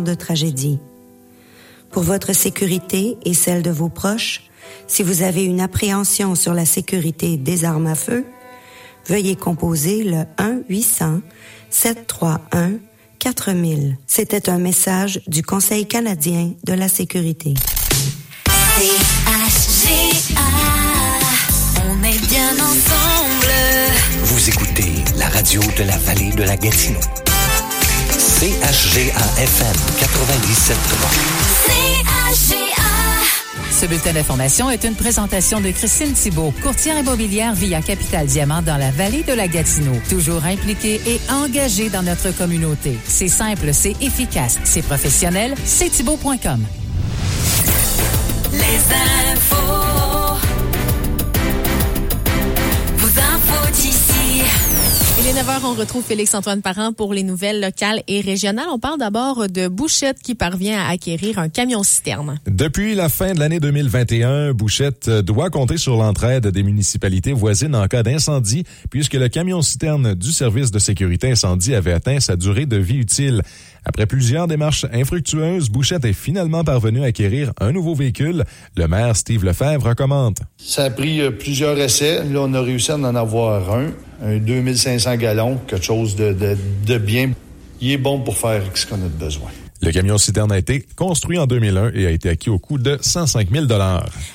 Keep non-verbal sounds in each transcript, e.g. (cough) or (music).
de tragédie. Pour votre sécurité et celle de vos proches, si vous avez une appréhension sur la sécurité des armes à feu, veuillez composer le 1-800-731-4000. C'était un message du Conseil canadien de la sécurité. on est bien ensemble. Vous écoutez la radio de la vallée de la Gatineau. CHGA-FM 97.3. Ce bulletin d'information est une présentation de Christine Thibault, courtière immobilière via Capital Diamant dans la vallée de la Gatineau. Toujours impliquée et engagée dans notre communauté. C'est simple, c'est efficace, c'est professionnel, c'est thibault.com. Les infos. Il est 9h, on retrouve Félix-Antoine Parent pour les nouvelles locales et régionales. On parle d'abord de Bouchette qui parvient à acquérir un camion-citerne. Depuis la fin de l'année 2021, Bouchette doit compter sur l'entraide des municipalités voisines en cas d'incendie, puisque le camion-citerne du service de sécurité incendie avait atteint sa durée de vie utile. Après plusieurs démarches infructueuses, Bouchette est finalement parvenu à acquérir un nouveau véhicule. Le maire Steve Lefebvre recommande. Ça a pris euh, plusieurs essais. Là, on a réussi à en avoir un, un 2500 gallons, quelque chose de, de, de bien. Il est bon pour faire ce qu'on a besoin. Le camion citerne a été construit en 2001 et a été acquis au coût de 105 000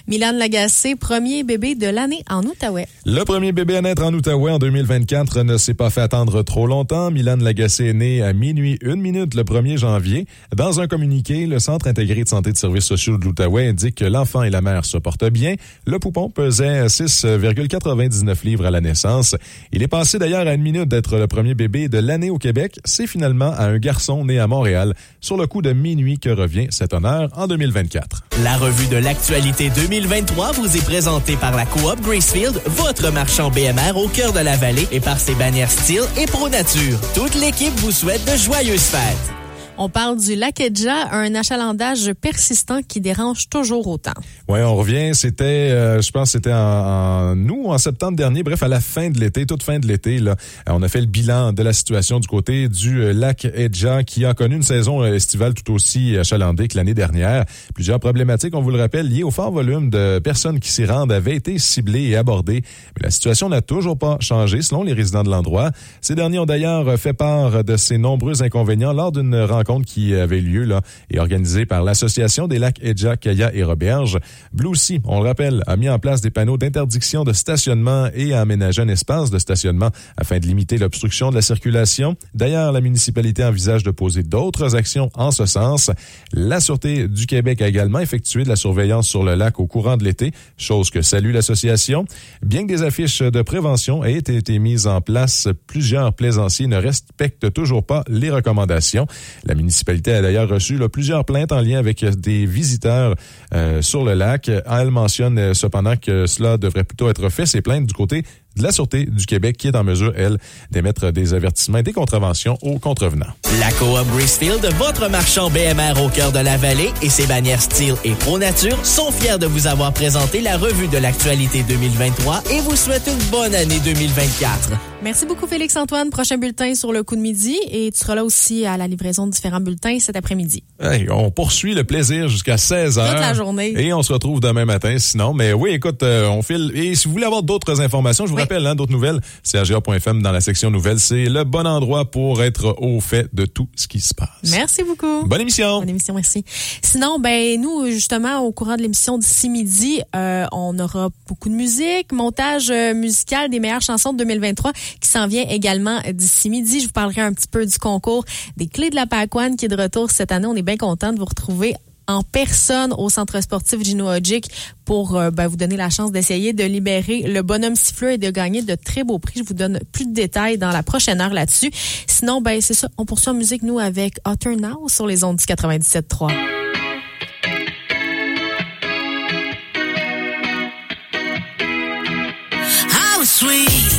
Milan Lagacé, premier bébé de l'année en Outaouais. Le premier bébé à naître en Outaouais en 2024 ne s'est pas fait attendre trop longtemps. Milan Lagacé est né à minuit une minute le 1er janvier. Dans un communiqué, le Centre intégré de santé et de services sociaux de l'Outaouais indique que l'enfant et la mère se portent bien. Le poupon pesait 6,99 livres à la naissance. Il est passé d'ailleurs à une minute d'être le premier bébé de l'année au Québec. C'est finalement à un garçon né à Montréal sur le coup de minuit que revient cet honneur en 2024. La revue de l'actualité 2023 vous est présentée par la Coop Gracefield, votre marchand BMR au cœur de la vallée et par ses bannières Steel et Pro Nature. Toute l'équipe vous souhaite de joyeuses fêtes. On parle du lac Edja, un achalandage persistant qui dérange toujours autant. Oui, on revient. C'était, euh, je pense, c'était en, en août, en septembre dernier. Bref, à la fin de l'été, toute fin de l'été, là, on a fait le bilan de la situation du côté du euh, lac Edja, qui a connu une saison euh, estivale tout aussi achalandée que l'année dernière. Plusieurs problématiques, on vous le rappelle, liées au fort volume de personnes qui s'y rendent, avaient été ciblées et abordées. Mais la situation n'a toujours pas changé, selon les résidents de l'endroit. Ces derniers ont d'ailleurs fait part de ces nombreux inconvénients lors d'une rencontre qui avait lieu là et organisée par l'association des lacs Edja, Kaya et Roberge. Blue Sea, on le rappelle, a mis en place des panneaux d'interdiction de stationnement et a aménagé un espace de stationnement afin de limiter l'obstruction de la circulation. D'ailleurs, la municipalité envisage de poser d'autres actions en ce sens. La Sûreté du Québec a également effectué de la surveillance sur le lac au courant de l'été, chose que salue l'association. Bien que des affiches de prévention aient été mises en place, plusieurs plaisanciers ne respectent toujours pas les recommandations. La municipalité a d'ailleurs reçu plusieurs plaintes en lien avec des visiteurs euh, sur le lac. Elle mentionne euh, cependant que cela devrait plutôt être fait, ces plaintes du côté de la Sûreté du Québec qui est en mesure, elle, d'émettre des avertissements et des contraventions aux contrevenants. La Coop Gracefield, votre marchand BMR au cœur de la vallée et ses bannières Steel et Pro Nature sont fiers de vous avoir présenté la revue de l'actualité 2023 et vous souhaitent une bonne année 2024. Merci beaucoup, Félix-Antoine. Prochain bulletin sur le coup de midi et tu seras là aussi à la livraison de différents bulletins cet après-midi. Hey, on poursuit le plaisir jusqu'à 16 heures. Toute la journée. Et on se retrouve demain matin sinon. Mais oui, écoute, euh, on file. Et si vous voulez avoir d'autres informations, je vous Oui. Rappelle, hein, d'autres nouvelles, c'est AGA.fm dans la section nouvelles. C'est le bon endroit pour être au fait de tout ce qui se passe. Merci beaucoup. Bonne émission. Bonne émission, merci. Sinon, ben nous, justement, au courant de l'émission d'ici midi, euh, on aura beaucoup de musique, montage euh, musical des meilleures chansons de 2023 qui s'en vient également d'ici midi. Je vous parlerai un petit peu du concours des clés de la Pacoane qui est de retour cette année. On est bien content de vous retrouver en personne au centre sportif Gino Hodgick pour euh, ben, vous donner la chance d'essayer de libérer le bonhomme siffleur et de gagner de très beaux prix. Je vous donne plus de détails dans la prochaine heure là-dessus. Sinon, ben c'est ça, on poursuit en musique nous avec Utter Now sur les ondes du 97.3. I was sweet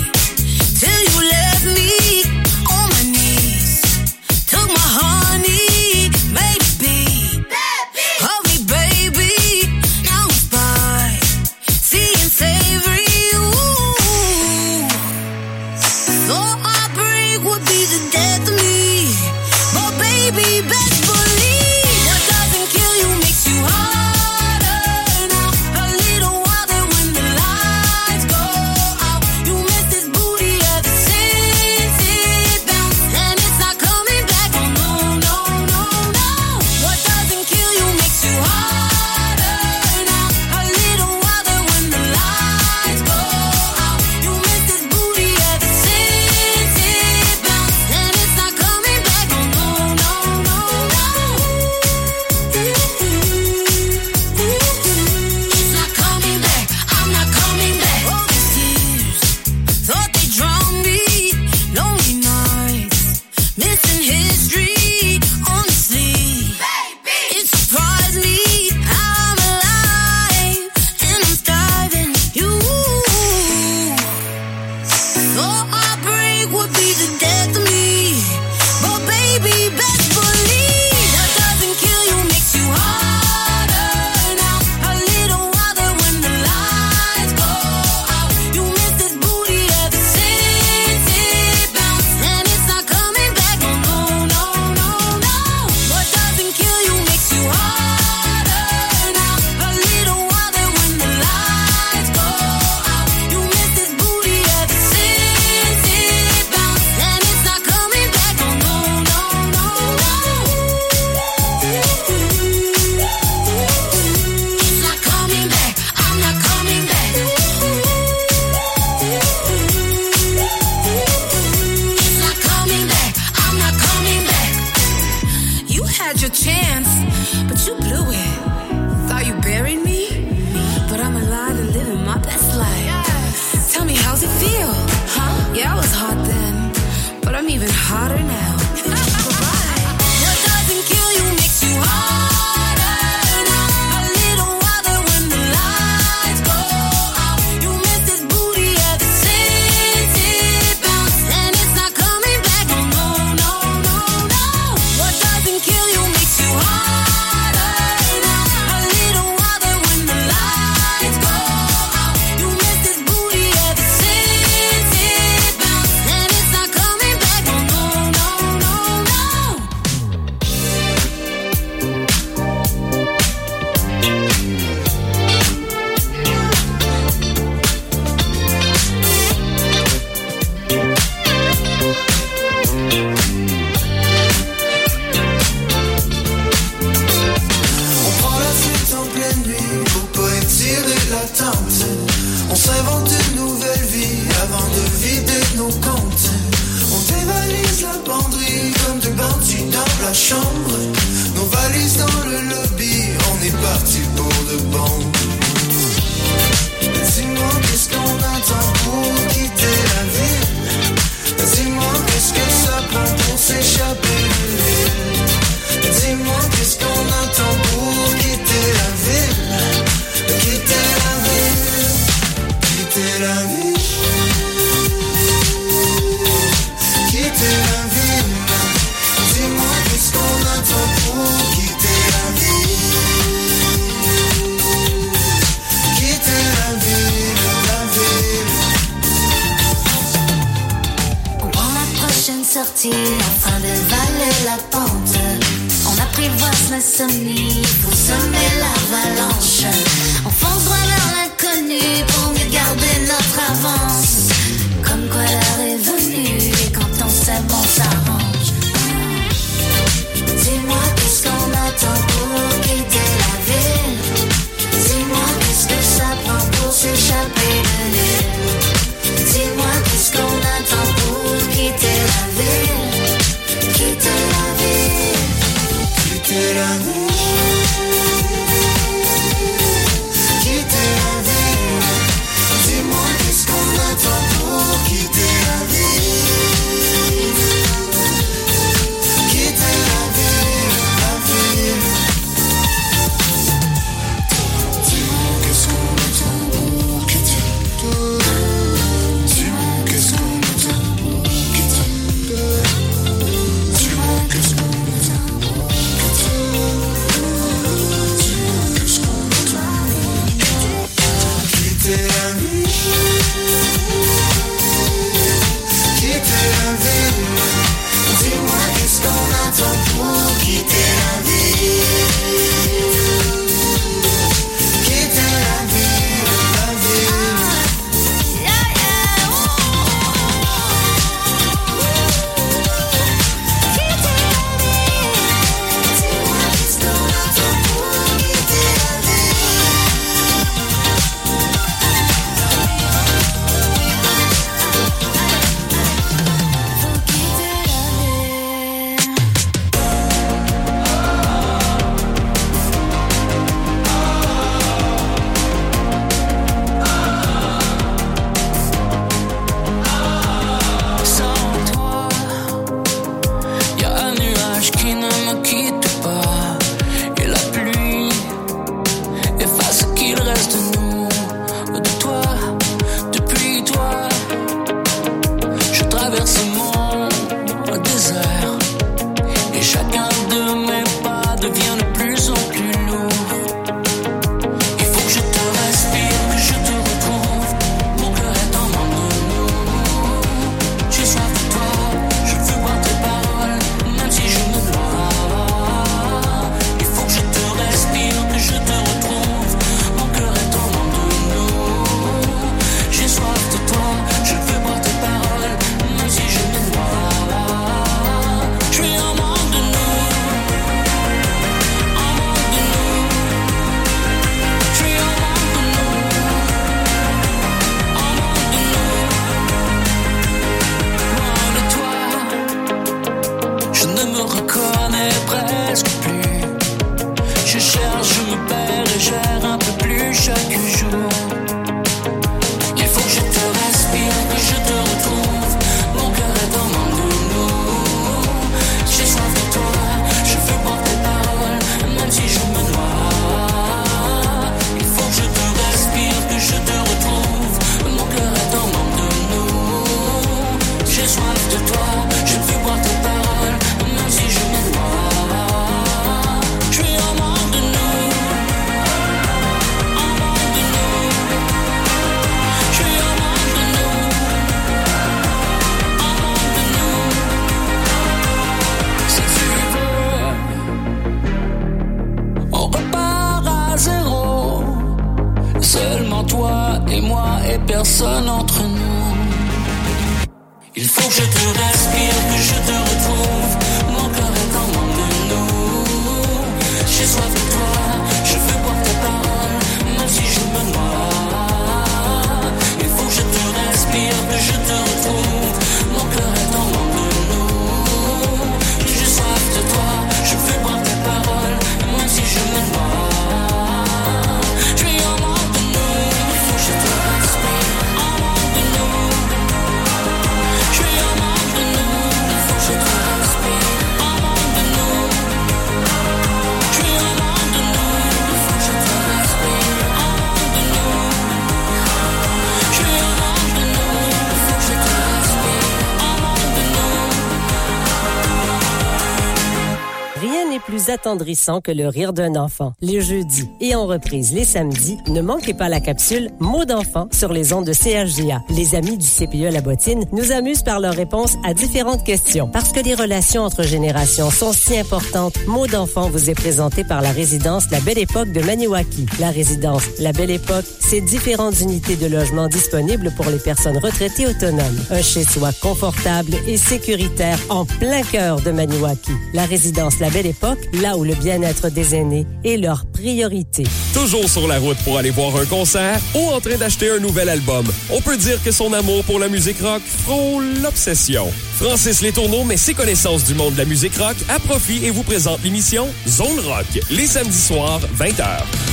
attendrissant que le rire d'un enfant. Les jeudis et en reprise les samedis, ne manquez pas la capsule Mots d'enfant sur les ondes de CHGA. Les amis du CPE La Bottine nous amusent par leurs réponses à différentes questions. Parce que les relations entre générations sont si importantes, Mots d'enfant vous est présenté par la résidence La Belle Époque de Maniwaki. La résidence La Belle Époque, c'est différentes unités de logement disponibles pour les personnes retraitées autonomes. Un chez-soi confortable et sécuritaire en plein cœur de Maniwaki. La résidence La Belle Époque, là où le bien-être des aînés est leur priorité. Toujours sur la route pour aller voir un concert ou en train d'acheter un nouvel album. On peut dire que son amour pour la musique rock frôle l'obsession. Francis Létourneau met ses connaissances du monde de la musique rock à profit et vous présente l'émission Zone Rock, les samedis soirs, 20h.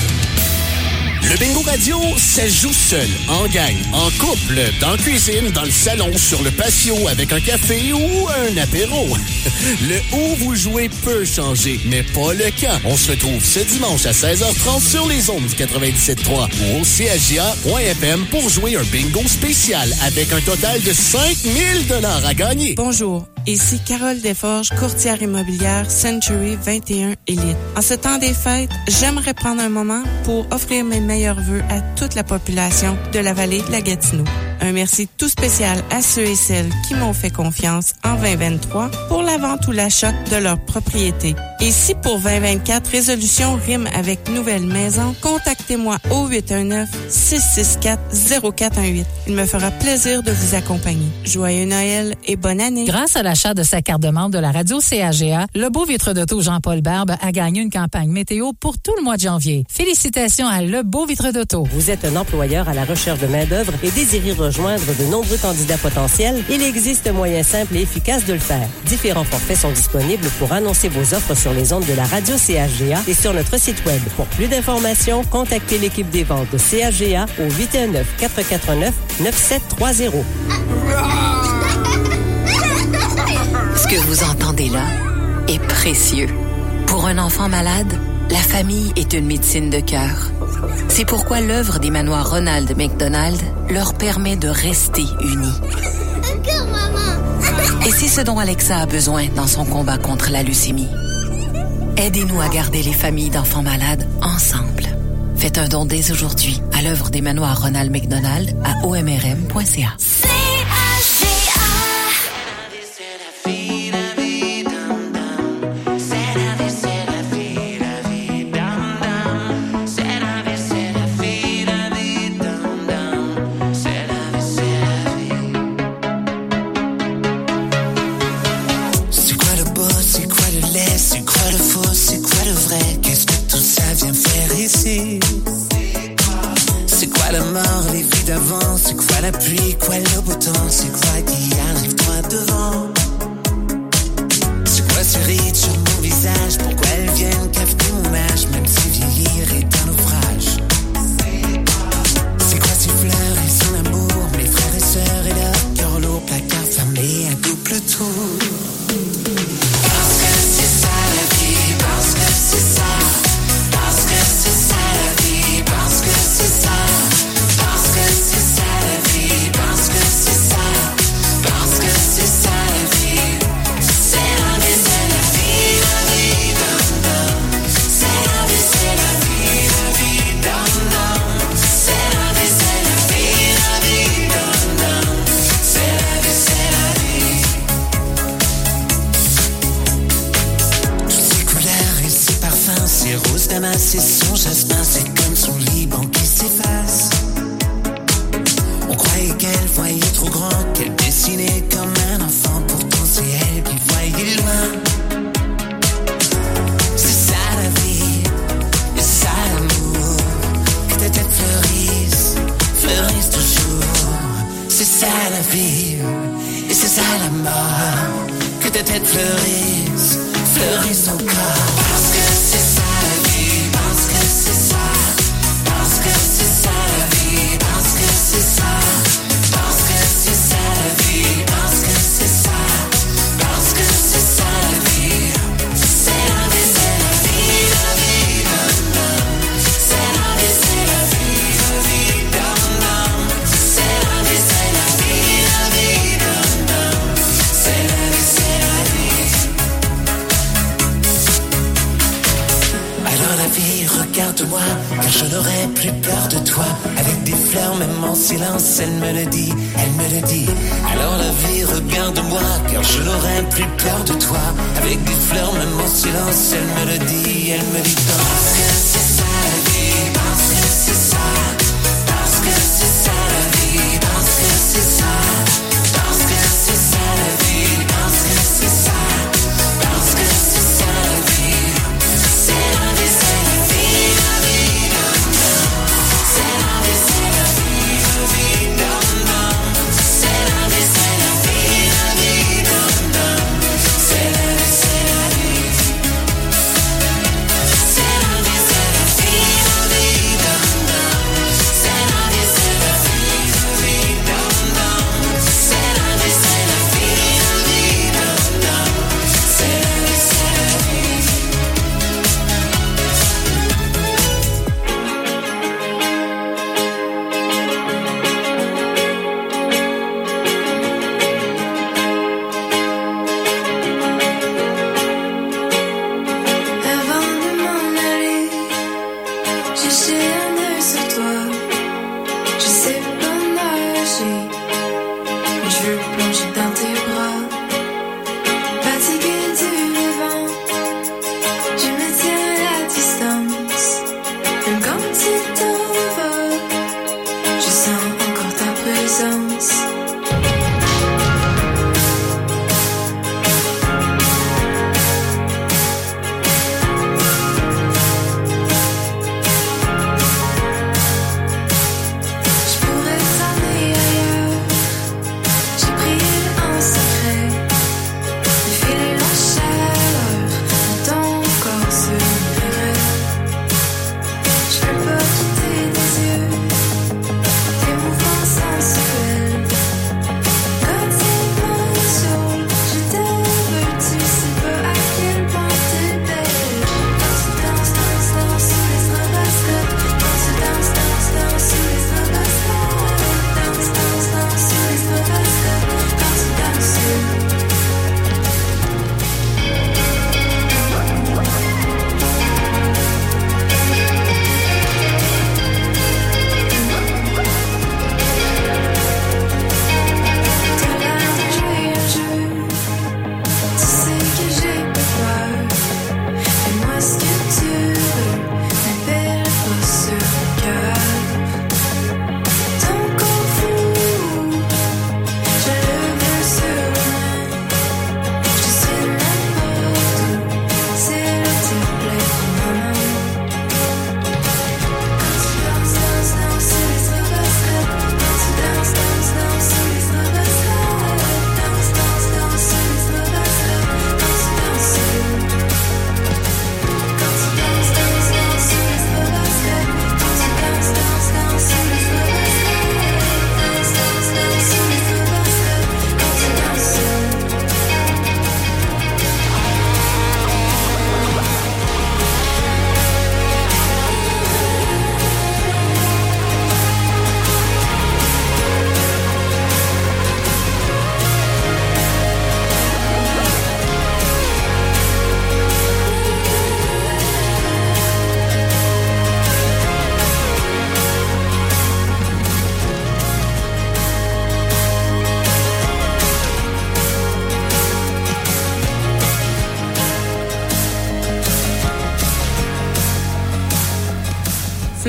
Le bingo radio, ça joue seul, en gang, en couple, dans la cuisine, dans le salon, sur le patio, avec un café ou un apéro. (laughs) Le où vous jouez peut changer, mais pas le quand. On se retrouve ce dimanche à 16h30 sur les ondes du 97.3 ou au CHGA.FM pour jouer un bingo spécial avec un total de 5000 dollars à gagner. Bonjour, ici Carole Desforges, courtière immobilière Century 21 Elite. En ce temps des fêtes, j'aimerais prendre un moment pour offrir mes meilleurs vœux à toute la population de la vallée de la Gatineau. Un merci tout spécial à ceux et celles qui m'ont fait confiance en 2023 pour la vente ou l'achat de leur propriété. Et si pour 2024, résolution rime avec nouvelle maison, contactez-moi au 819-664-0418. Il me fera plaisir de vous accompagner. Joyeux Noël et bonne année. Grâce à l'achat de sa carte de membre de la radio CAGA, le beau vitre d'auto Jean-Paul Barbe a gagné une campagne météo pour tout le mois de janvier. Félicitations à le beau vitre d'auto. Vous êtes un employeur à la recherche de main-d'œuvre et désirez rejoindre de nombreux candidats potentiels? Il existe un moyen simple et efficace de le faire. Différents forfaits sont disponibles pour annoncer vos offres sur les ondes de la radio CHGA et sur notre site web. Pour plus d'informations, contactez l'équipe des ventes de CHGA au 819-449-9730. Ce que vous entendez là est précieux. Pour un enfant malade, la famille est une médecine de cœur. C'est pourquoi l'œuvre des manoirs Ronald McDonald leur permet de rester unis. Et c'est ce dont Alexa a besoin dans son combat contre la leucémie. Aidez-nous à garder les familles d'enfants malades ensemble. Faites un don dès aujourd'hui à l'œuvre des manoirs Ronald McDonald à omrm.ca. c'est quoi qui arrive droit devant. C'est quoi ce rite sur mon visage? Pourquoi elles viennent capter mon âge Même si vieillir est un naufrage? C'est quoi ces fleurs? Et son amour Mes frères et sœurs et leur cœur lourd Placard fermé à double tour.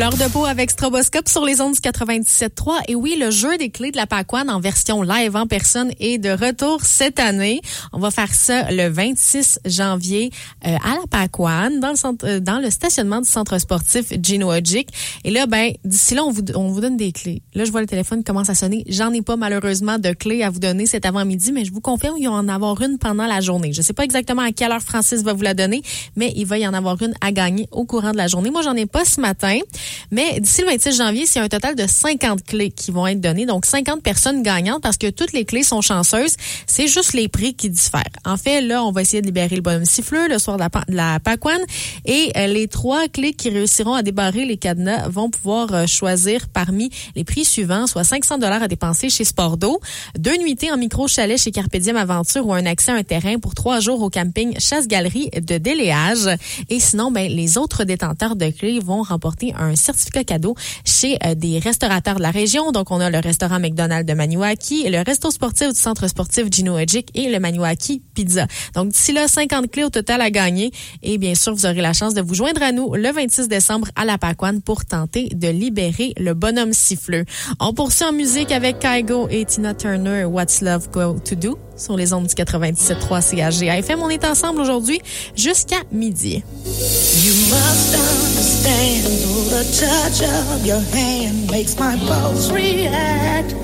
Fleur de peau avec Stroboscope sur les ondes du 97.3. Et oui, le jeu des clés de la Pacoane en version live en personne est de retour cette année. On va faire ça le 26 janvier euh, à la Pacoane, dans le euh, dans le stationnement du centre sportif Gino Hodgick. Et là, ben, d'ici là, on vous, on vous donne des clés. Là, je vois le téléphone commence à sonner. J'en ai pas malheureusement de clés à vous donner cet avant-midi, mais je vous confirme, il va en avoir une pendant la journée. Je sais pas exactement à quelle heure Francis va vous la donner, mais il va y en avoir une à gagner au courant de la journée. Moi, j'en ai pas ce matin. Mais d'ici le 26 janvier, c'est un total de 50 clés qui vont être données. Donc, 50 personnes gagnantes parce que toutes les clés sont chanceuses. C'est juste les prix qui diffèrent. En fait, là, on va essayer de libérer le bonhomme siffleux le soir de la, de. Et euh, les trois clés qui réussiront à débarrer les cadenas vont pouvoir euh, choisir parmi les prix suivants, soit 500 dollars à dépenser chez Spordo, deux nuitées en micro-chalet chez Carpe Diem Aventure ou un accès à un terrain pour trois jours au camping Chasse-Galerie de Déléage. Et sinon, ben, les autres détenteurs de clés vont remporter un certificat cadeau chez euh, des restaurateurs de la région. Donc, on a le restaurant McDonald's de Maniwaki, le resto sportif du centre sportif Gino Hedgick et le Maniwaki Pizza. Donc, d'ici là, 50 clés au total à gagner. Et bien sûr, vous aurez la chance de vous joindre à nous le 26 décembre à la Pacoane pour tenter de libérer le bonhomme siffleux. On poursuit en musique avec Kygo et Tina Turner, What's Love Go to Do? Sur les ondes du 97.3 CHG AFM. On est ensemble aujourd'hui jusqu'à midi. You must understand the touch of your hand makes my pulse react.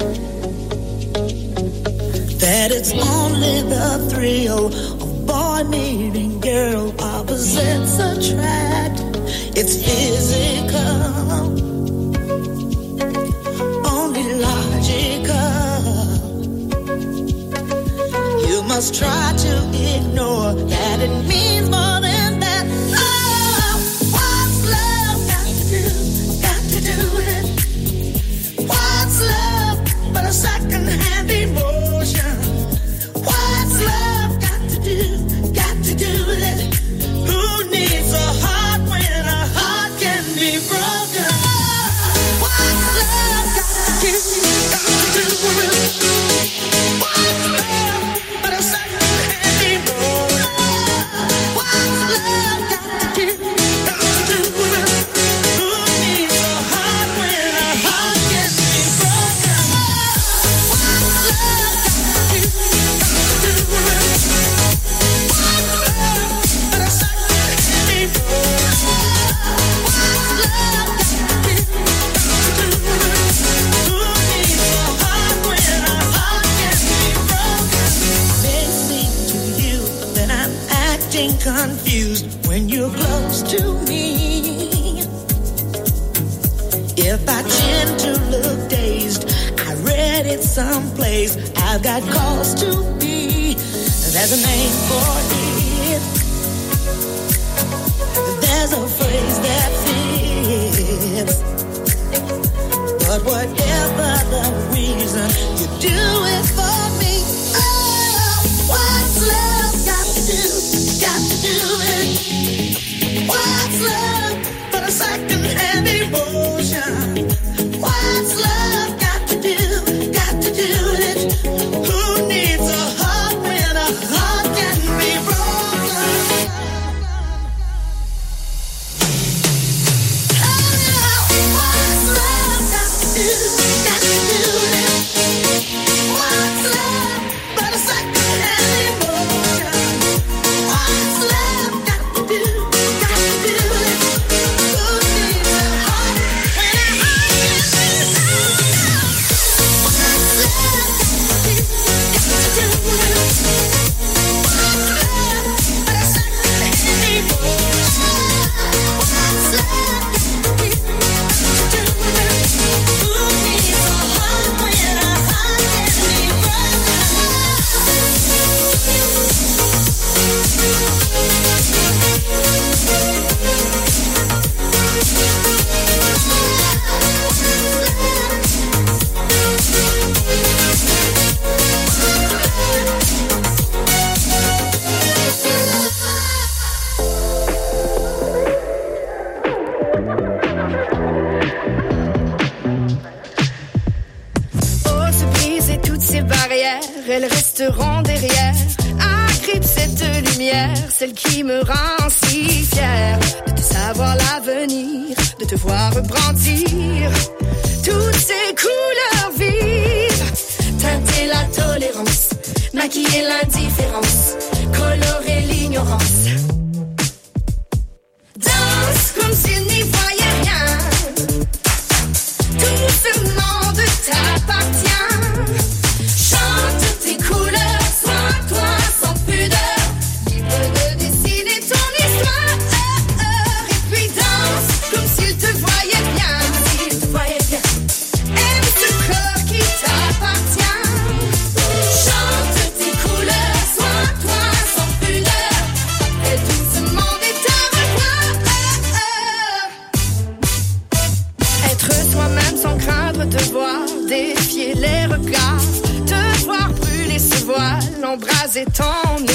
That it's only the thrill of boy meeting girl opposites attract. It's physical, only logical. Must try to ignore that it means more than that. Oh, what's love got to do? Got to do with it. What's love but a second-hand emotion? What's love got to do? Got to do with it. Who needs a acting confused when you're close to me. If I tend to look dazed, I read it someplace. I've got cause to be. There's a name for it. There's a phrase that fits. But whatever the reason, you do it for me. Oh, what's love me rend si fière de te savoir la l'avenir, de te voir brandir toutes ces couleurs vives, teinter la tolérance, maquiller l'indifférence, colorer l'ignorance. Voile,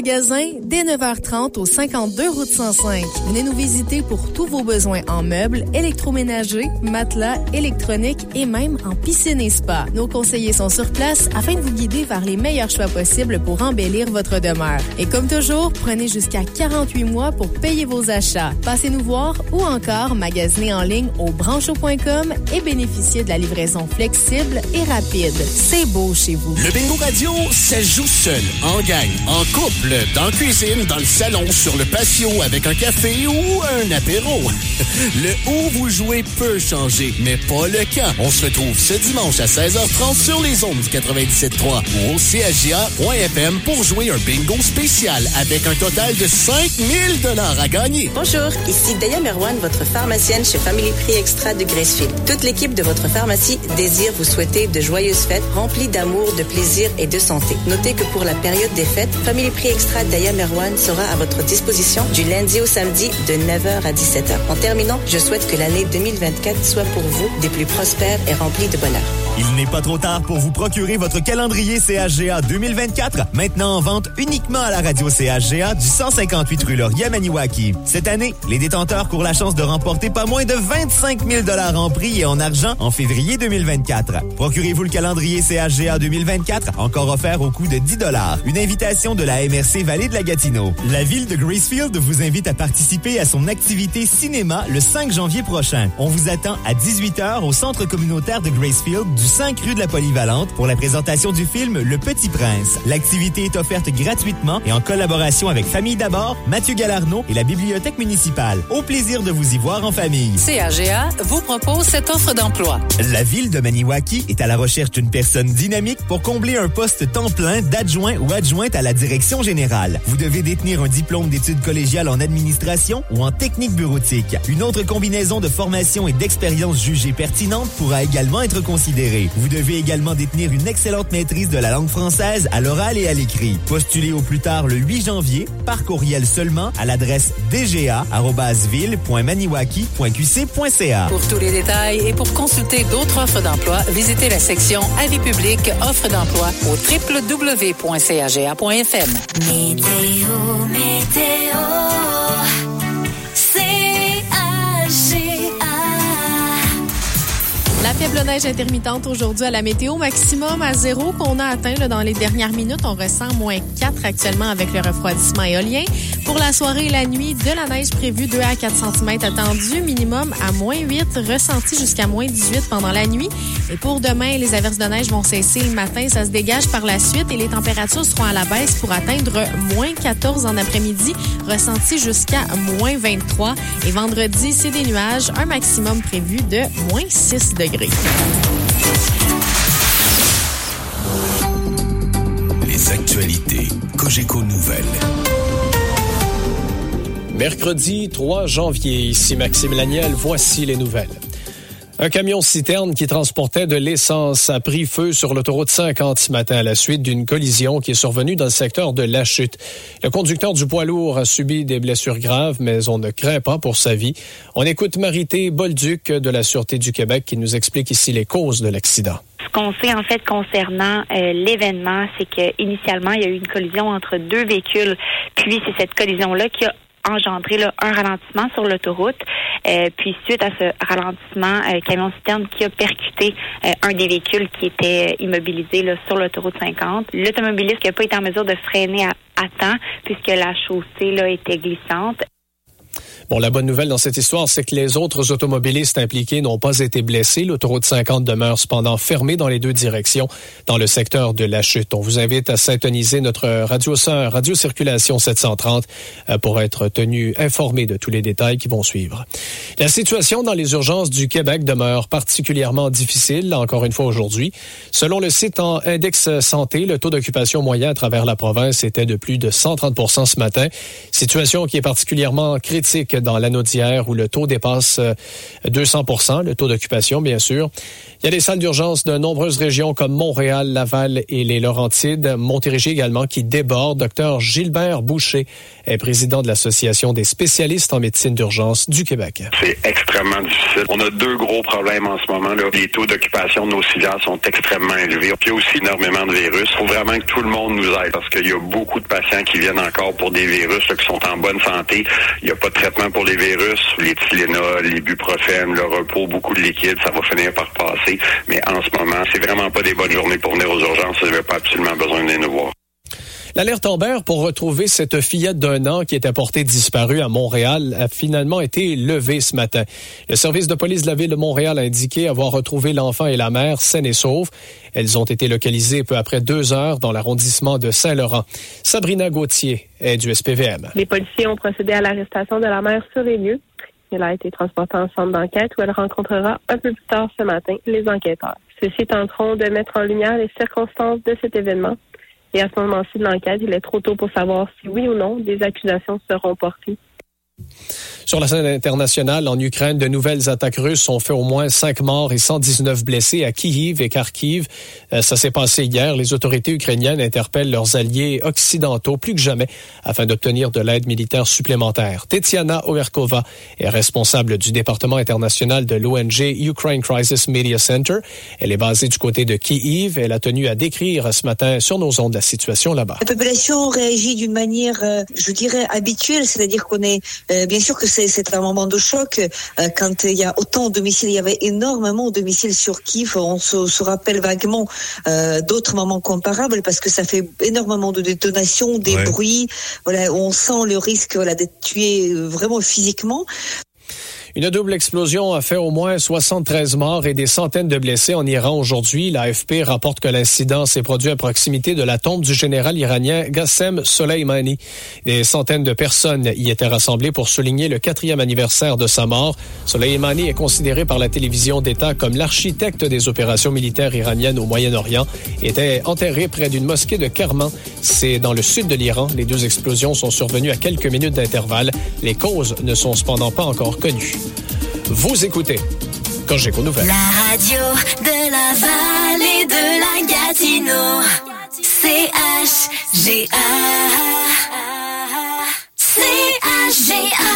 magasin dès 9h30 au 52 route 105. Venez nous visiter pour tous vos besoins en meubles, électroménagers, matelas, électronique et même en piscine et spa. Nos conseillers sont sur place afin de vous guider vers les meilleurs choix possibles pour embellir votre demeure. Et comme toujours, prenez jusqu'à 48 mois pour payer vos achats. Passez nous voir ou encore magasinez en ligne au brancho.com et bénéficiez de la livraison flexible et rapide. C'est beau chez vous. Le Bingo Radio, ça joue seul, en gang, en couple, dans la cuisine, dans le salon, sur le patio, avec un café ou un apéro. (laughs) Le où vous jouez peut changer, mais pas le quand. On se retrouve ce dimanche à 16h30 sur les ondes du 97.3 ou au CHGA.FM pour jouer un bingo spécial avec un total de 5000 dollars à gagner. Bonjour, ici Daya Merwan, votre pharmacienne chez Family Prix Extra de Gracefield. Toute l'équipe de votre pharmacie désire vous souhaiter de joyeuses fêtes remplies d'amour, de plaisir et de santé. Notez que pour la période des fêtes, Family Prix Extra Daya Merwan sera à votre disposition du lundi au samedi de 9h à 17h. En terminant, je souhaite que l'année 2024 soit pour vous des plus prospères et remplie de bonheur. Il n'est pas trop tard pour vous procurer votre calendrier CHGA 2024, maintenant en vente uniquement à la radio CHGA du 158 rue Laurier Maniwaki. Cette année, les détenteurs courent la chance de remporter pas moins de 25 000 en prix et en argent en février 2024. Procurez-vous le calendrier CHGA 2024, encore offert au coût de 10 Une invitation de la MRC Vallée de la Gatineau. La ville de Gracefield vous invite à participer à son activité cinéma le 5 janvier prochain. On vous attend à 18h au centre communautaire de Gracefield du 5 rue de la Polyvalente pour la présentation du film Le Petit Prince. L'activité est offerte gratuitement et en collaboration avec Famille d'abord, Mathieu Galarno et la Bibliothèque municipale. Au plaisir de vous y voir en famille. CAGA vous propose cette offre d'emploi. La ville de Maniwaki est à la recherche d'une personne dynamique pour combler un poste temps plein d'adjoint ou adjointe à la direction générale. Vous devez détenir un diplôme d'études collégiales en administration ou en technique bureautique. Une autre combinaison de formation et d'expérience jugée pertinente pourra également être considérée. Préférés. Vous devez également détenir une excellente maîtrise de la langue française à l'oral et à l'écrit. Postulez au plus tard le 8 janvier par courriel seulement à l'adresse dga@ville.maniwaki.qc.ca. Pour tous les détails et pour consulter d'autres offres d'emploi, visitez la section Avis public offres d'emploi au www.caga.fm. Météo, météo, Faible neige intermittente aujourd'hui à la météo maximum à zéro qu'on a atteint dans les dernières minutes. On ressent moins 4 actuellement avec le refroidissement éolien. Pour la soirée et la nuit, de la neige prévue 2 à 4 cm attendue, minimum à moins 8, ressenti jusqu'à moins 18 pendant la nuit. Et pour demain, les averses de neige vont cesser le matin. Ça se dégage par la suite et les températures seront à la baisse pour atteindre moins 14 en après-midi, ressenti jusqu'à moins 23. Et vendredi, c'est des nuages, un maximum prévu de moins 6 degrés. Les actualités Cogeco Nouvelles. Mercredi 3 janvier, ici Maxime Laniel, voici les nouvelles. Un camion citerne qui transportait de l'essence a pris feu sur l'autoroute 50 ce matin à la suite d'une collision qui est survenue dans le secteur de La Chute. Le conducteur du poids lourd a subi des blessures graves, mais on ne craint pas pour sa vie. On écoute Marité Bolduc de la Sûreté du Québec qui nous explique ici les causes de l'accident. Ce qu'on sait en fait concernant euh, l'événement, c'est que initialement il y a eu une collision entre deux véhicules, puis c'est cette collision-là qui a engendré là, un ralentissement sur l'autoroute. Euh, puis suite à ce ralentissement, euh, camion citerne qui a percuté euh, un des véhicules qui était euh, immobilisé là, sur l'autoroute 50. L'automobiliste n'a pas été en mesure de freiner à, à temps puisque la chaussée là était glissante. Bon, la bonne nouvelle dans cette histoire, c'est que les autres automobilistes impliqués n'ont pas été blessés. L'autoroute 50 demeure cependant fermée dans les deux directions dans le secteur de la chute. On vous invite à syntoniser notre radio sœur, Radio Circulation 730, euh, pour être tenu informé de tous les détails qui vont suivre. La situation dans les urgences du Québec demeure particulièrement difficile, encore une fois aujourd'hui. Selon le site en Index Santé, le taux d'occupation moyen à travers la province était de plus de 130% ce matin. Situation qui est particulièrement critique dans l'anodière où le taux dépasse euh, 200 le taux d'occupation, bien sûr. Il y a des salles d'urgence de nombreuses régions comme Montréal, Laval et les Laurentides, Montérégie également, qui débordent. Docteur Gilbert Boucher est président de l'Association des spécialistes en médecine d'urgence du Québec. C'est extrêmement difficile. On a deux gros problèmes en ce moment. Là. Les taux d'occupation de nos civières sont extrêmement élevés. Il y a aussi énormément de virus. Il faut vraiment que tout le monde nous aide parce qu'il y a beaucoup de patients qui viennent encore pour des virus là, qui sont en bonne santé. Il n'y a pas de traitement pour les virus. Les Tylenol, l'ibuprofène, le repos, beaucoup de liquide, ça va finir par passer. Mais en ce moment, c'est vraiment pas des bonnes journées pour venir aux urgences. N'avez pas absolument besoin de nous voir. L'alerte Amber pour retrouver cette fillette d'un an qui était portée disparue à Montréal a finalement été levée ce matin. Le service de police de la ville de Montréal a indiqué avoir retrouvé l'enfant et la mère saines et sauves. Elles ont été localisées peu après deux heures dans l'arrondissement de Saint-Laurent. Sabrina Gauthier est du SPVM. Les policiers ont procédé à l'arrestation de la mère sur les lieux. Elle a été transportée en centre d'enquête où elle rencontrera un peu plus tard ce matin les enquêteurs. Ceux-ci tenteront de mettre en lumière les circonstances de cet événement. Et à ce moment-ci de l'enquête, il est trop tôt pour savoir si oui ou non des accusations seront portées. Sur la scène internationale, en Ukraine, de nouvelles attaques russes ont fait au moins 5 morts et 119 blessés à Kiev et Kharkiv. Euh, ça s'est passé hier. Les autorités ukrainiennes interpellent leurs alliés occidentaux plus que jamais afin d'obtenir de l'aide militaire supplémentaire. Tetiana Overkova est responsable du département international de l'ONG Ukraine Crisis Media Center. Elle est basée du côté de Kiev. Elle a tenu à décrire ce matin sur nos ondes la situation là-bas. La population réagit d'une manière, euh, je dirais, habituelle, c'est-à-dire qu'on euh, bien sûr que c'est un moment de choc. Euh, quand il y a autant de missiles, il y avait énormément de missiles sur Kiev. On se, se rappelle vaguement euh, d'autres moments comparables parce que ça fait énormément de détonations, des Ouais. bruits. Voilà, on sent le risque voilà, d'être tué euh, vraiment physiquement. Une double explosion a fait au moins 73 morts et des centaines de blessés en Iran aujourd'hui. L'AFP rapporte que l'incident s'est produit à proximité de la tombe du général iranien Qassem Soleimani. Des centaines de personnes y étaient rassemblées pour souligner le quatrième anniversaire de sa mort. Soleimani est considéré par la télévision d'État comme l'architecte des opérations militaires iraniennes au Moyen-Orient et était enterré près d'une mosquée de Kerman. C'est dans le sud de l'Iran. Les deux explosions sont survenues à quelques minutes d'intervalle. Les causes ne sont cependant pas encore connues. Vous écoutez Cogeco Nouvelle. La radio de la vallée de la Gatineau. C-H-G-A. C-H-G-A.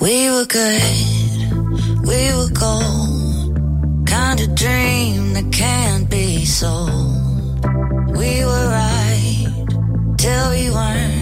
We were good, we were gold. Kind of dream that can't be sold. We were right till we weren't.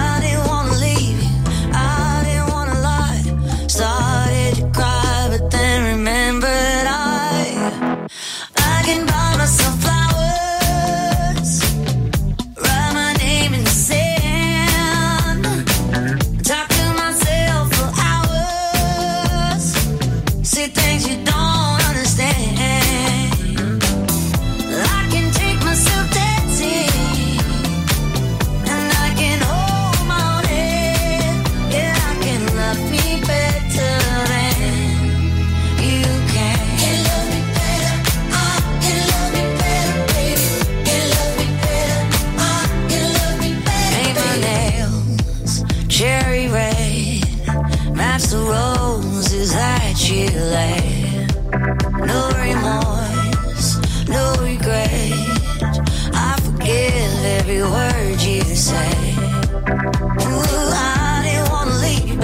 No remorse, no regret. I forgive every word you say. Ooh, I didn't wanna leave.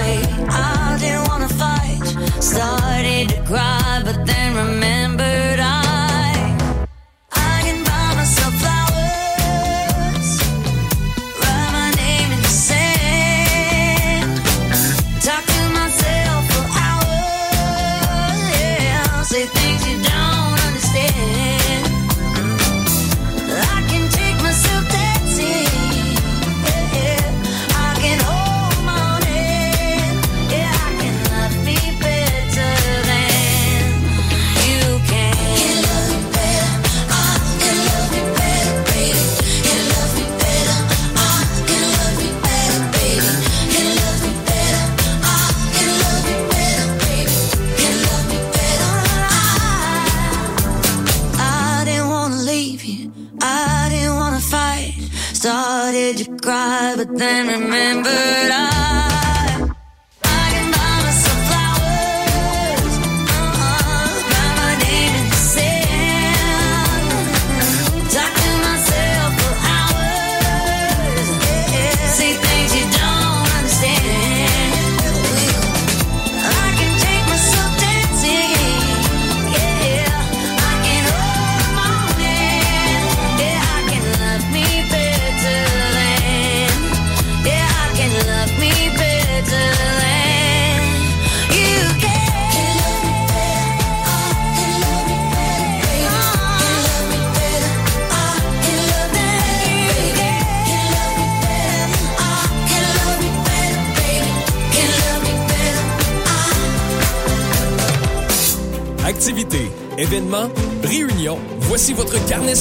I didn't wanna fight. Started to cry, but then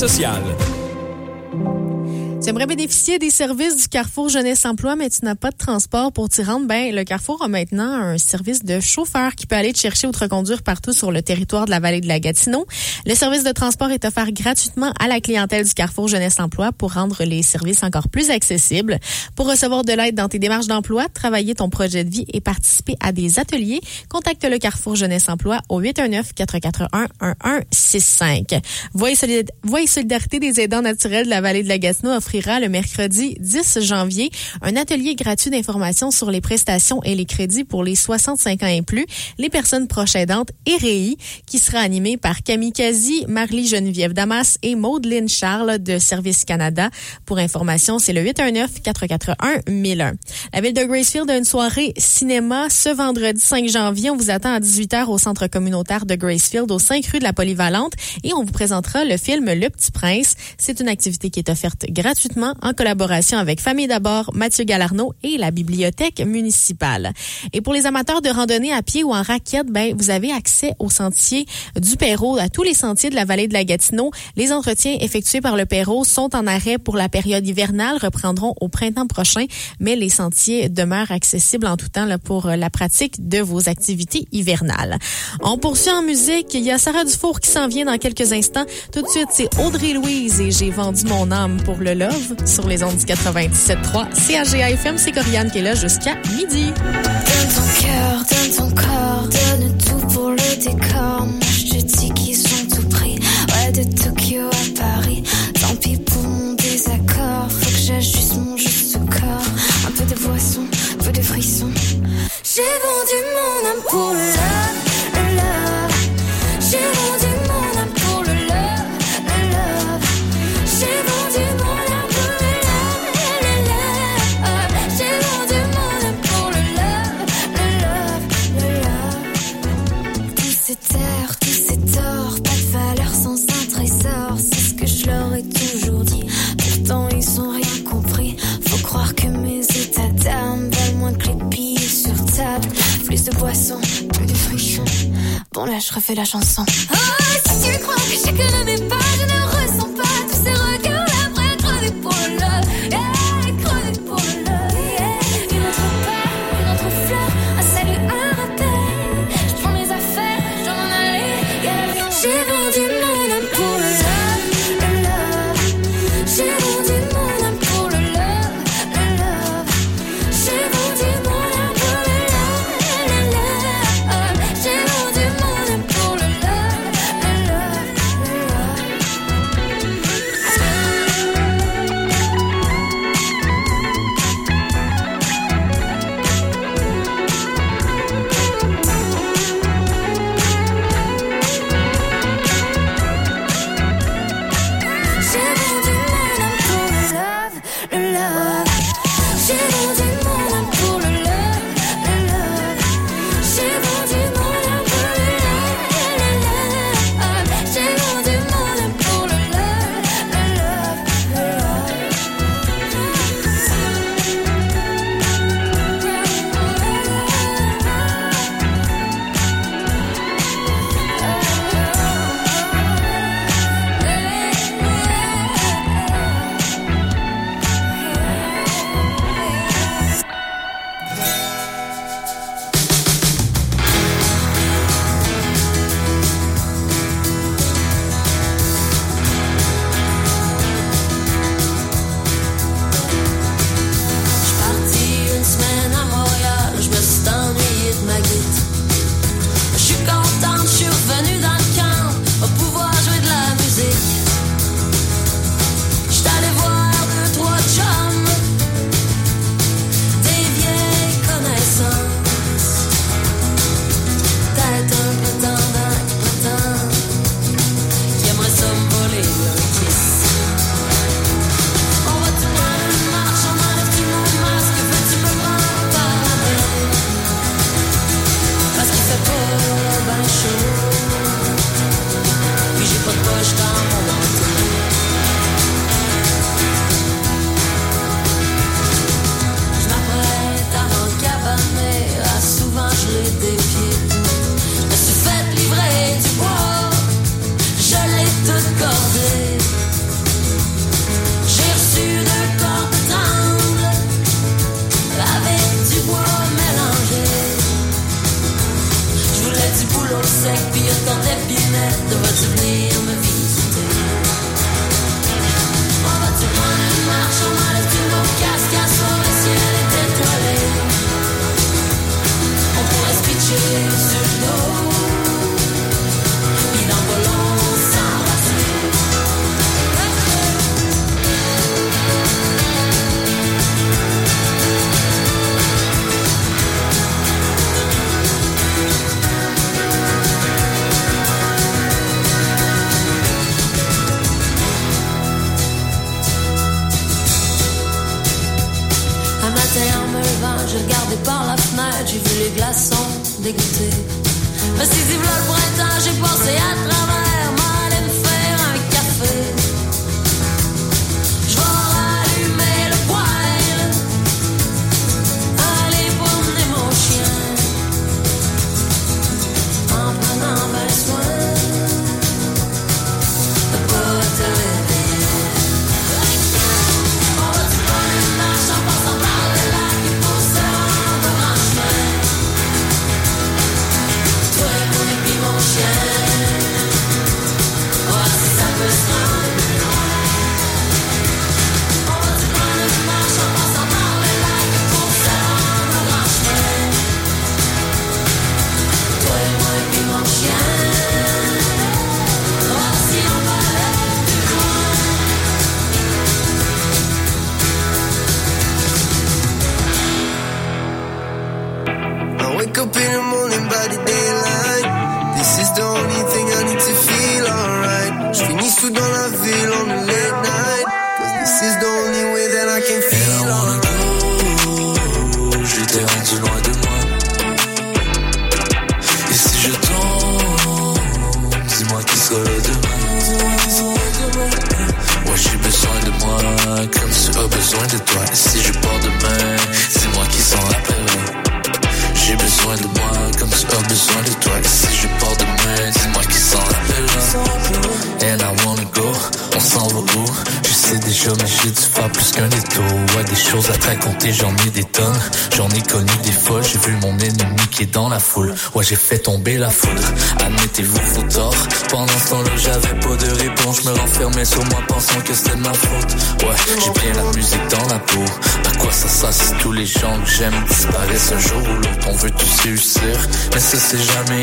votre bénéficier des services du Carrefour Jeunesse Emploi, mais tu n'as pas de transport pour t'y rendre. Ben, le Carrefour a maintenant un service de chauffeur qui peut aller te chercher ou te reconduire partout sur le territoire de la vallée de la Gatineau. Le service de transport est offert gratuitement à la clientèle du Carrefour Jeunesse Emploi pour rendre les services encore plus accessibles. Pour recevoir de l'aide dans tes démarches d'emploi, travailler ton projet de vie et participer à des ateliers, contacte le Carrefour Jeunesse Emploi au 819-441-1165. Voix et solid- Voix et solidarité des aidants naturels de la vallée de la Gatineau offrira le mercredi 10 janvier un atelier gratuit d'information sur les prestations et les crédits pour les 65 ans et plus, les personnes proches aidantes et REI, qui sera animé par Camille Kazi, Marlie Geneviève Damas et Maudeline Charles de Service Canada. Pour information, c'est le 819-441-1001. La ville de Gracefield a une soirée cinéma ce vendredi 5 janvier. On vous attend à 18h au centre communautaire de Gracefield, au 5 rue de la Polyvalente, et on vous présentera le film Le Petit Prince. C'est une activité qui est offerte gratuitement en collaboration collaboration avec Famille d'abord, Mathieu Galarno et la bibliothèque municipale. Et pour les amateurs de randonnée à pied ou en raquette, ben vous avez accès au sentier du Perrault, à tous les sentiers de la vallée de la Gatineau. Les entretiens effectués par le Perrault sont en arrêt pour la période hivernale, reprendront au printemps prochain, mais les sentiers demeurent accessibles en tout temps là, pour euh, la pratique de vos activités hivernales. On poursuit en musique. Il y a Sarah Dufour qui s'en vient dans quelques instants. Tout de suite, c'est Audrey Louise et j'ai vendu mon âme pour le love sur les les ondes du 97.3 CAGA FM. C'est Corianne qui est là jusqu'à midi. Donne ton cœur, donne ton corps, donne tout pour le décor. Moi, je te dis qu'ils sont tout pris. Ouais, de Tokyo à Paris. Tant pis pour mon désaccord. Faut que j'ajuste mon juste corps. Un peu de boisson, un peu de frisson. J'ai vendu mon âme pour l'âme. de boisson, plus de frichon. Bon là, je refais la chanson. Oh, si tu crois que je connais pas, je ne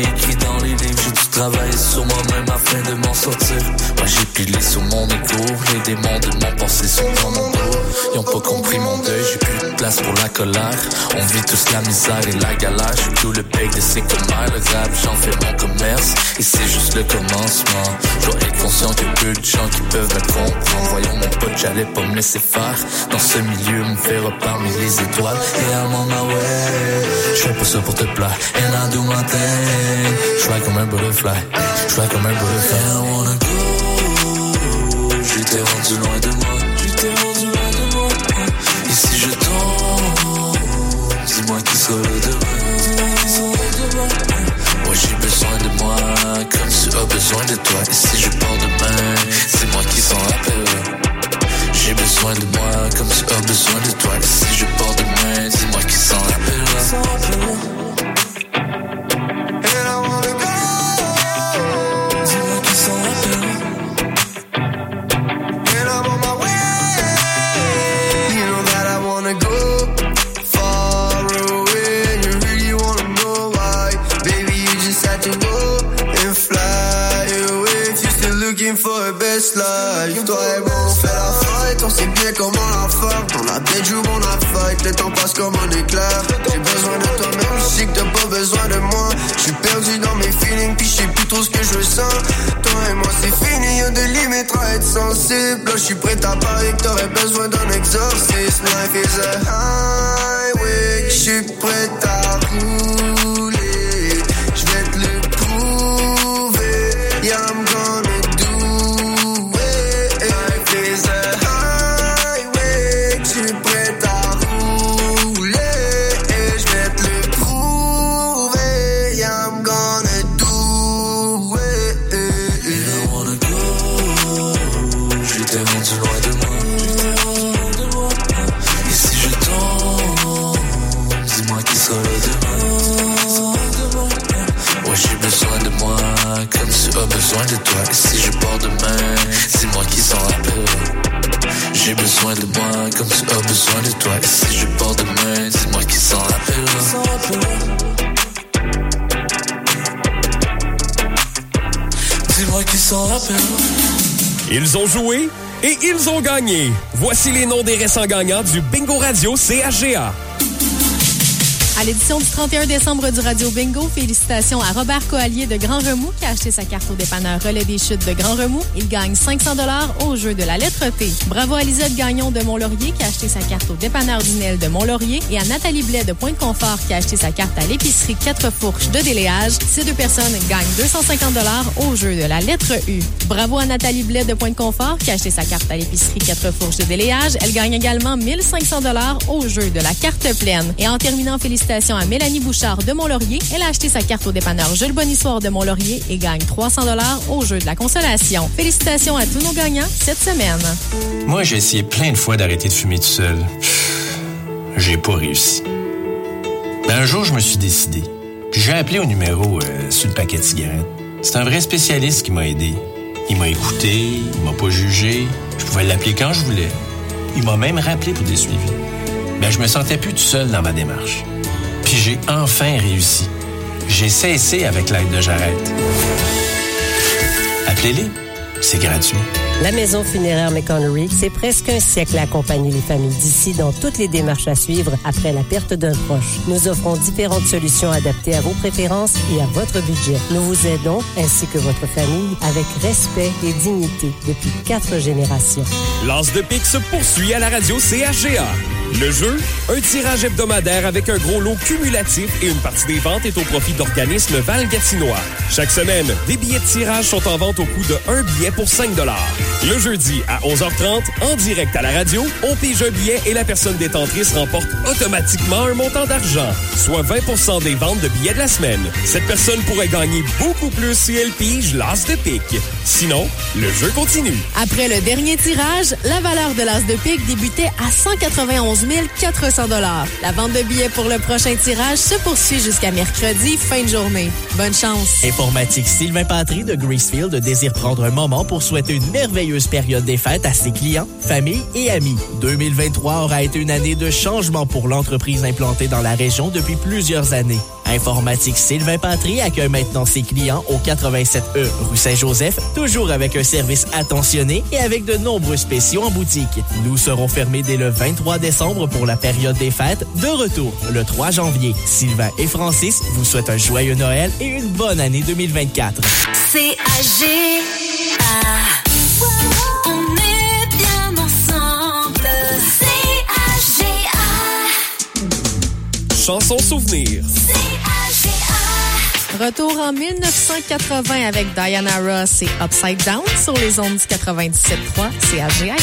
écrit dans les livres. J'ai dû travailler sur moi-même afin de m'en sortir. Moi, j'ai pilé sur mon égo. Les démons de On vit tous la misère et la galère. J'ai tout le bec de ces commères. Le rap, j'en fais mon commerce. Et c'est juste le commencement. Je dois être conscient a peu de gens qui peuvent me comprendre. Voyons mon pote, j'allais pas me laisser faire. Dans ce milieu, me faire parmi les étoiles. Et I'm on my way. Je fais pas ça pour te plaire. And I do my thing. Je comme un butterfly. Je comme un butterfly. I wanna go. J'étais rendu loin si je pars demain, c'est moi qui s'en rappellera. J'ai besoin de moi, comme tu as besoin de toi. Besoin d'un exorcisme. Life is a highway, je suis prêt comme tu as besoin de toi. Et si je pars demain, dis-moi qui s'en rappellera. J'ai besoin de moi, comme tu as besoin de toi. Et si je pars demain, dis-moi qui s'en rappellera. Dis-moi qui s'en rappellera. Ils ont joué et ils ont gagné. Voici les noms des récents gagnants du Bingo Radio CHGA. À l'édition du 31 décembre du Radio Bingo, félicitations à Robert Coallier de Grand Remous qui a acheté sa carte au dépanneur Relais des Chutes de Grand Remous. Il gagne 500 dollars au jeu de la lettre T. Bravo à Lisette Gagnon de Mont-Laurier qui a acheté sa carte au dépanneur Dinel de Mont-Laurier et à Nathalie Blais de Pointe-Confort qui a acheté sa carte à l'épicerie 4 Fourches de Déléage. Ces deux personnes gagnent 250 dollars au jeu de la lettre U. Bravo à Nathalie Blais de Pointe-Confort qui a acheté sa carte à l'épicerie 4 Fourches de Déléage. Elle gagne également 1500 dollars au jeu de la carte pleine. Et en terminant, félicitations à Mélanie Bouchard de Mont-Laurier. Elle a acheté sa carte au dépanneur Jules Bonissoir de Mont-Laurier et gagne 300 dollars au jeu de la consolation. Félicitations à tous nos gagnants cette semaine. Moi, j'ai essayé plein de fois d'arrêter de fumer tout seul. J'ai pas réussi. Ben, un jour, je me suis décidé. J'ai appelé au numéro euh, sur le paquet de cigarettes. C'est un vrai spécialiste qui m'a aidé. Il m'a écouté, il m'a pas jugé. Je pouvais l'appeler quand je voulais. Il m'a même rappelé pour des suivis. Ben, je me sentais plus tout seul dans ma démarche. Puis j'ai enfin réussi. J'ai cessé avec l'aide de Jarrette. Appelez-les. C'est gratuit. La Maison funéraire McConnery, c'est presque un siècle à accompagner les familles d'ici dans toutes les démarches à suivre après la perte d'un proche. Nous offrons différentes solutions adaptées à vos préférences et à votre budget. Nous vous aidons, ainsi que votre famille, avec respect et dignité depuis quatre générations. L'As de pique se poursuit à la radio CHGA. Le jeu, un tirage hebdomadaire avec un gros lot cumulatif et une partie des ventes est au profit d'organismes Val-Gatinois. Chaque semaine, des billets de tirage sont en vente au coût de un billet pour 5 Le jeudi à 11h30, en direct à la radio, on pige un billet et la personne détentrice remporte automatiquement un montant d'argent, soit 20% des ventes de billets de la semaine. Cette personne pourrait gagner beaucoup plus si elle pige l'As de pique. Sinon, le jeu continue. Après le dernier tirage, la valeur de l'as de pique débutait à 191 400 La vente de billets pour le prochain tirage se poursuit jusqu'à mercredi, fin de journée. Bonne chance! Informatique Sylvain Patry de Gracefield désire prendre un moment pour souhaiter une merveilleuse période des fêtes à ses clients, familles et amis. 2023 aura été une année de changement pour l'entreprise implantée dans la région depuis plusieurs années. Informatique Sylvain Patry accueille maintenant ses clients au 87E rue Saint-Joseph, toujours avec un service attentionné et avec de nombreux spéciaux en boutique. Nous serons fermés dès le 23 décembre pour la période des fêtes, de retour le 3 janvier. Sylvain et Francis vous souhaitent un joyeux Noël et une bonne année 2024. C-A-G-A. On est bien ensemble. C-A-G-A. Chanson souvenir. Retour en 1980 avec Diana Ross et Upside Down sur les ondes du 97.3 CAGA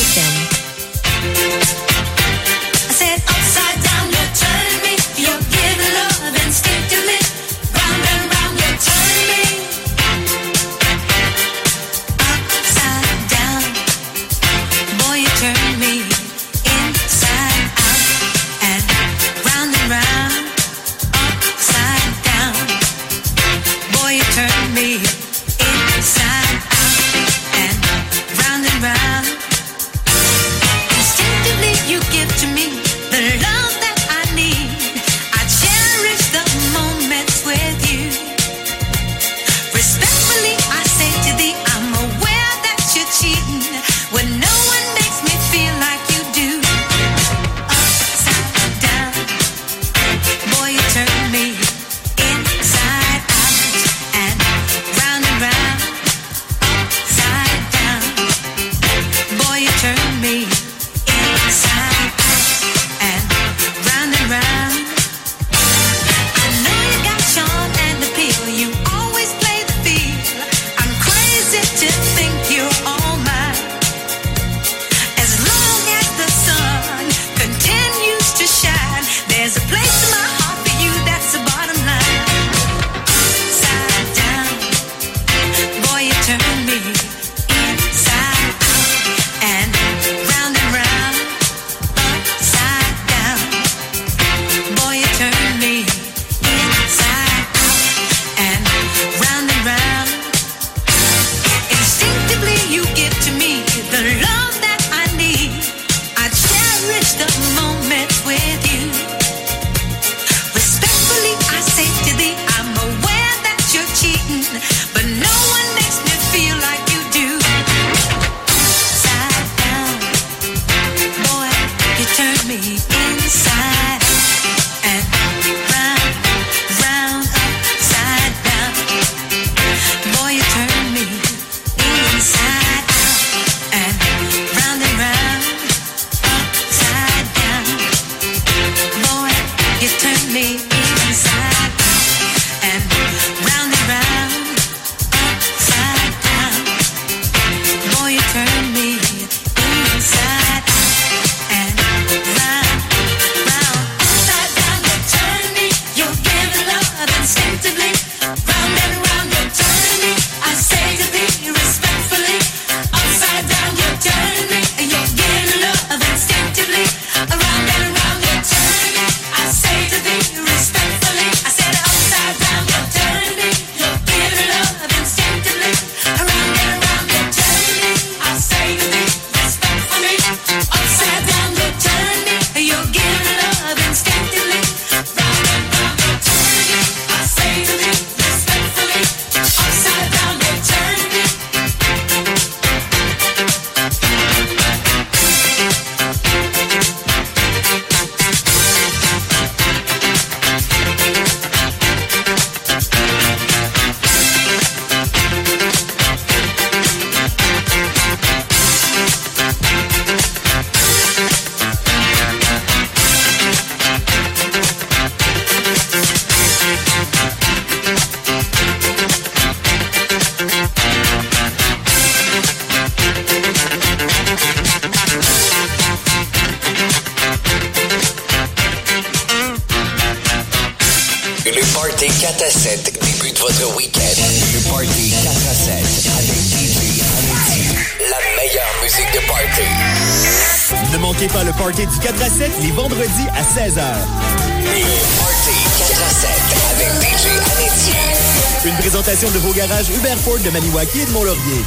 de Maniwaki et de Mont-Laurier.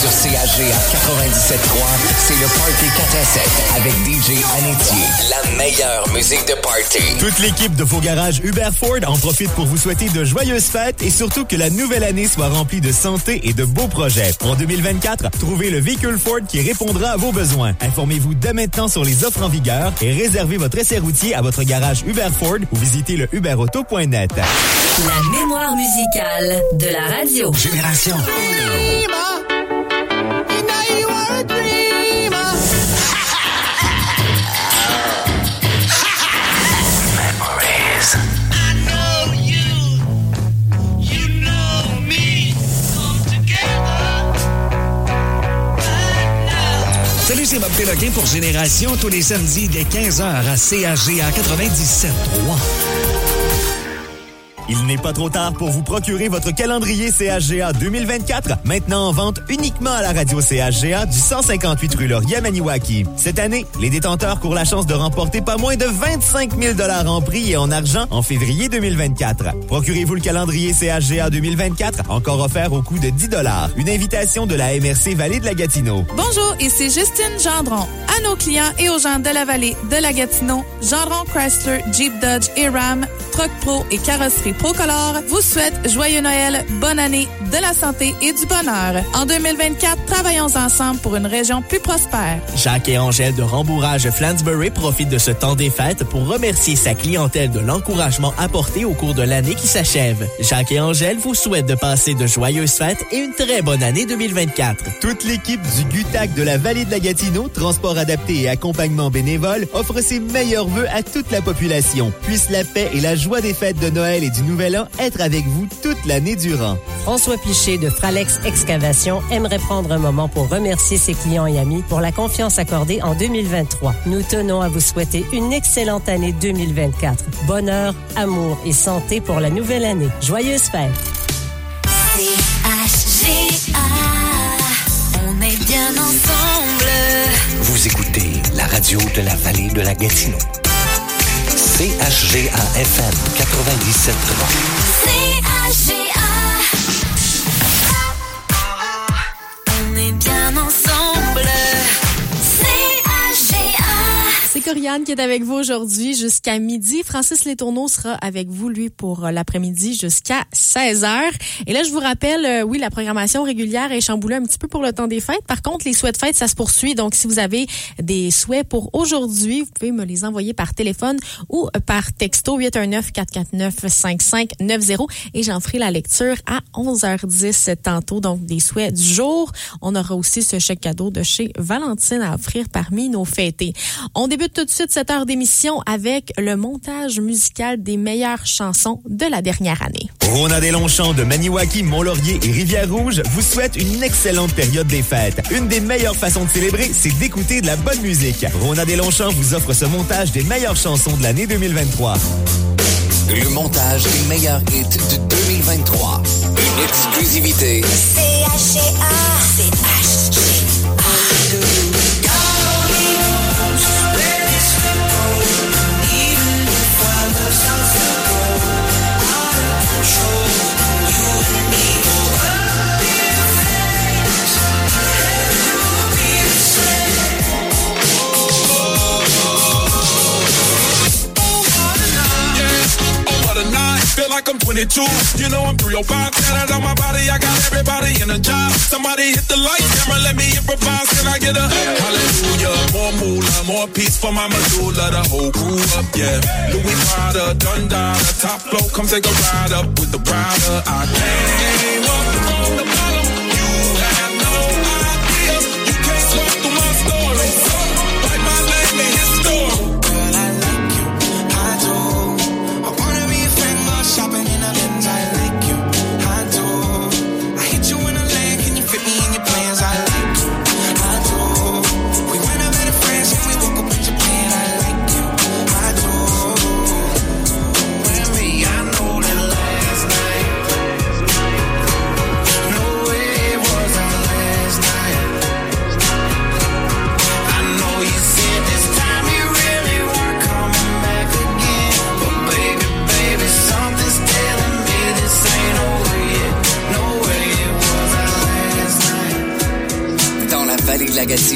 Sur CHGA 97.3, c'est le Party 4 à 7 avec DJ Anétier. La meilleure musique de party. Toute l'équipe de vos garages Hubert Ford en profite pour vous souhaiter de joyeuses fêtes et surtout que la nouvelle année soit remplie de santé et de beaux projets. En 2024, trouvez le véhicule Ford qui répondra à vos besoins. Informez-vous dès maintenant sur les offres en vigueur et réservez votre essai routier à votre garage Hubert Ford ou visitez le huberauto.net. La mémoire musicale de la radio. Génération. Salut, c'est Bob Péloquin pour Génération tous les samedis dès 15h à CHGA 97.3. Il n'est pas trop tard pour vous procurer votre calendrier CHGA 2024, maintenant en vente uniquement à la radio CHGA du 158 rue Laurier Maniwaki. Cette année, les détenteurs courent la chance de remporter pas moins de 25 000 en prix et en argent en février 2024. Procurez-vous le calendrier CHGA 2024, encore offert au coût de 10 Une invitation de la MRC Vallée de la Gatineau. Bonjour, ici Justine Gendron. À nos clients et aux gens de la vallée de la Gatineau, Gendron Chrysler, Jeep Dodge et Ram, Truck Pro et Carrosserie Procolor vous souhaite joyeux Noël, bonne année, de la santé et du bonheur. En 2024, travaillons ensemble pour une région plus prospère. Jacques et Angèle de Rembourrage Flansbury profitent de ce temps des fêtes pour remercier sa clientèle de l'encouragement apporté au cours de l'année qui s'achève. Jacques et Angèle vous souhaitent de passer de joyeuses fêtes et une très bonne année 2024. Toute l'équipe du GUTAC de la Vallée de la Gatineau, transport adapté et accompagnement bénévole, offre ses meilleurs vœux à toute la population. Puisse la paix et la joie des fêtes de Noël et du Nouvel An être avec vous toute l'année durant. François Piché de Fralex Excavation aimerait prendre un moment pour remercier ses clients et amis pour la confiance accordée en 2023. Nous tenons à vous souhaiter une excellente année 2024. Bonheur, amour et santé pour la nouvelle année. Joyeuses fêtes! CHGA, on est bien ensemble. Vous écoutez la radio de la vallée de la Gatineau. CHGA FM 97.3. Qui est avec vous aujourd'hui jusqu'à midi. Francis Letourneau sera avec vous, lui, pour euh, l'après-midi jusqu'à 16 h Et là, je vous rappelle, euh, oui, la programmation régulière est chamboulée un petit peu pour le temps des fêtes. Par contre, les souhaits de fête, ça se poursuit. Donc, si vous avez des souhaits pour aujourd'hui, vous pouvez me les envoyer par téléphone ou par texto 819-449-5590 et j'en ferai la lecture à 11h10 tantôt. Donc, des souhaits du jour. On aura aussi ce chèque cadeau de chez Valentine à offrir parmi nos fêtés. On débute tout de suite cette heure d'émission avec le montage musical des meilleures chansons de la dernière année. Rona des Longchamps de Maniwaki, Mont-Laurier et Rivière-Rouge vous souhaite une excellente période des fêtes. Une des meilleures façons de célébrer, c'est d'écouter de la bonne musique. Rona des Longchamps vous offre ce montage des meilleures chansons de l'année 2023. Le montage des meilleurs hits de 2023. Une exclusivité. 22. You know I'm 305. Tatted on my body. I got everybody in a job. Somebody hit the light camera. Let me improvise. Can I get a hallelujah? More moolah, more peace for my medulla. The whole crew up, yeah. Louis Prada, Dundada, top flow. Come take a ride up with the Prada. I came up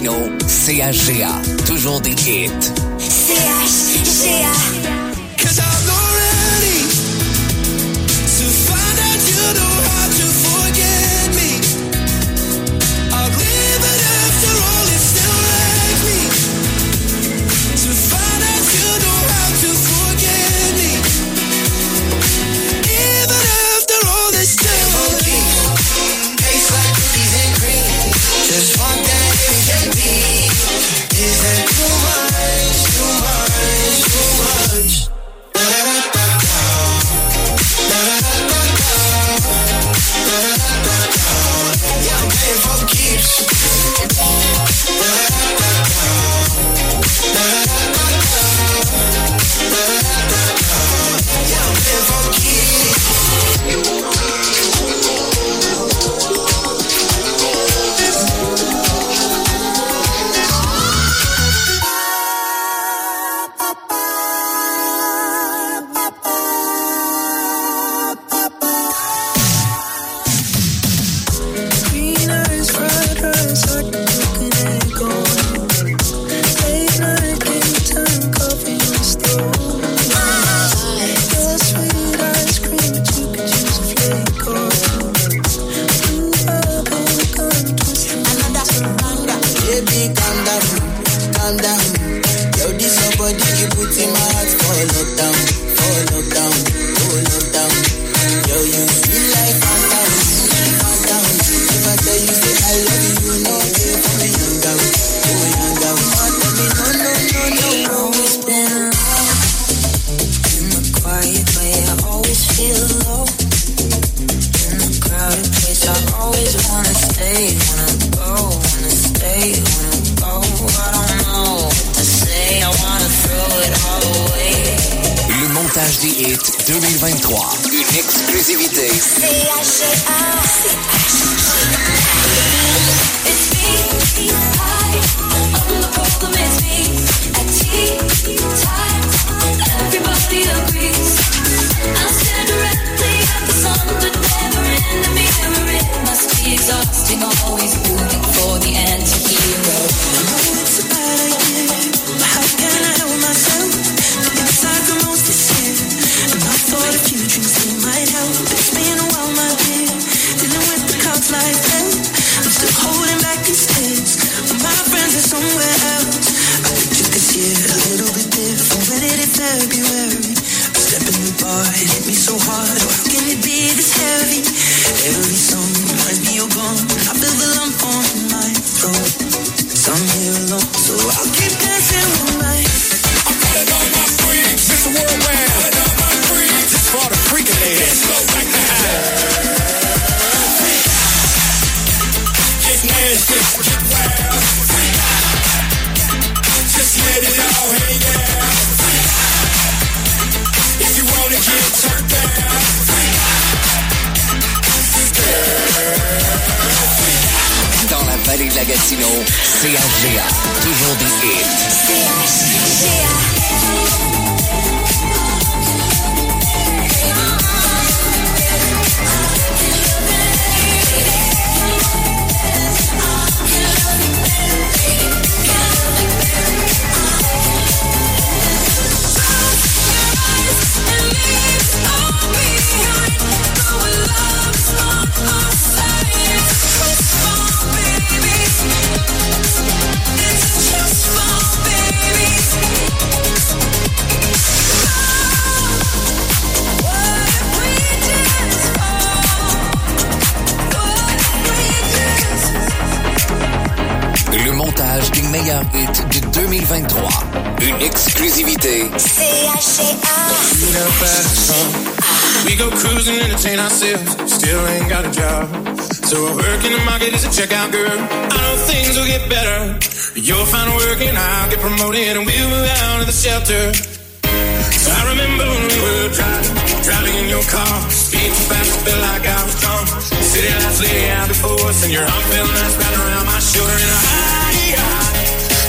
Martineau, CHGA. Toujours des hits. CHGA. 3. Une exclusivité. We go cruising, entertain ourselves. Still ain't got a job. So I work in the market as a checkout girl. I know things will get better. You'll find work and I'll get promoted and we'll move out of the shelter. So I remember when we were driving, driving in your car. Speed too fast, felt like I was drunk. City lights lay out before us and your arm felt nice wrapped around my shoulder and I.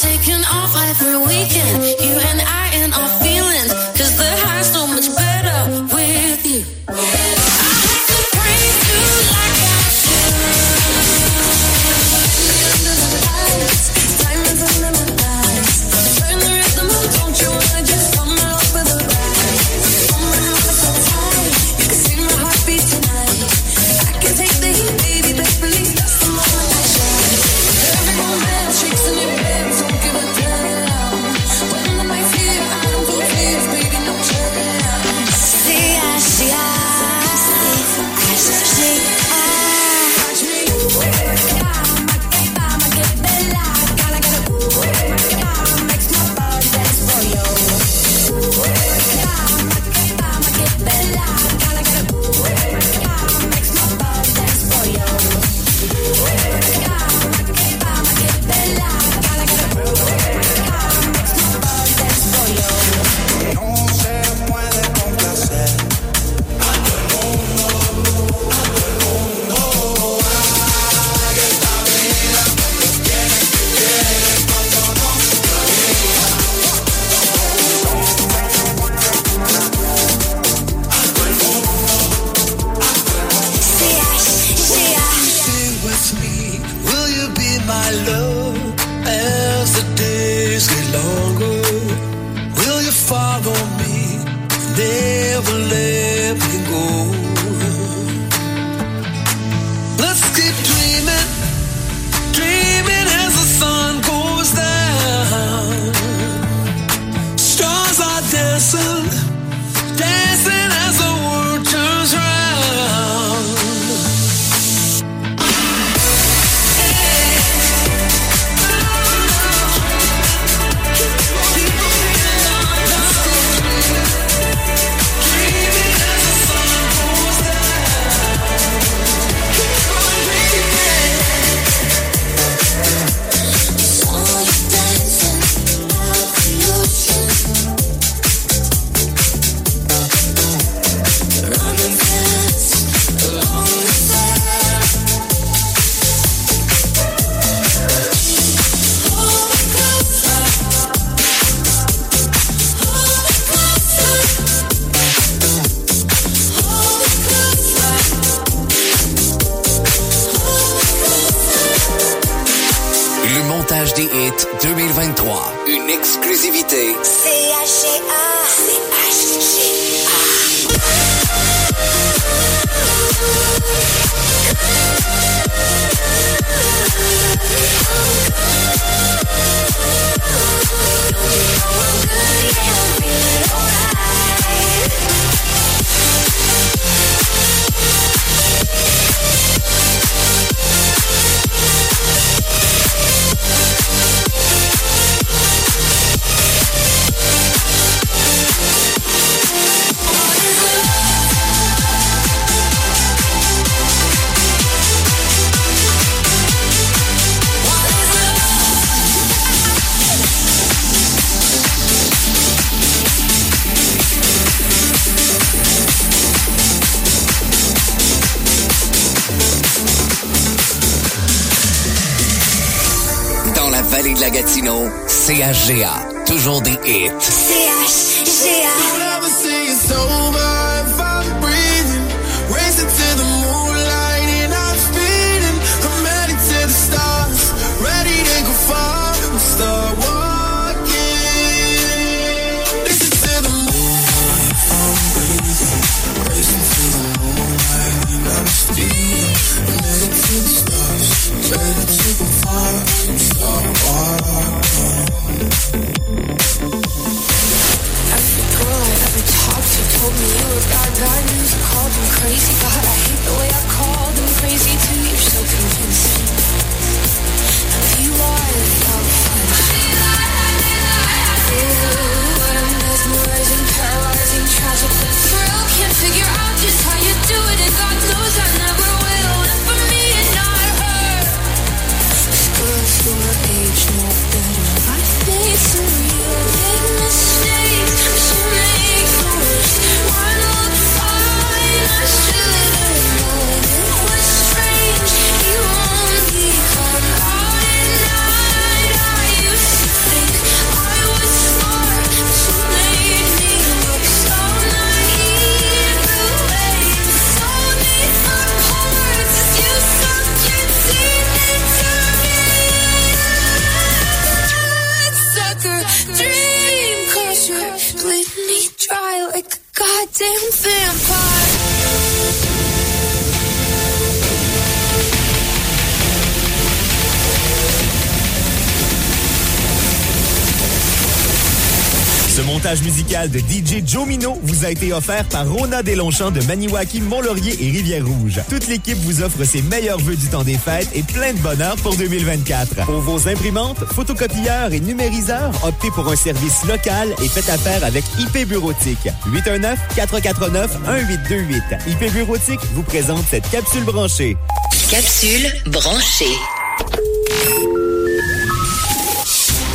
taking off every weekend. De DJ Joe Mino vous a été offert par Rona Deslongchamps de Maniwaki, Mont-Laurier et Rivière-Rouge. Toute l'équipe vous offre ses meilleurs vœux du temps des fêtes et plein de bonheur pour 2024. Pour vos imprimantes, photocopieurs et numériseurs, optez pour un service local et faites affaire avec IP Bureautique. 819-449-1828. IP Bureautique vous présente cette capsule branchée. Capsule branchée.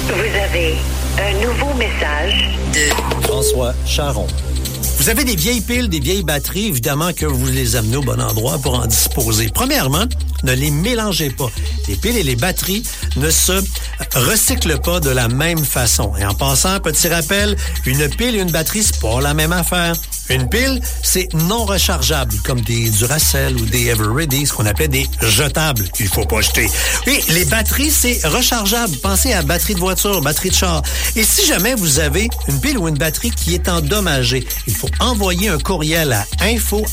Vous avez un nouveau message de François Charon. Vous avez des vieilles piles, des vieilles batteries, évidemment que vous les amenez au bon endroit pour en disposer. Premièrement, ne les mélangez pas. Les piles et les batteries ne se recyclent pas de la même façon. Et en passant, petit rappel, une pile et une batterie, c'est pas la même affaire. Une pile, c'est non rechargeable, comme des Duracell ou des Eveready, ce qu'on appelle des jetables qu'il faut pas jeter. Oui, les batteries, c'est rechargeable. Pensez à batterie de voiture, batterie de char. Et si jamais vous avez une pile ou une batterie qui est endommagée, il faut envoyer un courriel à info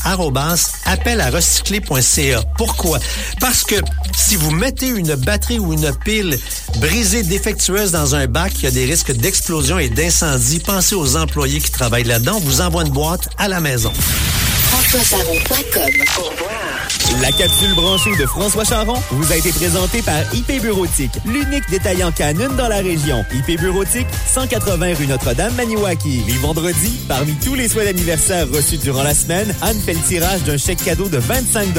Pourquoi? Parce que si vous mettez une batterie ou une pile brisée, défectueuse dans un bac, il y a des risques d'explosion et d'incendie. Pensez aux employés qui travaillent là-dedans. Vous envoie une boîte à la maison. La capsule branchée de François Charon vous a été présentée par IP Bureautique, l'unique détaillant Canon dans la région. IP Bureautique, 180 rue Notre-Dame, Maniwaki. Les vendredis, parmi tous les souhaits d'anniversaire reçus durant la semaine, Anne fait le tirage d'un chèque cadeau de 25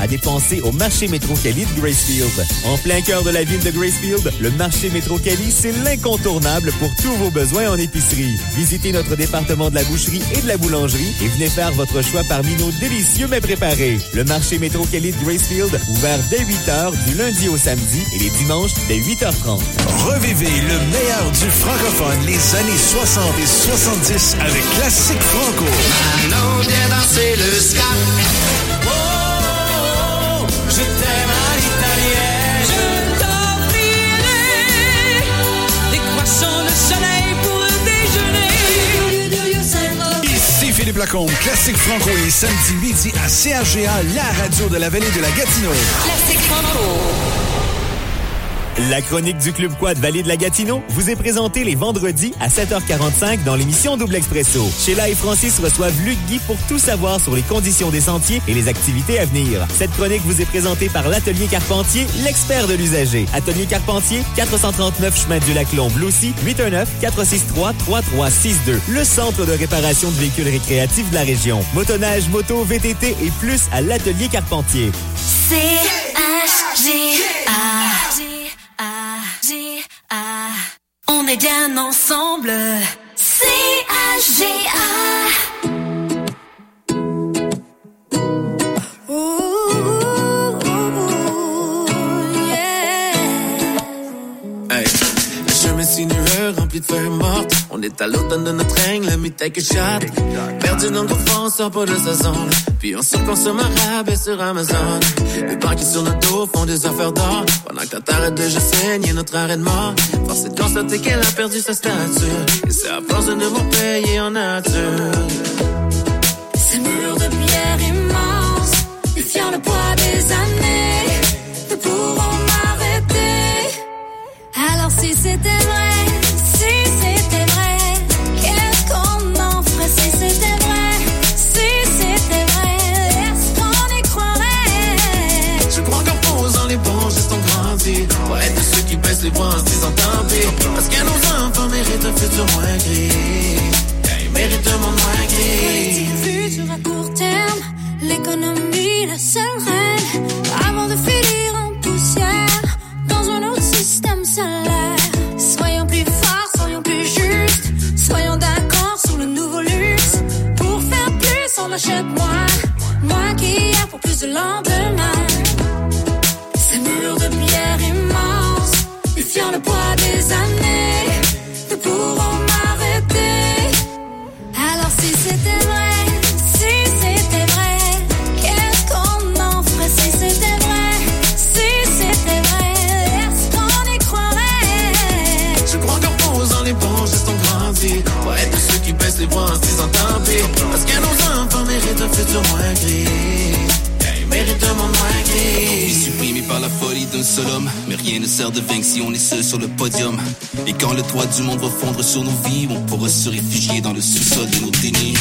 à dépenser au marché Métro Cali de Gracefield. En plein cœur de la ville de Gracefield, le marché Métro Cali, c'est l'incontournable pour tous vos besoins en épicerie. Visitez notre département de la boucherie et de la boulangerie et venez faire votre choix parmi nos délicieux mets préparés. Le marché Métro Kelly de Gracefield, ouvert dès 8 h du lundi au samedi et les dimanches dès 8h30. Revivez le meilleur du francophone les années 60 et 70 avec Classique Franco. Allons, danser le ska. Oh, je t'aime Classique Franco les samedis midi à CRGA, la radio de la vallée de la Gatineau. Classique Franco. La chronique du Club Quad Vallée de la Gatineau vous est présentée les vendredis à 7h45 dans l'émission Double Expresso. Sheila et Francis reçoivent Luc Guy pour tout savoir sur les conditions des sentiers et les activités à venir. Cette chronique vous est présentée par l'Atelier Carpentier, l'expert de l'usager. Atelier Carpentier, 439 chemin du lac Lombe, aussi 819-463-3362. Le centre de réparation de véhicules récréatifs de la région. Motoneige, moto, VTT et plus à l'Atelier Carpentier. C-H-G-A. On est bien ensemble. C-H-G-A. Rempli de feuilles mortes. On est à l'automne de notre règne, le mythe que chatte. Perdu dans le sort pas de sa zone. Puis on surconsomme un rabais sur Amazon. Les banquiers sur notre dos font des affaires d'or. Pendant que ta arrête de je saigne notre arrêt de mort. Force de constater qu'elle a perdu sa stature. Et c'est à force de ne pas payer en nature. Ces murs de pierre immenses, défiant le poids des années, ne pourront m'arrêter. Alors si c'était vrai, les bras en se disant. Parce que nos enfants méritent un futur moins gris. Ils méritent un moins gris. futur à court terme, l'économie la seule reine. Avant de finir en poussière dans un autre système solaire. Soyons plus forts, soyons plus justes, soyons d'accord sur le nouveau luxe. Pour faire plus, on achète moins, moins a pour plus de lendemain. Tant pis. Parce que d'un seul homme. Mais rien ne sert de vaincre si on est seul sur le podium. Et quand le toit du monde va fondre sur nos vies, on pourra se réfugier dans le sous-sol de nos dénis.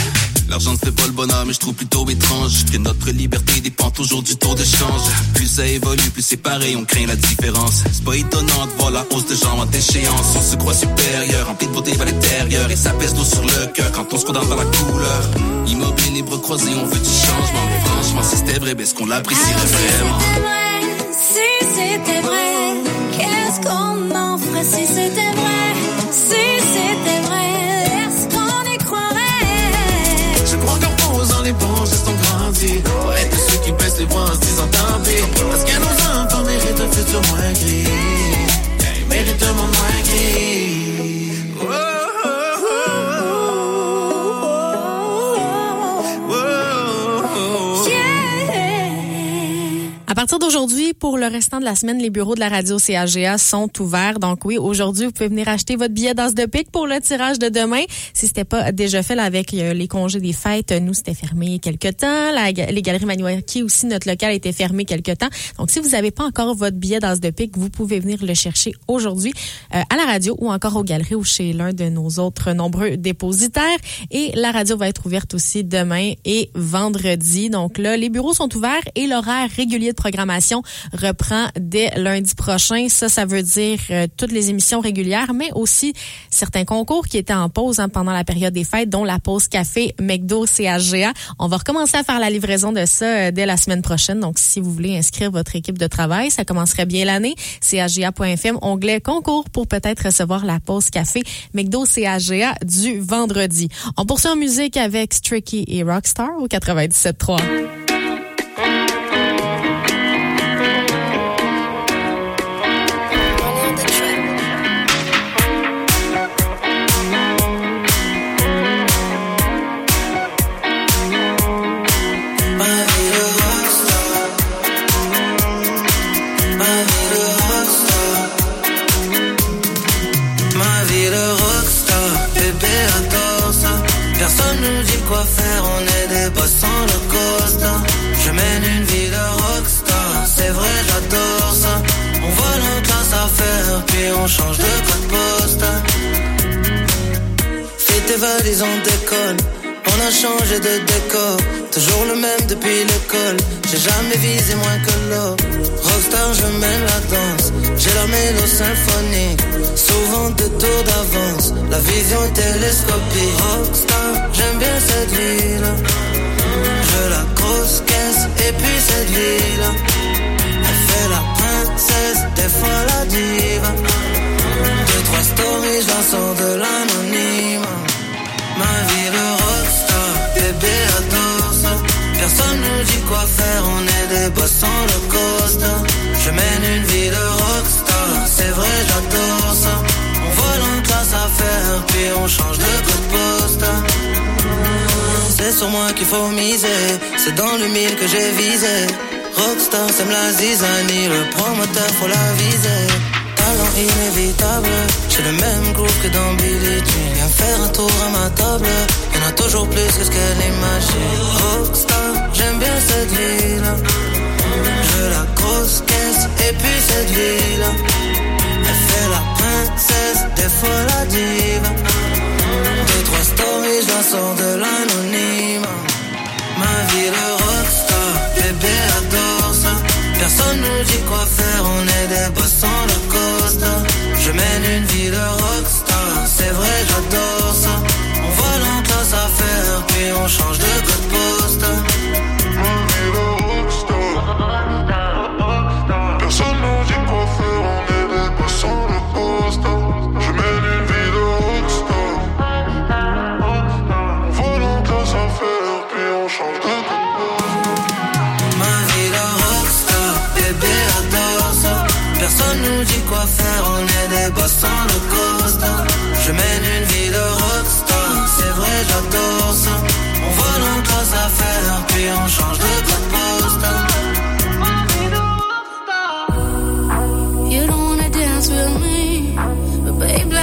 L'argent ne fait pas le bonheur, mais je trouve plutôt étrange que notre liberté dépend toujours du taux de change. Plus ça évolue, plus c'est pareil, on craint la différence. C'est pas étonnant de voir la hausse de gens en déchéance. On se croit supérieur, rempli de beauté vers l'intérieur, et ça pèse l'eau sur le cœur quand on se condamne dans la couleur. Immobile, les bras croisés, on veut du changement. Mais franchement, si c'était vrai, ben, est-ce qu'on l'apprécierait vraiment? C'était vrai, qu'est-ce qu'on en ferait si c'était vrai? Si c'était vrai, est-ce qu'on y croirait? Je crois qu'en posant les ponts, gestes on grandit. Pour être ceux qui baissent les bras en se disant tant pis. Parce que nos enfants méritent un futur moins gris. Méritent un monde moins gris. Partir d'aujourd'hui, pour le restant de la semaine, les bureaux de la radio CAGA sont ouverts. Donc oui, aujourd'hui, vous pouvez venir acheter votre billet d'as de pique pour le tirage de demain. Si c'était pas déjà fait là, avec euh, les congés des fêtes, nous, c'était fermé quelque temps. Les galeries Maniwaki aussi, notre local était fermé quelque temps. Donc si vous n'avez pas encore votre billet d'as de pique, vous pouvez venir le chercher aujourd'hui euh, à la radio ou encore aux galeries ou chez l'un de nos autres nombreux dépositaires. Et la radio va être ouverte aussi demain et vendredi. Donc là, les bureaux sont ouverts et l'horaire régulier de programmation reprend dès lundi prochain. Ça, ça veut dire euh, toutes les émissions régulières, mais aussi certains concours qui étaient en pause hein, pendant la période des fêtes, dont la pause café McDo CHGA. On va recommencer à faire la livraison de ça euh, dès la semaine prochaine. Donc, si vous voulez inscrire votre équipe de travail, ça commencerait bien l'année. CHGA.fm, onglet concours pour peut-être recevoir la pause café McDo CHGA du vendredi. On poursuit en musique avec Tricky et Rockstar au 97.3. a changé de décor, toujours le même depuis l'école. J'ai jamais visé moins que l'or. Rockstar, je mène la danse. J'ai la mélo symphonique, souvent deux tours d'avance. La vision télescopique. Rockstar, j'aime bien cette vie-là. Je la grosse caisse et puis cette vie-là. Elle fait la princesse, des fois la diva. Deux, trois stories, je la sors de l'anonyme. Ma vie de rockstar, bébé adore ça. Personne nous dit quoi faire, on est des boss sans le costa. Je mène une vie de rockstar, c'est vrai, j'adore ça. On vole en classe à faire, puis on change de code postal. C'est sur moi qu'il faut miser, c'est dans le mille que j'ai visé. Rockstar, c'est la zizanie, le promoteur faut la viser. Talent inévitable, j'ai le même groove que dans Billie Jean. Viens faire un tour à ma table, y'en a toujours plus que ce qu'elle imagine. Rockstar, j'aime bien cette vie-là. Je la grosse caisse et puis cette vie-là. Elle fait la princesse, des fois la diva. Deux, trois stories, je la sors de l'anonyme. Ma vie de rockstar, bébé adore. Personne nous dit quoi faire, on est des boss sans le costa. Je mène une vie de rockstar, c'est vrai, j'adore ça. On vole en classe à faire, puis on change de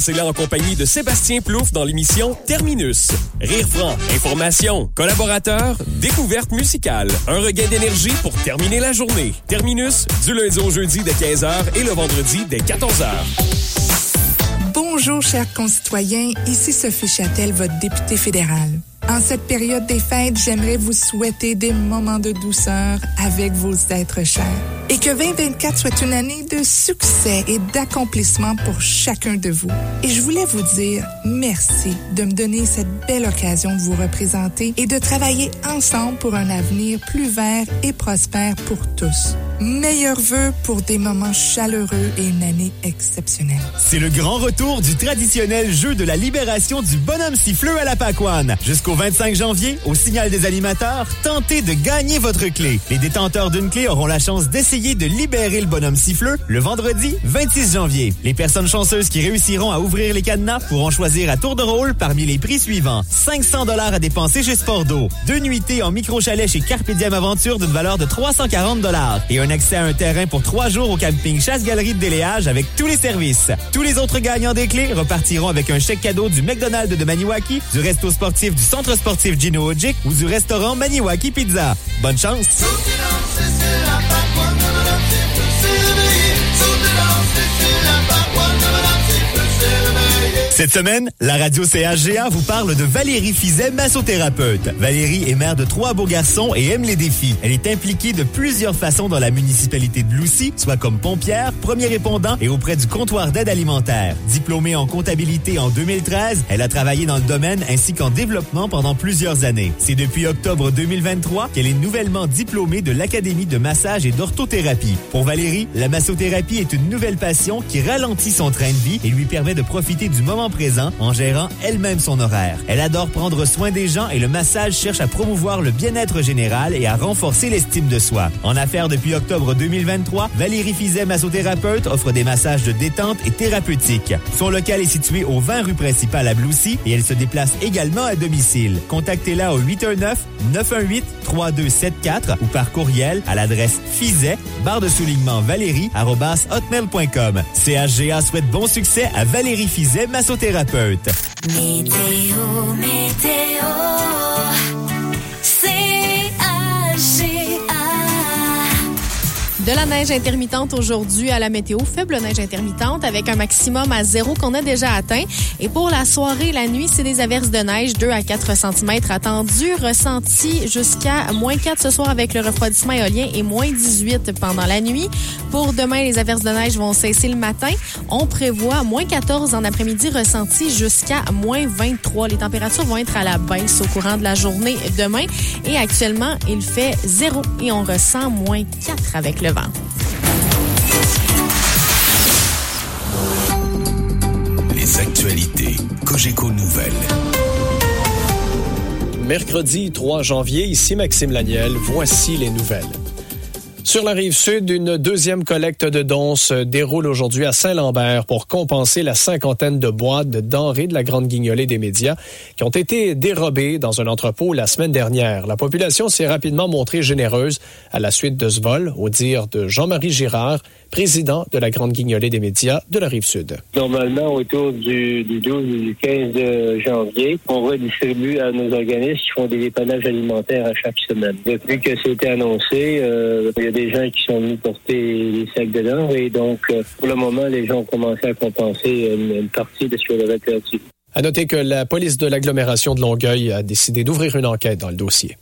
Passez-les en compagnie de Sébastien Plouffe dans l'émission Terminus. Rire franc, information, collaborateurs, découverte musicale, un regain d'énergie pour terminer la journée. Terminus, du lundi au jeudi dès 15h et le vendredi dès 14h. Bonjour, chers concitoyens. Ici Sophie Châtel, votre députée fédérale. En cette période des fêtes, j'aimerais vous souhaiter des moments de douceur avec vos êtres chers. Et que 2024 soit une année de succès et d'accomplissement pour chacun de vous. Et je voulais vous dire merci de me donner cette belle occasion de vous représenter et de travailler ensemble pour un avenir plus vert et prospère pour tous. Meilleurs vœux pour des moments chaleureux et une année exceptionnelle. C'est le grand retour du traditionnel jeu de la libération du bonhomme siffleux à la Pacoane. Jusqu'au 25 janvier, au signal des animateurs, tentez de gagner votre clé. Les détenteurs d'une clé auront la chance d'essayer de libérer le bonhomme siffleux le vendredi 26 janvier. Les personnes chanceuses qui réussiront à ouvrir les cadenas pourront choisir à tour de rôle parmi les prix suivants. 500 dollars à dépenser chez Spordo, deux nuitées en micro-chalet chez Carpe Diem Aventure d'une valeur de 340 dollars et un accès à un terrain pour trois jours au camping Chasse-Galerie de Déléage avec tous les services. Tous les autres gagnants des clés repartiront avec un chèque cadeau du McDonald's de Maniwaki, du resto sportif du centre sportif Gino Ojic ou du restaurant Maniwaki Pizza. Bonne chance! Cette semaine, la radio CHGA vous parle de Valérie Fizet, massothérapeute. Valérie est mère de trois beaux garçons et aime les défis. Elle est impliquée de plusieurs façons dans la municipalité de Loussy, soit comme pompière, premier répondant et auprès du comptoir d'aide alimentaire. Diplômée en comptabilité en 2013, elle a travaillé dans le domaine ainsi qu'en développement pendant plusieurs années. C'est depuis octobre 2023 qu'elle est nouvellement diplômée de l'Académie de massage et d'orthothérapie. Pour Valérie, la massothérapie est une nouvelle passion qui ralentit son train de vie et lui permet de profiter du moment présent en gérant elle-même son horaire. Elle adore prendre soin des gens et le massage cherche à promouvoir le bien-être général et à renforcer l'estime de soi. En affaires depuis octobre 2023, Valérie Fizet, massothérapeute, offre des massages de détente et thérapeutique. Son local est situé au 20 rue principale à Bloussy et elle se déplace également à domicile. Contactez-la au 819-918-3274 ou par courriel à l'adresse fizet, barre de soulignement valérie, hotmail.com. CHGA souhaite bon succès à Valérie Fizet, massothérapeute. Météo, météo, De la neige intermittente aujourd'hui à la météo, faible neige intermittente avec un maximum à zéro qu'on a déjà atteint. Et pour la soirée, la nuit, c'est des averses de neige 2 à 4 cm attendus, ressenti jusqu'à moins 4 ce soir avec le refroidissement éolien et moins 18 pendant la nuit. Pour demain, les averses de neige vont cesser le matin. On prévoit moins 14 en après-midi ressenti jusqu'à moins 23. Les températures vont être à la baisse au courant de la journée demain. Et actuellement, il fait 0 et on ressent moins 4 avec le vent. Les actualités Cogeco Nouvelles. Mercredi 3 janvier, ici Maxime Laniel, voici les nouvelles. Sur la rive sud, une deuxième collecte de dons se déroule aujourd'hui à Saint-Lambert pour compenser la cinquantaine de boîtes de denrées de la grande guignolée des médias qui ont été dérobées dans un entrepôt la semaine dernière. La population s'est rapidement montrée généreuse à la suite de ce vol, au dire de Jean-Marie Girard, président de la grande guignolée des médias de la rive sud. Normalement, autour du, du 12 ou du 15 de janvier, on redistribue à nos organismes qui font des dépannages alimentaires à chaque semaine. Depuis que c'était annoncé, euh, il y a des gens qui sont venus porter des sacs de denrées et donc, euh, pour le moment, les gens ont commencé à compenser une, partie de ce qu'on avait perdu. À noter que la police de l'agglomération de Longueuil a décidé d'ouvrir une enquête dans le dossier.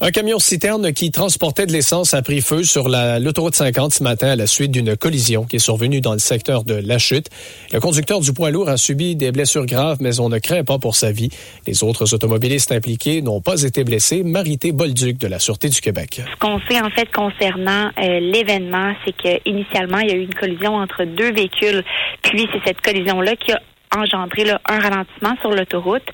Un camion citerne qui transportait de l'essence a pris feu sur la- l'autoroute 50 ce matin à la suite d'une collision qui est survenue dans le secteur de La Chute. Le conducteur du poids lourd a subi des blessures graves, mais on ne craint pas pour sa vie. Les autres automobilistes impliqués n'ont pas été blessés. Marité Bolduc de la Sûreté du Québec. Ce qu'on sait en fait concernant euh, l'événement, c'est que initialement il y a eu une collision entre deux véhicules, puis c'est cette collision-là qui a engendré un ralentissement sur l'autoroute.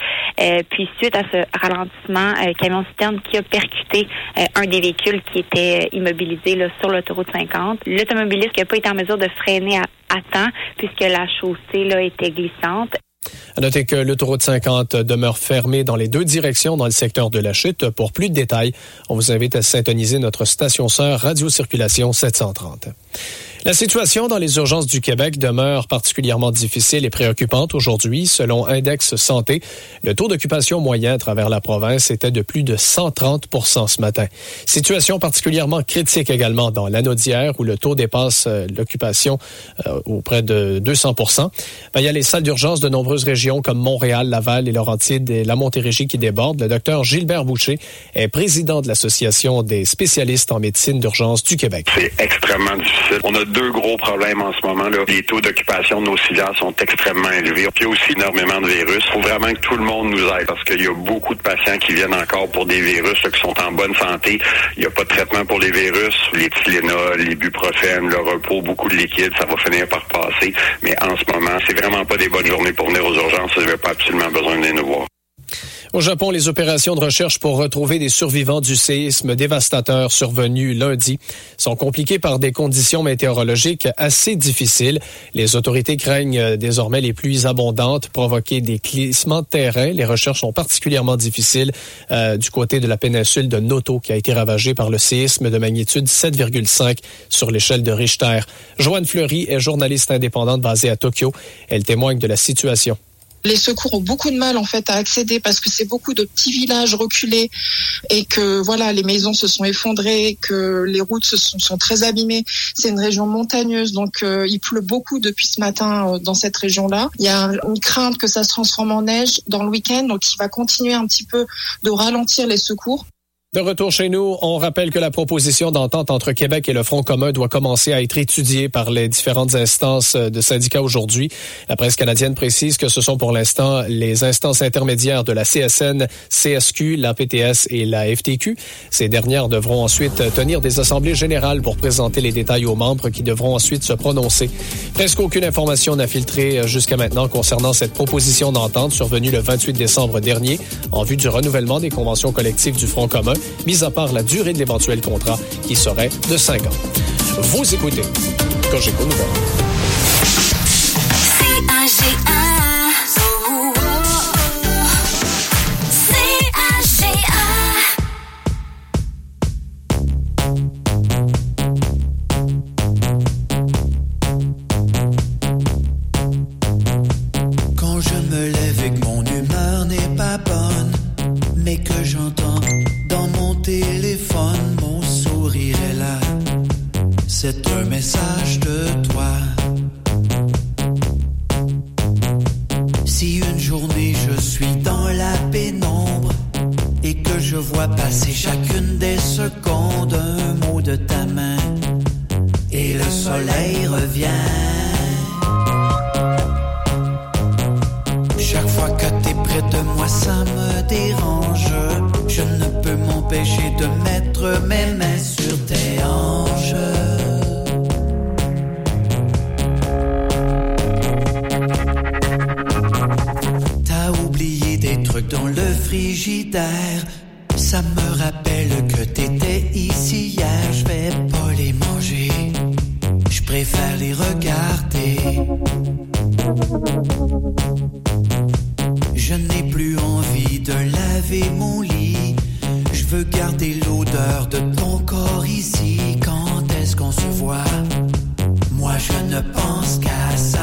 Euh, puis suite à ce ralentissement, euh, camion citerne qui a percuté euh, un des véhicules qui était euh, immobilisé sur l'autoroute 50. L'automobiliste n'a pas été en mesure de freiner à, temps puisque la chaussée était glissante. À noter que l'autoroute 50 demeure fermée dans les deux directions dans le secteur de la chute. Pour plus de détails, on vous invite à syntoniser notre station sœur Radio Circulation 730. La situation dans les urgences du Québec demeure particulièrement difficile et préoccupante aujourd'hui. Selon Index Santé, le taux d'occupation moyen à travers la province était de plus de 130% ce matin. Situation particulièrement critique également dans l'Anaudière où le taux dépasse euh, l'occupation euh, auprès de 200% Ben, Il y a les salles d'urgence de nombreuses régions comme Montréal, Laval et Laurentides et la Montérégie qui débordent. Le docteur Gilbert Boucher est président de l'Association des spécialistes en médecine d'urgence du Québec. C'est extrêmement difficile. Deux gros problèmes en ce moment. là. Les taux d'occupation de nos civières sont extrêmement élevés. Puis il y a aussi énormément de virus. Il faut vraiment que tout le monde nous aide parce qu'il y a beaucoup de patients qui viennent encore pour des virus là, qui sont en bonne santé. Il n'y a pas de traitement pour les virus. Les Tylenol, l'ibuprofène, le repos, beaucoup de liquide, ça va finir par passer. Mais en ce moment, c'est vraiment pas des bonnes journées pour venir aux urgences. Vous n'avez pas absolument besoin de venir nous voir. Au Japon, les opérations de recherche pour retrouver des survivants du séisme dévastateur survenu lundi sont compliquées par des conditions météorologiques assez difficiles. Les autorités craignent désormais les pluies abondantes provoquer des glissements de terrain. Les recherches sont particulièrement difficiles euh, du côté de la péninsule de Noto qui a été ravagée par le séisme de magnitude 7,5 sur l'échelle de Richter. Joanne Fleury est journaliste indépendante basée à Tokyo. Elle témoigne de la situation. Les secours ont beaucoup de mal en fait à accéder parce que c'est beaucoup de petits villages reculés et que voilà les maisons se sont effondrées, que les routes se sont, très abîmées. C'est une région montagneuse donc euh, il pleut beaucoup depuis ce matin euh, dans cette région-là. Il y a une crainte que ça se transforme en neige dans le week-end donc il va continuer un petit peu de ralentir les secours. De retour chez nous, on rappelle que la proposition d'entente entre Québec et le Front commun doit commencer à être étudiée par les différentes instances de syndicats aujourd'hui. La presse canadienne précise que ce sont pour l'instant les instances intermédiaires de la CSN, CSQ, la PTS et la FTQ. Ces dernières devront ensuite tenir des assemblées générales pour présenter les détails aux membres qui devront ensuite se prononcer. Presque aucune information n'a filtré jusqu'à maintenant concernant cette proposition d'entente survenue le 28 décembre dernier en vue du renouvellement des conventions collectives du Front commun mis à part la durée de l'éventuel contrat qui serait de 5 ans. Vous écoutez Cogeco Nouvelle. C'est un message de toi. Si une journée je suis dans la pénombre et que je vois passer chacune des secondes un mot de ta main et le soleil revient. Chaque fois que t'es près de moi, ça me dérange. Je ne peux m'empêcher de mettre mes mains sur tes hanches. Ça me rappelle que t'étais ici hier. Je vais pas les manger. Je préfère les regarder. Je n'ai plus envie de laver mon lit. Je veux garder l'odeur de ton corps ici. Quand est-ce qu'on se voit? Moi, je ne pense qu'à ça.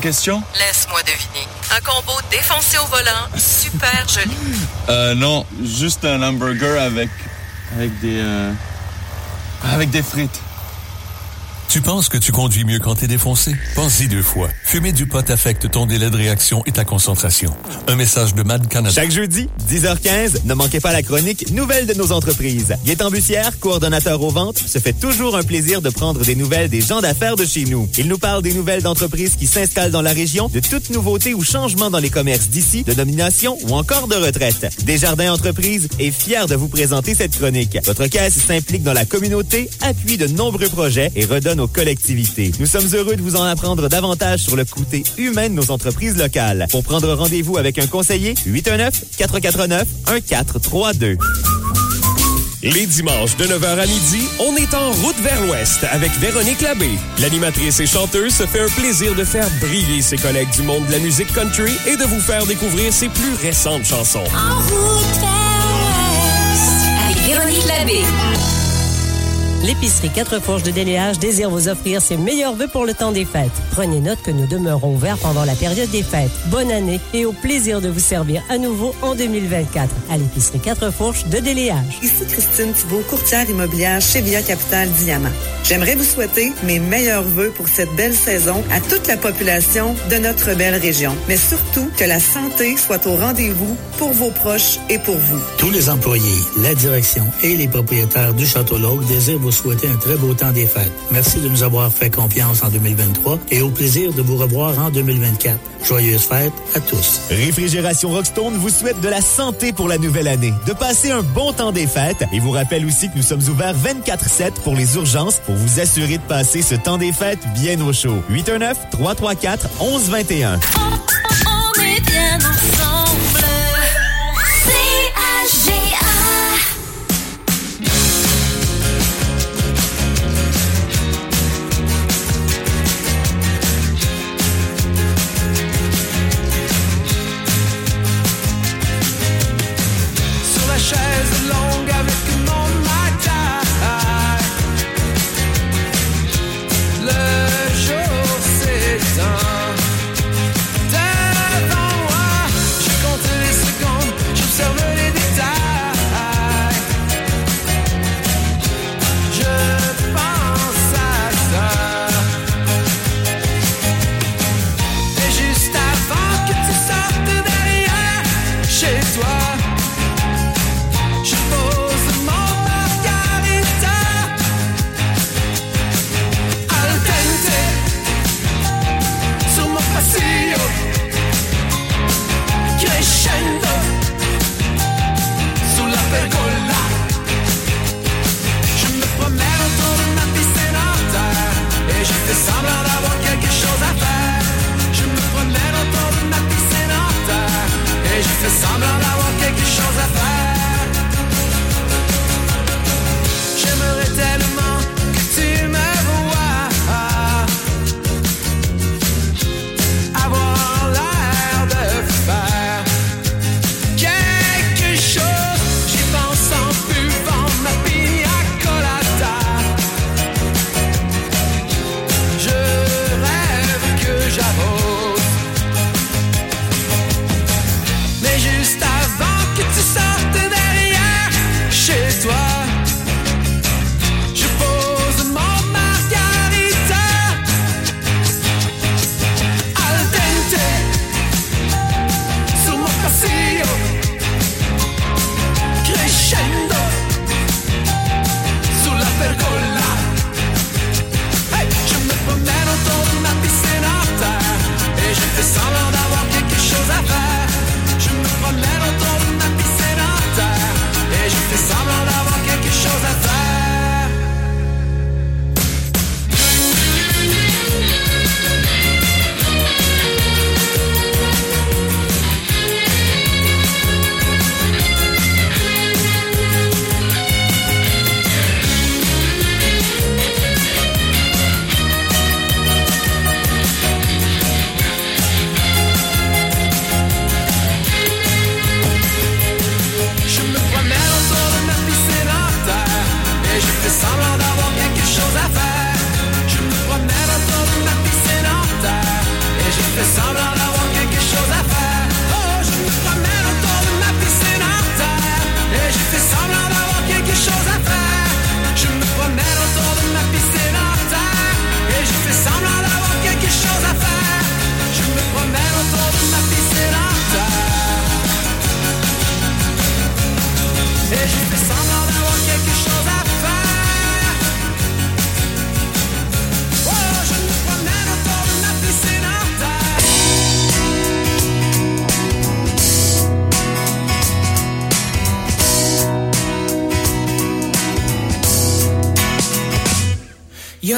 Question? Laisse-moi deviner. Un combo défoncé au volant, super joli. (laughs) Euh, non, juste un hamburger avec... avec des... euh, avec des frites. Tu penses que tu conduis mieux quand t'es défoncé? Pense-y deux fois. Fumer du pot affecte ton délai de réaction et ta concentration. Un message de Mad Canada. Chaque jeudi, 10h15, ne manquez pas la chronique Nouvelles de nos entreprises. Gaétan Bussière, coordonnateur aux ventes, se fait toujours un plaisir de prendre des nouvelles des gens d'affaires de chez nous. Il nous parle des nouvelles d'entreprises qui s'installent dans la région, de toutes nouveautés ou changements dans les commerces d'ici, de nomination ou encore de retraite. Desjardins Entreprises est fier de vous présenter cette chronique. Votre caisse s'implique dans la communauté, appuie de nombreux projets et redonne aux collectivités. Nous sommes heureux de vous en apprendre davantage sur le côté humain de nos entreprises locales. Pour prendre rendez-vous avec un conseiller, 819-449-1432. Les dimanches de 9h à midi, on est en route vers l'ouest avec Véronique Labbé. L'animatrice et chanteuse se fait un plaisir de faire briller ses collègues du monde de la musique country et de vous faire découvrir ses plus récentes chansons. Avec Véronique Labbé. L'épicerie Quatre Fourches de Déléage désire vous offrir ses meilleurs vœux pour le temps des fêtes. Prenez note que nous demeurons ouverts pendant la période des fêtes. Bonne année et au plaisir de vous servir à nouveau en 2024 à l'épicerie Quatre Fourches de Déléage. Ici Christine Thibault, courtière immobilière chez Via Capital Diamant. J'aimerais vous souhaiter mes meilleurs vœux pour cette belle saison à toute la population de notre belle région. Mais surtout, que la santé soit au rendez-vous pour vos proches et pour vous. Tous les employés, la direction et les propriétaires du Château L'Auque désirent vous souhaiter un très beau temps des fêtes. Merci de nous avoir fait confiance en 2023 et au plaisir de vous revoir en 2024. Joyeuses fêtes à tous. Réfrigération Rockstone vous souhaite de la santé pour la nouvelle année, de passer un bon temps des fêtes et vous rappelle aussi que nous sommes ouverts 24-7 pour les urgences pour vous assurer de passer ce temps des fêtes bien au chaud. 819-334-1121. On est bien ensemble.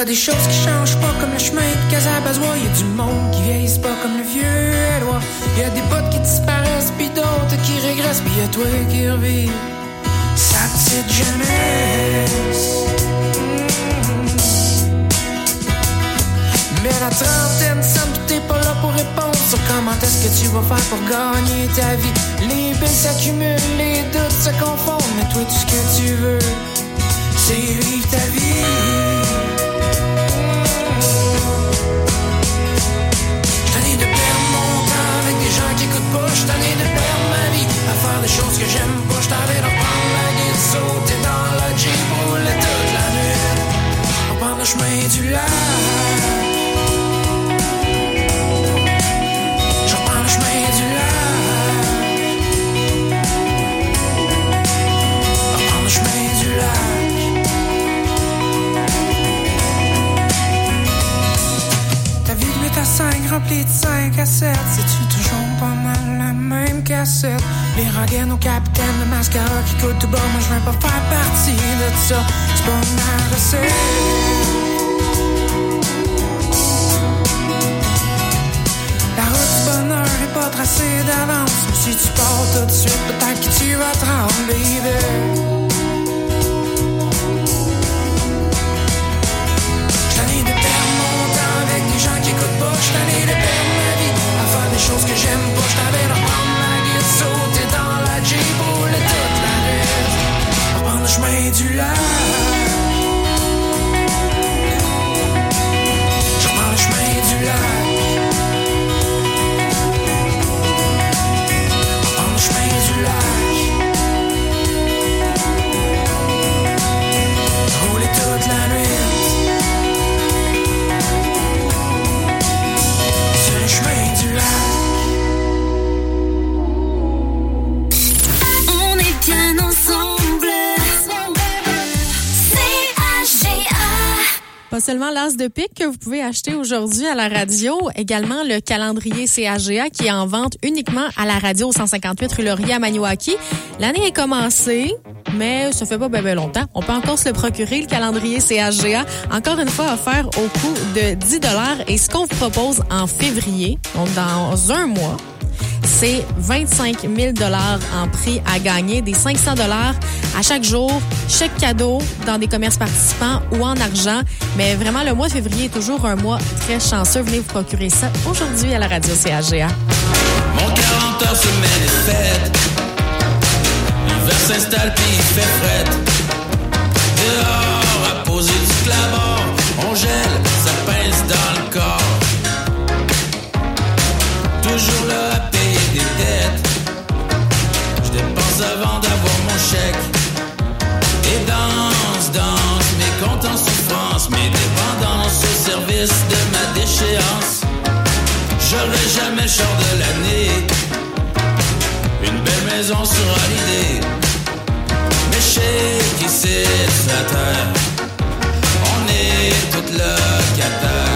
des choses. het zo sprong. La route du bonheur est pas tracée d'avance. Si tu pars tout de suite, seulement l'as de pique que vous pouvez acheter aujourd'hui à la radio, également le calendrier CAGA qui est en vente uniquement à la radio 158 rue Laurier à Maniwaki. L'année est commencée, mais ça fait pas bien ben longtemps. On peut encore se le procurer, le calendrier CAGA, encore une fois offert au coût de 10 et ce qu'on vous propose en février, donc dans un mois, c'est 25 000 en prix à gagner, des 500 à chaque jour, chaque cadeau dans des commerces participants ou en argent. Mais vraiment, le mois de février est toujours un mois très chanceux. Venez vous procurer ça aujourd'hui à la radio CAGA. Mon 40 heures semaine est faite. L'hiver s'installe puis il fait fret. Dehors, à poser du clamor, on gèle, ça pince dans le corps. Toujours là. de l'année. Une belle maison sera l'idée. Mais chez qui c'est la terre, on est toute locataire.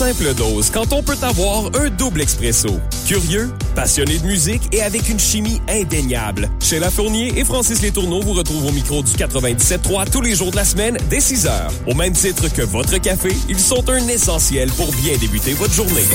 Simple dose quand on peut avoir un double expresso? Curieux, passionné de musique et avec une chimie indéniable. Chez La Fournier et Francis Létourneau vous retrouvent au micro du 97.3 tous les jours de la semaine dès 6 heures. Au même titre que votre café, ils sont un essentiel pour bien débuter votre journée.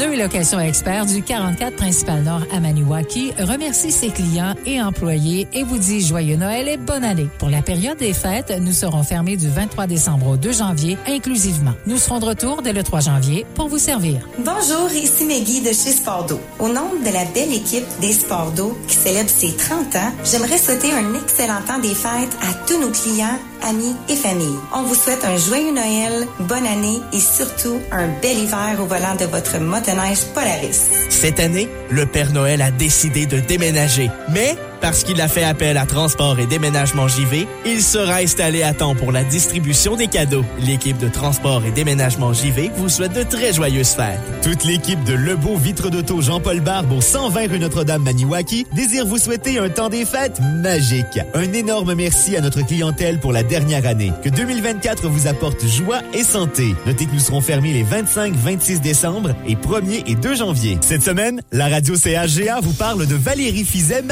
Pneus et location expert du 44 principal nord à Maniwaki remercie ses clients et employés et vous dit joyeux Noël et bonne année. Pour la période des fêtes, nous serons fermés du 23 décembre au 2 janvier inclusivement. Nous serons de retour dès le 3 janvier vous servir. Bonjour, ici Maggie de chez Spordo. Au nom de la belle équipe des Spordo qui célèbre ses 30 ans, j'aimerais souhaiter un excellent temps des fêtes à tous nos clients, amis et familles. On vous souhaite un joyeux Noël, bonne année et surtout un bel hiver au volant de votre motoneige Polaris. Cette année, le Père Noël a décidé de déménager. Mais, parce qu'il a fait appel à Transport et Déménagement JV, il sera installé à temps pour la distribution des cadeaux. L'équipe de Transport et Déménagement JV vous souhaite de très joyeuses fêtes. Toute l'équipe de Lebeau Vitre d'Auto Jean-Paul Barbe au 120 rue Notre-Dame Maniwaki désire vous souhaiter un temps des fêtes magique. Un énorme merci à notre clientèle pour la dernière année. Que 2024 vous apporte joie et santé. Notez que nous serons fermés les 25, 26 décembre et 1er et 2 janvier. Cette semaine, la radio CHGA vous parle de Valérie Fizet,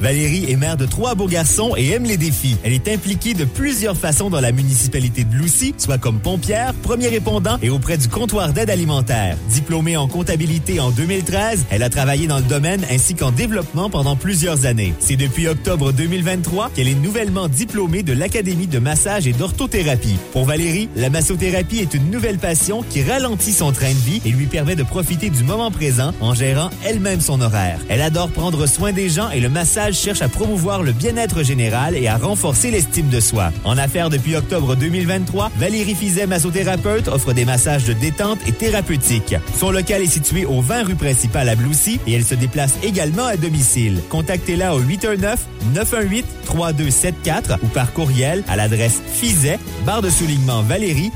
Valérie est mère de trois beaux garçons et aime les défis. Elle est impliquée de plusieurs façons dans la municipalité de Loussy, soit comme pompière, premier répondant et auprès du comptoir d'aide alimentaire. Diplômée en comptabilité en 2013, elle a travaillé dans le domaine ainsi qu'en développement pendant plusieurs années. C'est depuis octobre 2023 qu'elle est nouvellement diplômée de l'Académie de massage et d'orthothérapie. Pour Valérie, la massothérapie est une nouvelle passion qui ralentit son train de vie et lui permet de profiter du moment présent en gérant elle-même son horaire. Elle adore prendre soin des gens et le massage cherche à promouvoir le bien-être général et à renforcer l'estime de soi. En affaires depuis octobre 2023, Valérie Fizet, massothérapeute, offre des massages de détente et thérapeutiques. Son local est situé au 20 rue principale à Bloussy et elle se déplace également à domicile. Contactez-la au 819-918-3274 ou par courriel à l'adresse fizet, barre de soulignement valérie,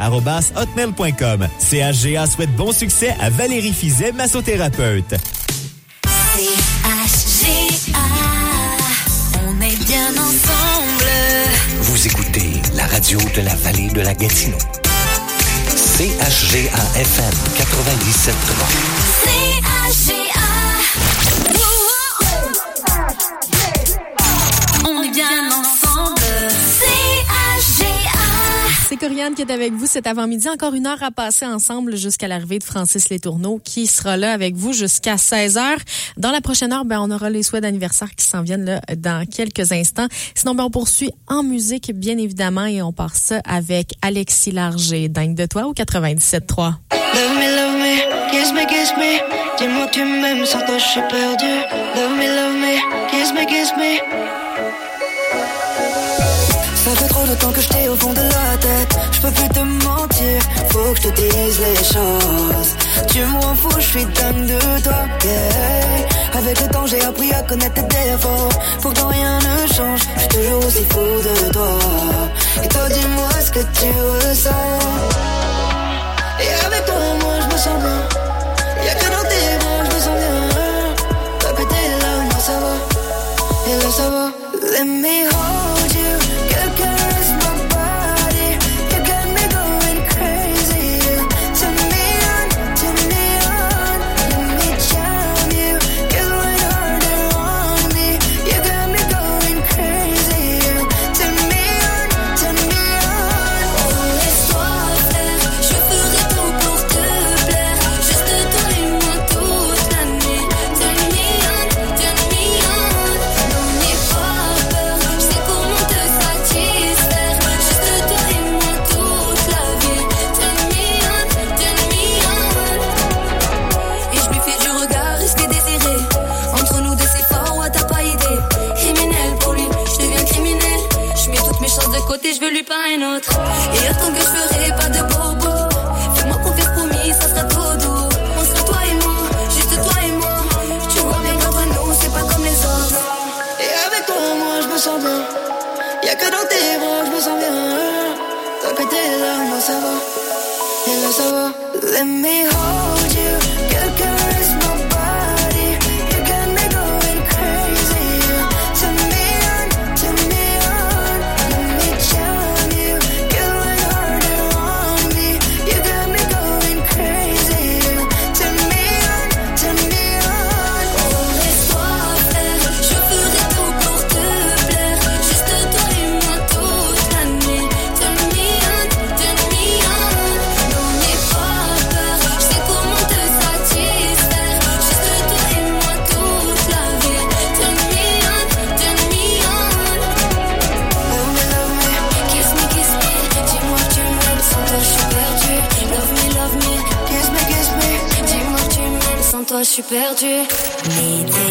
hotmail.com. CHGA souhaite bon succès à Valérie Fizet, massothérapeute. On est bien ensemble. Vous écoutez la radio de la vallée de la Gatineau. CHGA FM 97.3. CHGA. C'est Corianne qui est avec vous cet avant-midi. Encore une heure à passer ensemble jusqu'à l'arrivée de Francis Letourneau qui sera là avec vous jusqu'à 16 heures. Dans la prochaine heure, ben, on aura les souhaits d'anniversaire qui s'en viennent là, dans quelques instants. Sinon, ben, on poursuit en musique, bien évidemment, et on part ça avec Alexis Larger. Dingue de toi au 97.3. Love me, love me, kiss me, kiss me. Dis-moi que tu m'aimes, sans toi je suis perdu. Love me, love me, kiss me, kiss me. Ça fait trop de temps que je t'ai au fond de peux plus te mentir, faut que je te dise les choses. Tu m'en fous, je suis dingue de toi. yeah. Avec le temps, j'ai appris à connaître tes défauts. Pourtant rien ne change, je suis toujours aussi fou de toi. Et toi, dis-moi ce que tu ressens. Et avec toi, moi, je me sens bien. Y'a que dans tes bras, je me sens bien. T'as pété là, moi, ça va. Et là, ça va. Let me hold là, moi, ça va. Et là, ça va. Let me hold suis perdu.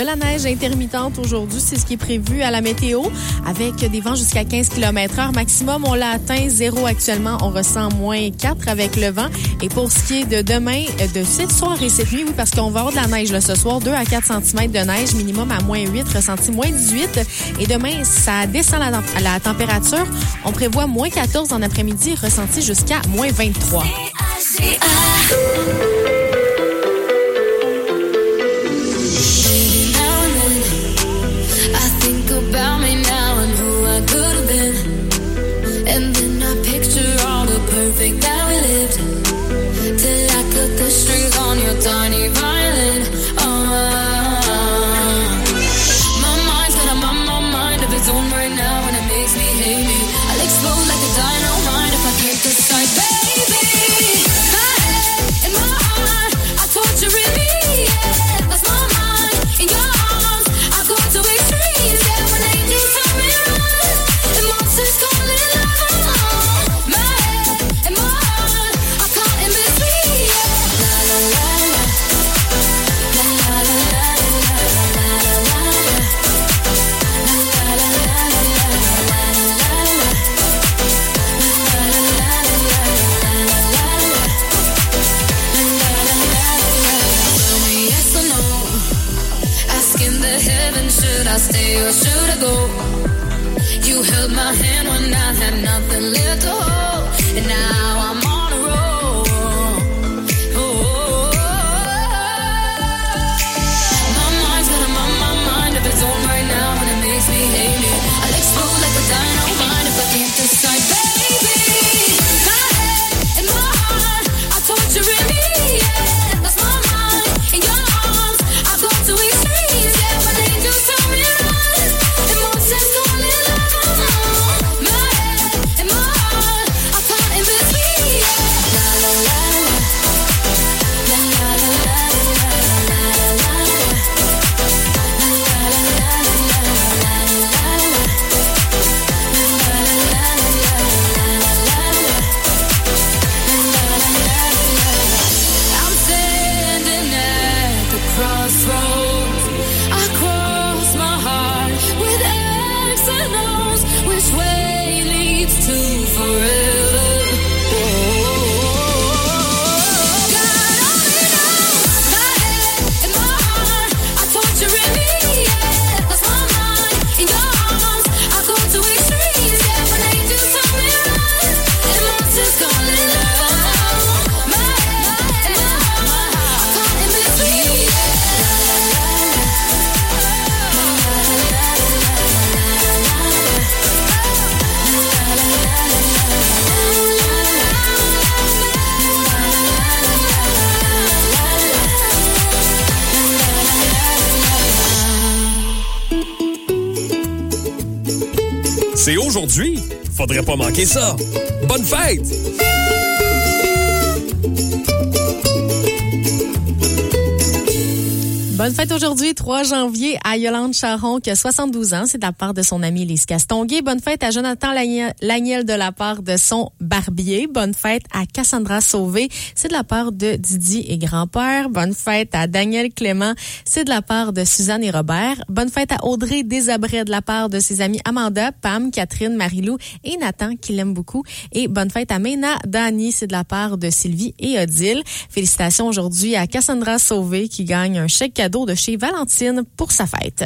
De la neige intermittente aujourd'hui, c'est ce qui est prévu à la météo, avec des vents jusqu'à 15 km heure maximum. On l'a atteint, zéro actuellement. On ressent moins 4 avec le vent. Et pour ce qui est de demain, euh, de cette soir et cette nuit, oui, parce qu'on va avoir de la neige là, ce soir, 2 à 4 cm de neige, minimum à moins 8, ressenti moins 18. Et demain, ça descend la, la température. On prévoit moins 14 en après-midi, ressenti jusqu'à moins 23. Bonne fête! Bonne fête aujourd'hui, 3 janvier, à Yolande Charon, qui a 72 ans. C'est de la part de son ami Lise Castonguay. Bonne fête à Jonathan Lagniel de la part de son Bonne fête à Cassandra Sauvé. C'est de la part de Didi et grand-père. Bonne fête à Daniel Clément. C'est de la part de Suzanne et Robert. Bonne fête à Audrey Desabrets de la part de ses amis Amanda, Pam, Catherine, Marilou et Nathan, qui l'aime beaucoup. Et bonne fête à Mena Dani. C'est de la part de Sylvie et Odile. Félicitations aujourd'hui à Cassandra Sauvé, qui gagne un chèque cadeau de chez Valentine pour sa fête.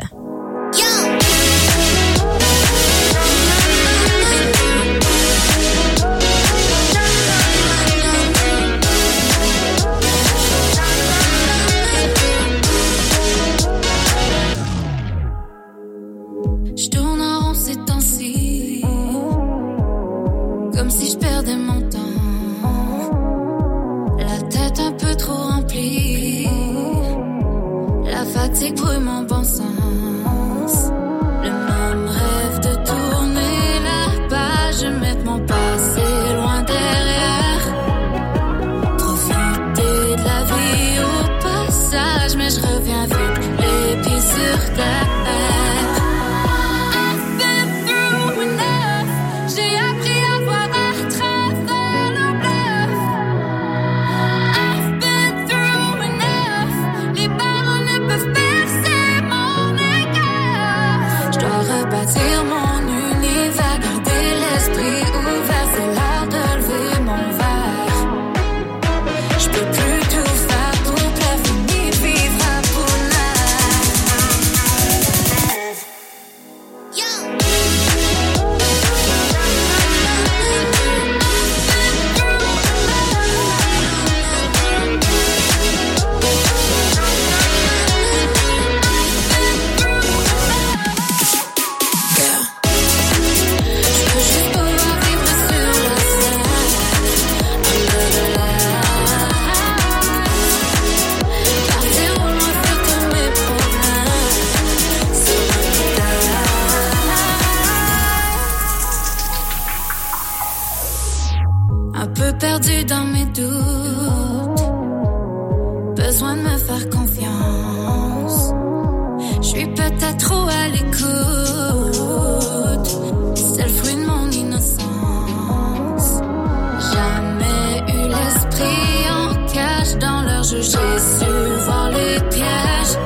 J'ai su voir les pièges.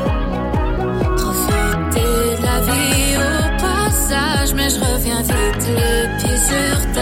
Profiter la vie au passage, mais je reviens vite les pieds sur terre.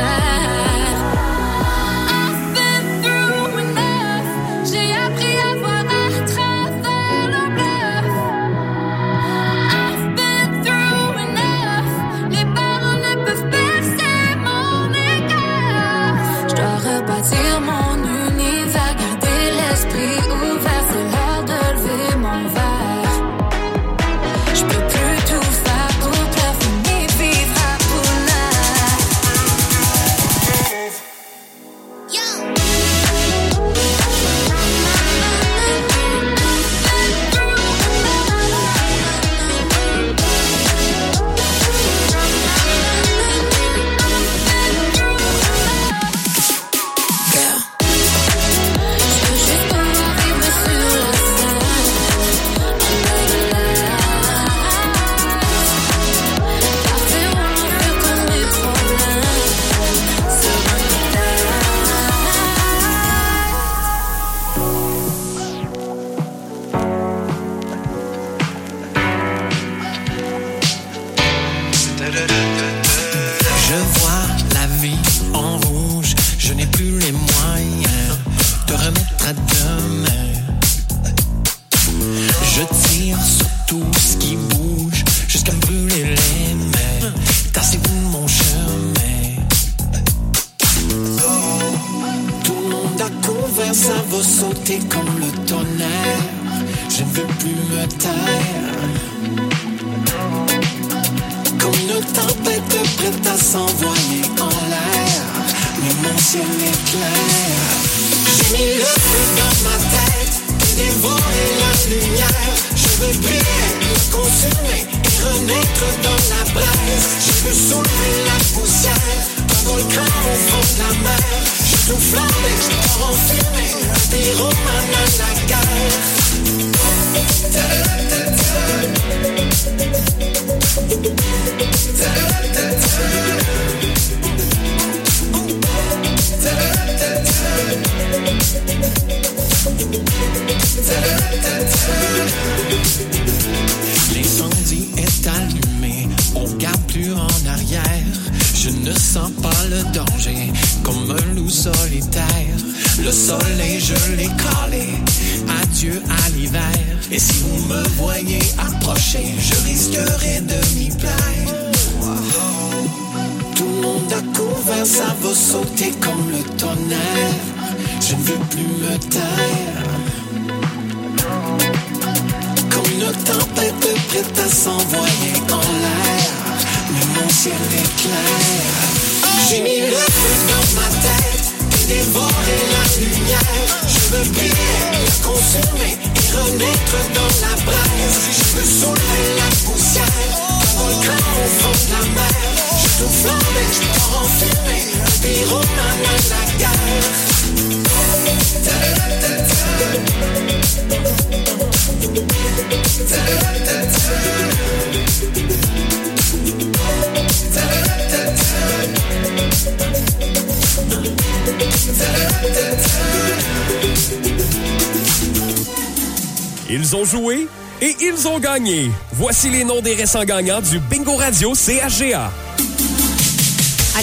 Voici les noms des récents gagnants du Bingo Radio CHGA.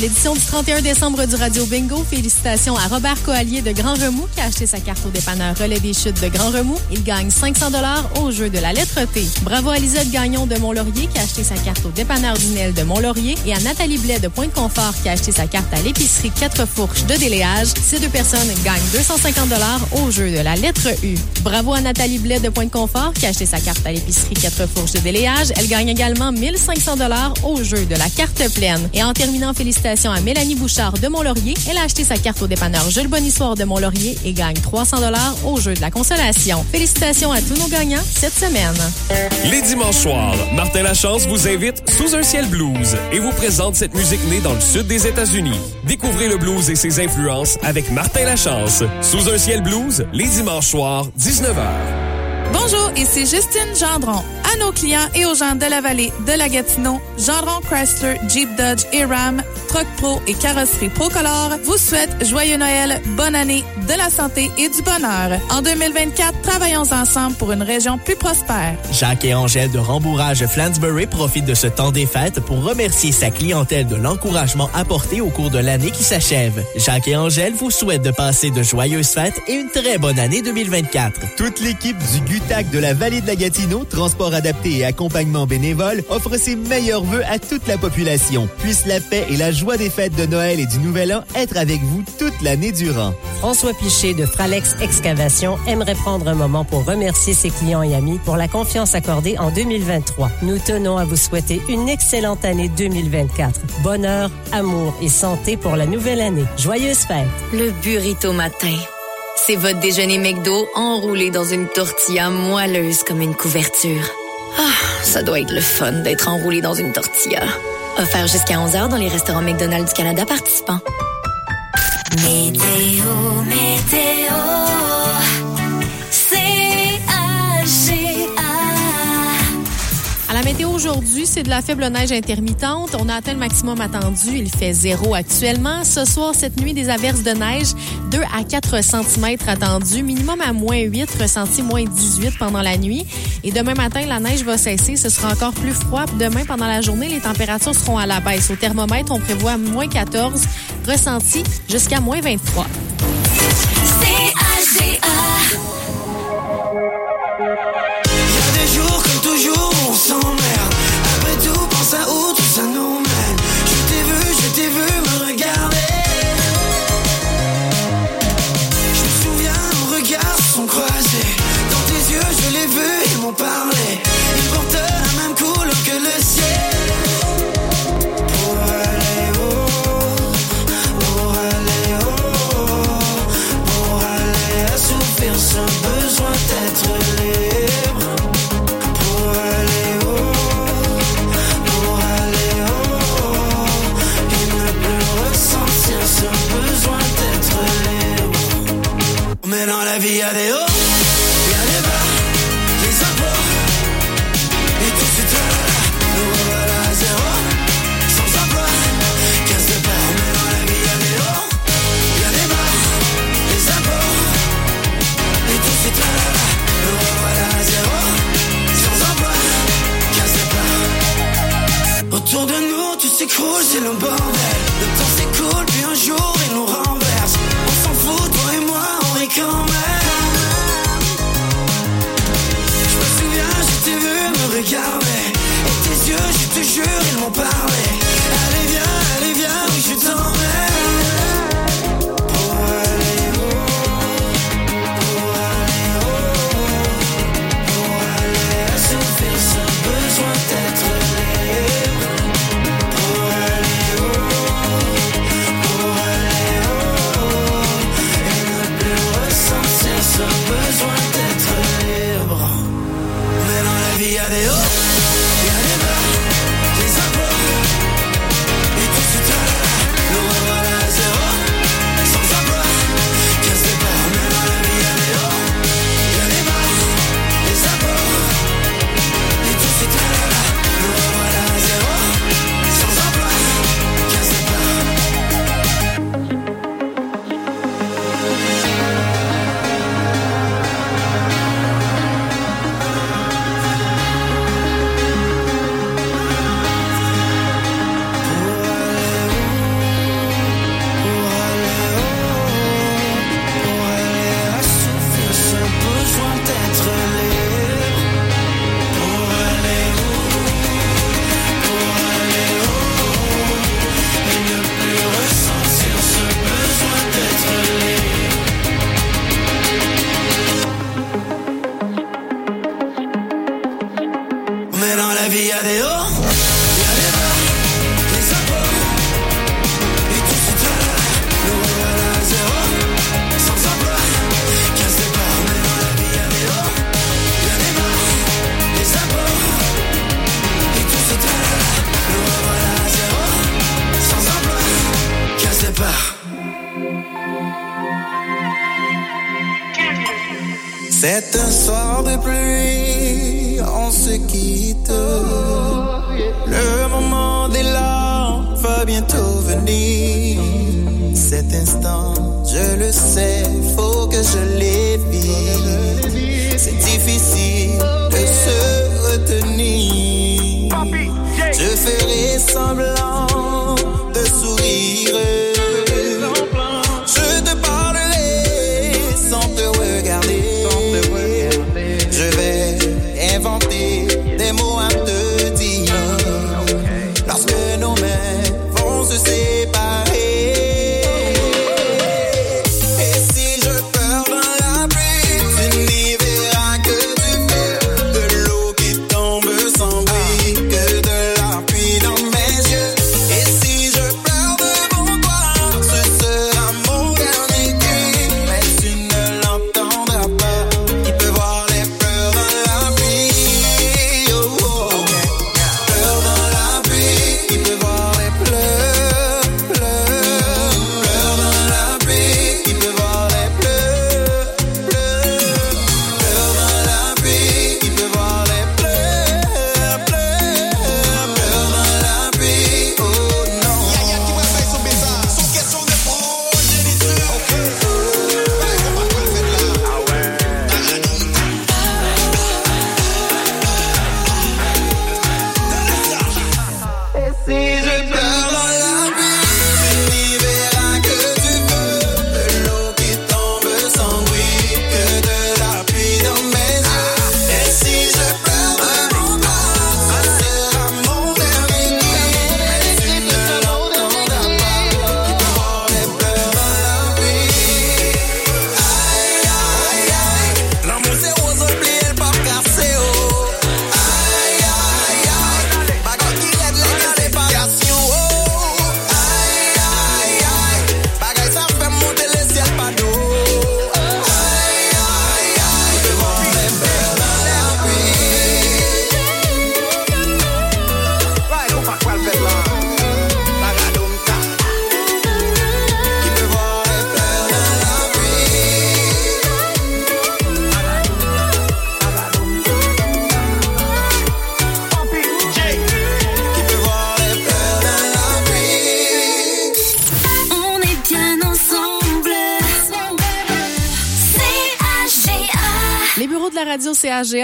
L'édition du 31 décembre du Radio Bingo, félicitations à Robert Coallier de Grand Remous qui a acheté sa carte au dépanneur Relais des Chutes de Grand Remous. Il gagne 500 dollars au jeu de la lettre T. Bravo à Lisette Gagnon de Mont-Laurier qui a acheté sa carte au dépanneur Dunel de Mont-Laurier et à Nathalie Blais de Pointe-Confort qui a acheté sa carte à l'épicerie 4 fourches de Déléage. Ces deux personnes gagnent 250 dollars au jeu de la lettre U. Bravo à Nathalie Blais de Pointe-Confort qui a acheté sa carte à l'épicerie 4 fourches de Déléage. Elle gagne également 1500 dollars au jeu de la carte pleine. Et en terminant, félicitations à Mélanie Bouchard de Mont-Laurier. Elle a acheté sa carte au dépanneur Jules Bonissoir de Mont-Laurier et gagne 300 dollars au jeu de la consolation. Félicitations à tous nos gagnants cette semaine. Les dimanches soirs, Martin Lachance vous invite sous un ciel blues et vous présente cette musique née dans le sud des États-Unis. Découvrez le blues et ses influences avec Martin Lachance. Sous un ciel blues, les dimanches soirs, 19h. Bonjour, ici Justine Gendron. À nos clients et aux gens de la vallée de la Gatineau, Gendron Chrysler, Jeep Dodge et Ram, Truck Pro et Carrosserie Procolor vous souhaite joyeux Noël, bonne année, de la santé et du bonheur. En 2024, travaillons ensemble pour une région plus prospère. Jacques et Angèle de Rembourrage Flansbury profitent de ce temps des fêtes pour remercier sa clientèle de l'encouragement apporté au cours de l'année qui s'achève. Jacques et Angèle vous souhaitent de passer de joyeuses fêtes et une très bonne année 2024. Toute l'équipe du GUTAC de la vallée de la Gatineau, transport adapté et accompagnement bénévole, offre ses meilleurs vœux à toute la population. Puisse la paix et la joie des fêtes de Noël et du Nouvel An être avec vous toute l'année durant. François Piché de Fralex Excavation aimerait prendre un moment pour remercier ses clients et amis pour la confiance accordée en 2023. Nous tenons à vous souhaiter une excellente année 2024. Bonheur, amour et santé pour la nouvelle année. Joyeuses fêtes! Le burrito matin. C'est votre déjeuner McDo enroulé dans une tortilla moelleuse comme une couverture. Ah, ça doit être le fun d'être enroulé dans une tortilla. Offert jusqu'à 11h dans les restaurants McDonald's du Canada participants. Météo, météo, aujourd'hui, c'est de la faible neige intermittente. On a atteint le maximum attendu. Il fait zéro actuellement. Ce soir, cette nuit, des averses de neige, 2 à 4 cm attendus. Minimum à moins 8, ressenti moins 18 pendant la nuit. Et demain matin, la neige va cesser. Ce sera encore plus froid. Demain, pendant la journée, les températures seront à la baisse. Au thermomètre, on prévoit moins 14, ressenti jusqu'à moins 23. Y a y a des hauts, il y a des bas, les impôts, et tout ce tralala, nous revoilà à zéro, sans emploi, 15 de part, mais dans la vie, il y a des hauts, il y a des bas, les impôts, et tout ce tralala, nous revoilà à zéro, sans emploi, 15 de part. Autour de nous, tout s'écroule, c'est le bordel. Je te jure, ils m'en parlent.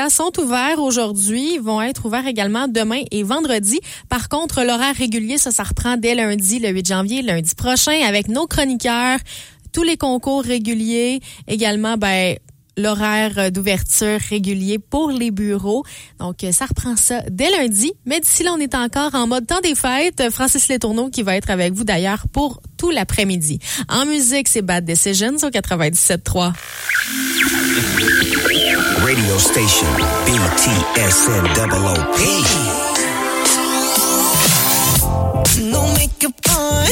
Sont ouverts aujourd'hui. Vont être ouverts également demain et vendredi. Par contre, l'horaire régulier, ça, ça reprend dès lundi, le 8 janvier, lundi prochain, avec nos chroniqueurs, tous les concours réguliers, également, ben, l'horaire d'ouverture régulier pour les bureaux. Donc, ça reprend ça dès lundi. Mais d'ici là, on est encore en mode temps des fêtes. Francis Letourneau qui va être avec vous d'ailleurs pour tout l'après-midi. En musique, c'est Bad Decisions au 97.3. Radio station BTSN. No makeup on,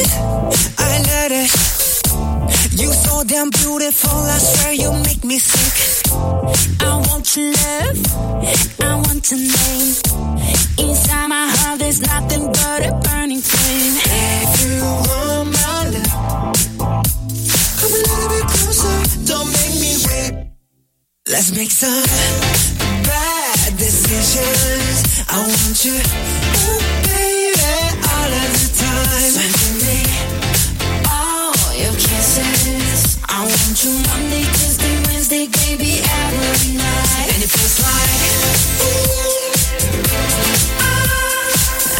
I let it. You so damn beautiful, I swear you make me sick. I want your love, I want your name. Inside my heart, there's nothing but a burning flame. If you want my love, come a little bit closer, don't make. Let's make some bad decisions. I want you, ooh, baby, all of the time. So give me all your kisses. I want you Monday, Tuesday, Wednesday, baby, every night. And it feels like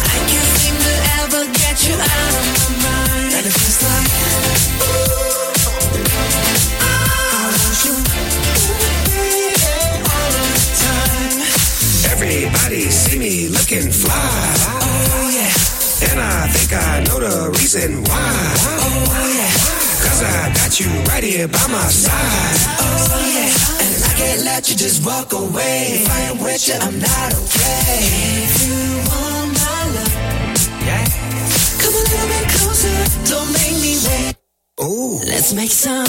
I can't seem to ever get you out of my mind. And it feels like ooh, Everybody see me looking fly. Oh yeah. And I think I know the reason why. Oh yeah. Cause I got you right here by my side. Oh yeah, and I can't let you just walk away. If I ain't with you, I'm not okay. If you want my love, Yeah. come a little bit closer. Don't make me wait. Ooh. Let's make some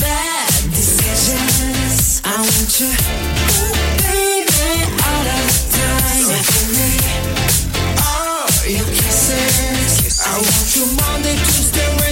bad decisions. I want you, ooh, Oh, you kissing. I want you Monday, Tuesday, Wednesday.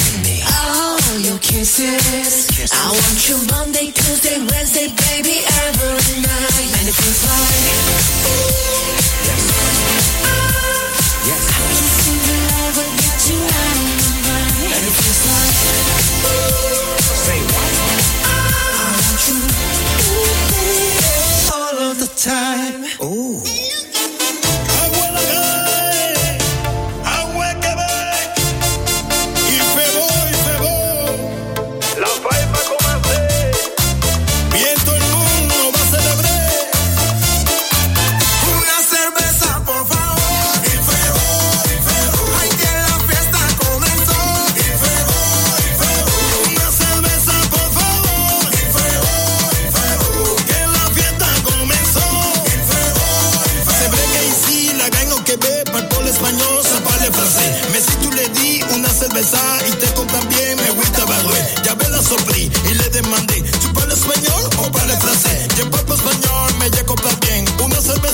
all your kisses. I want you Monday, Tuesday, Wednesday, baby, every night. And it feels like, ooh, Yes. I to ever get you out of my mind. And it feels like, ooh, Say what? I want you, ooh, baby, all of the time. Ooh.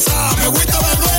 me gusta la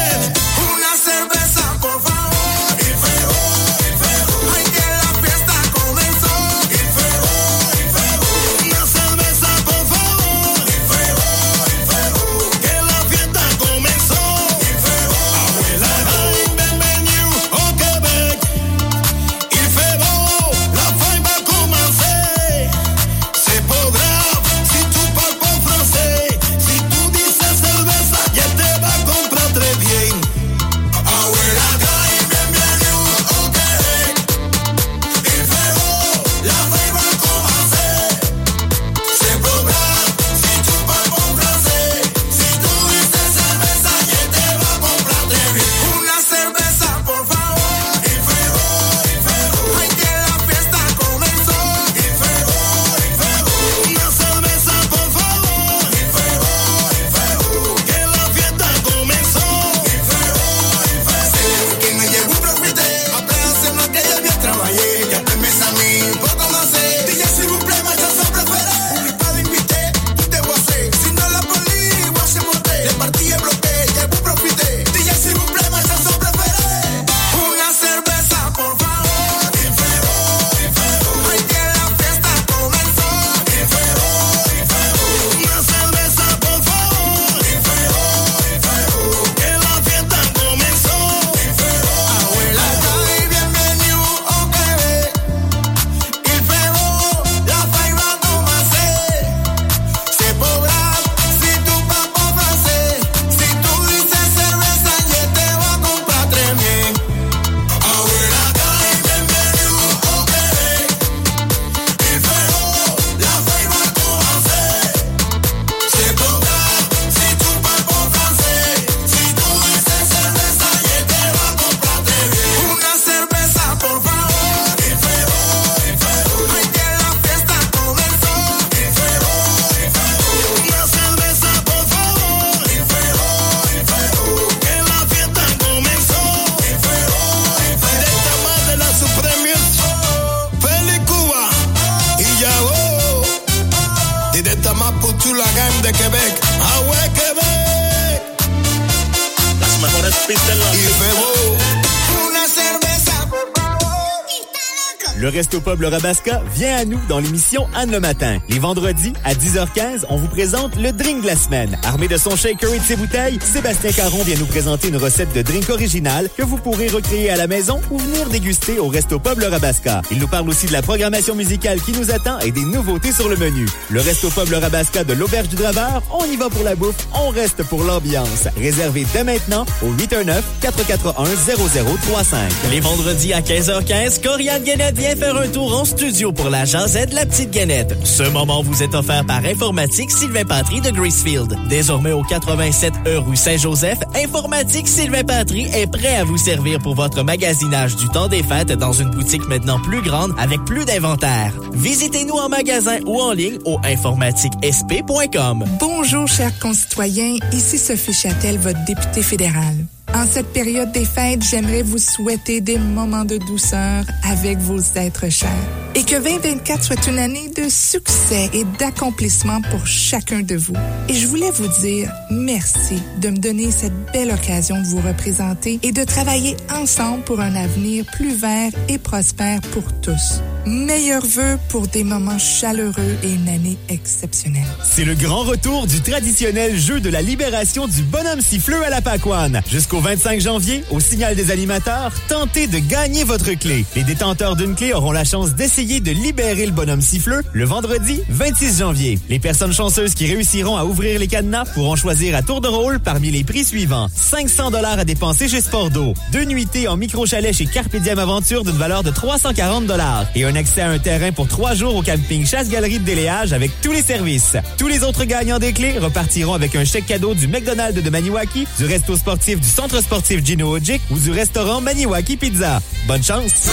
Rabasca vient nous dans l'émission Anne le matin. Les vendredis, à 10h15, on vous présente le drink de la semaine. Armé de son shaker et de ses bouteilles, Sébastien Caron vient nous présenter une recette de drink originale que vous pourrez recréer à la maison ou venir déguster au Resto Pub Le Rabasca. Il nous parle aussi de la programmation musicale qui nous attend et des nouveautés sur le menu. Le Resto Pub Le Rabasca de l'Auberge du Draveur, on y va pour la bouffe, on reste pour l'ambiance. Réservé dès maintenant au 819-441-0035. Les vendredis à 15h15, Corianne Guénette vient faire un tour en studio pour la Jazette La Petite Guénette. Ce moment vous est offert par Informatique Sylvain Patry de Greasefield. Désormais au 87 E rue Saint-Joseph, Informatique Sylvain Patry est prêt à vous servir pour votre magasinage du temps des fêtes dans une boutique maintenant plus grande avec plus d'inventaire. Visitez-nous en magasin ou en ligne au informatiquesp.com. Bonjour, chers concitoyens. Ici Sophie Châtel, votre députée fédérale. En cette période des fêtes, j'aimerais vous souhaiter des moments de douceur avec vos êtres chers. Et que 2024 soit une année de succès et d'accomplissement pour chacun de vous. Et je voulais vous dire merci de me donner cette belle occasion de vous représenter et de travailler ensemble pour un avenir plus vert et prospère pour tous. Meilleurs vœux pour des moments chaleureux et une année exceptionnelle. C'est le grand retour du traditionnel jeu de la libération du bonhomme siffleux à la Pacoane. Jusqu'au 25 janvier, au signal des animateurs, tentez de gagner votre clé. Les détenteurs d'une clé auront la chance d'essayer de libérer le bonhomme siffleux le vendredi 26 janvier. Les personnes chanceuses qui réussiront à ouvrir les cadenas pourront choisir à tour de rôle parmi les prix suivants. 500 dollars à dépenser chez Spordo. Deux nuitées en micro-chalet chez Carpe Diem Aventure d'une valeur de 340 dollars. Et accès à un terrain pour trois jours au camping Chasse-Galerie de Déléage avec tous les services. Tous les autres gagnants des clés repartiront avec un chèque cadeau du McDonald's de Maniwaki, du resto sportif du centre sportif Gino Ojic ou du restaurant Maniwaki Pizza. Bonne chance!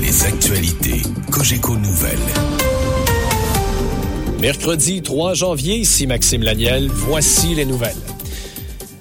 Les actualités Cogeco Nouvelles. Mercredi 3 janvier, ici Maxime Laniel, voici les nouvelles.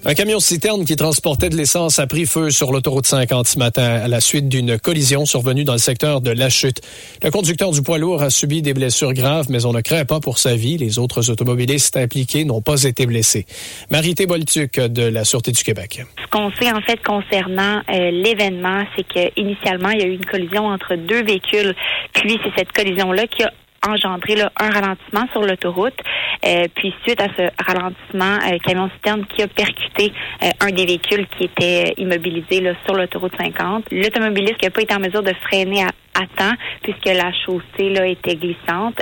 Un camion citerne qui transportait de l'essence a pris feu sur l'autoroute 50 ce matin à la suite d'une collision survenue dans le secteur de La Chute. Le conducteur du poids lourd a subi des blessures graves, mais on ne craint pas pour sa vie. Les autres automobilistes impliqués n'ont pas été blessés. Marité Boltuc de la Sûreté du Québec. Ce qu'on sait en fait concernant euh, l'événement, c'est que initialement il y a eu une collision entre deux véhicules, puis c'est cette collision-là qui a engendré là, un ralentissement sur l'autoroute. Euh, puis suite à ce ralentissement, euh, camion citerne qui a percuté euh, un des véhicules qui était immobilisé là, sur l'autoroute 50. L'automobiliste n'a pas été en mesure de freiner à, à temps puisque la chaussée là, était glissante.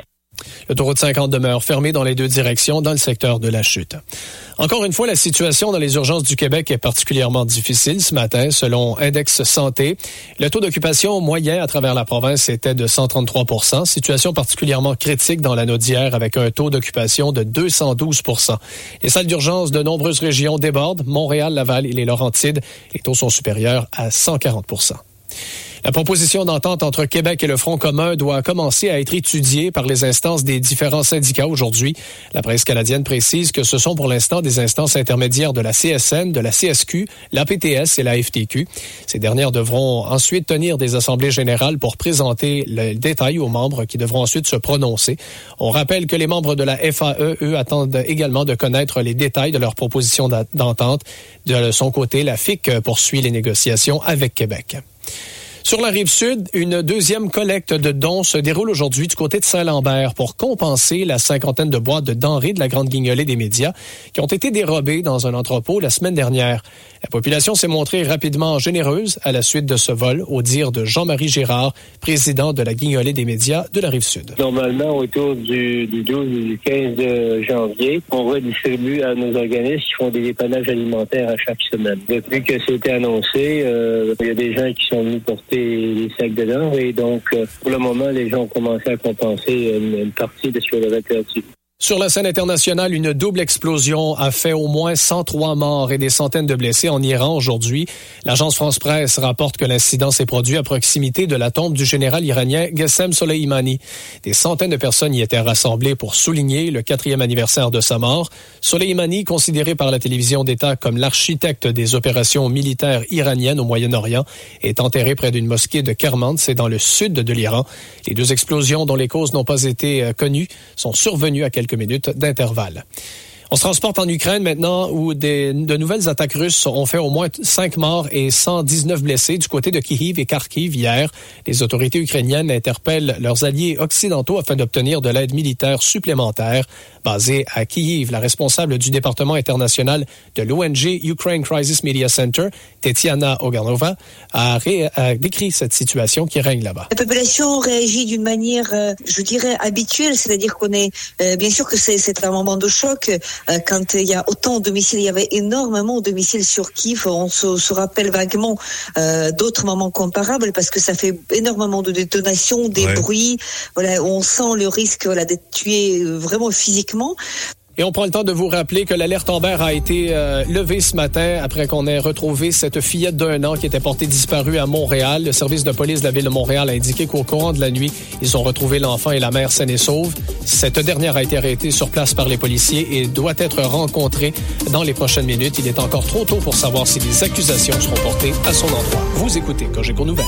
L'autoroute 50 demeure fermée dans les deux directions dans le secteur de la chute. Encore une fois, la situation dans les urgences du Québec est particulièrement difficile ce matin. Selon Index Santé, le taux d'occupation moyen à travers la province était de 133% situation particulièrement critique dans la d'hier avec un taux d'occupation de 212% Les salles d'urgence de nombreuses régions débordent. Montréal, Laval et les Laurentides, les taux sont supérieurs à 140 la proposition d'entente entre Québec et le Front commun doit commencer à être étudiée par les instances des différents syndicats aujourd'hui. La presse canadienne précise que ce sont pour l'instant des instances intermédiaires de la CSN, de la CSQ, la PTS et la FTQ. Ces dernières devront ensuite tenir des assemblées générales pour présenter le détail aux membres qui devront ensuite se prononcer. On rappelle que les membres de la FAE, attendent également de connaître les détails de leur proposition d'entente. De son côté, la FIC poursuit les négociations avec Québec. Sur la rive sud, une deuxième collecte de dons se déroule aujourd'hui du côté de Saint-Lambert pour compenser la cinquantaine de boîtes de denrées de la grande guignolée des médias qui ont été dérobées dans un entrepôt la semaine dernière. La population s'est montrée rapidement généreuse à la suite de ce vol, au dire de Jean-Marie Girard, président de la guignolée des médias de la rive sud. Normalement, autour du, du 12 ou du 15 janvier, on redistribue à nos organismes qui font des dépannages alimentaires à chaque semaine. Depuis que c'était annoncé, euh, il y a des gens qui sont venus porter les sacs de denrées et donc, euh, pour le moment, les gens ont commencé à compenser une, partie de ce avait perdu. Sur la scène internationale, une double explosion a fait au moins 103 morts et des centaines de blessés en Iran aujourd'hui. L'agence France-Presse rapporte que l'incident s'est produit à proximité de la tombe du général iranien Ghassem Soleimani. Des centaines de personnes y étaient rassemblées pour souligner le quatrième anniversaire de sa mort. Soleimani, considéré par la télévision d'État comme l'architecte des opérations militaires iraniennes au Moyen-Orient, est enterré près d'une mosquée de Kermand, c'est dans le sud de l'Iran. Les deux explosions dont les causes n'ont pas été euh, connues sont survenues à quelques minutes d'intervalle. On se transporte en Ukraine maintenant où des, de nouvelles attaques russes ont fait au moins 5 morts et 119 blessés du côté de Kiev et Kharkiv hier. Les autorités ukrainiennes interpellent leurs alliés occidentaux afin d'obtenir de l'aide militaire supplémentaire. Basée à Kiev, la responsable du département international de l'ONG Ukraine Crisis Media Center, Tetiana Oganova, a, ré, a décrit cette situation qui règne là-bas. La population réagit d'une manière, euh, je dirais, habituelle, c'est-à-dire qu'on est, euh, bien sûr que c'est un moment de choc. Euh, quand il y a autant de missiles, il y avait énormément de missiles sur Kiev. On se, se rappelle vaguement d'autres moments comparables parce que ça fait énormément de détonations, des Ouais. bruits. Voilà, on sent le risque voilà, d'être tué vraiment physiquement. Et on prend le temps de vous rappeler que l'alerte Amber a été euh, levée ce matin après qu'on ait retrouvé cette fillette d'un an qui était portée disparue à Montréal. Le service de police de la ville de Montréal a indiqué qu'au courant de la nuit, ils ont retrouvé l'enfant et la mère saine et sauve. Cette dernière a été arrêtée sur place par les policiers et doit être rencontrée dans les prochaines minutes. Il est encore trop tôt pour savoir si des accusations seront portées à son endroit. Vous écoutez Cogeco Nouvelles.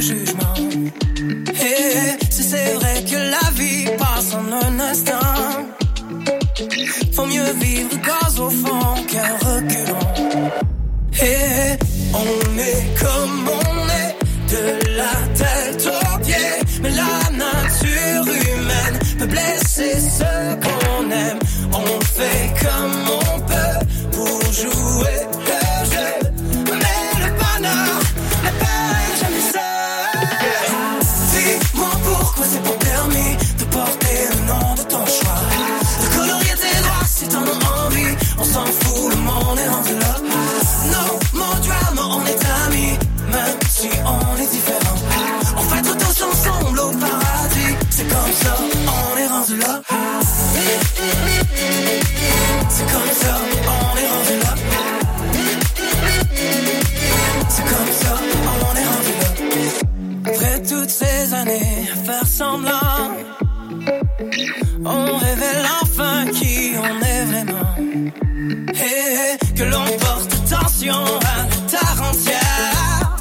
Jugements. Et si c'est vrai que la vie passe en un instant, faut mieux vivre gaz au fond qu'un reculant. Et on est comme on est, de la tête aux pieds. Mais la nature humaine peut blesser ce qu'on aime. On fait comme C'est comme ça, on est rendu. C'est comme ça, on est rendu. Après toutes ces années à faire semblant, on révèle enfin qui on est vraiment. Et que l'on porte attention à terre entière.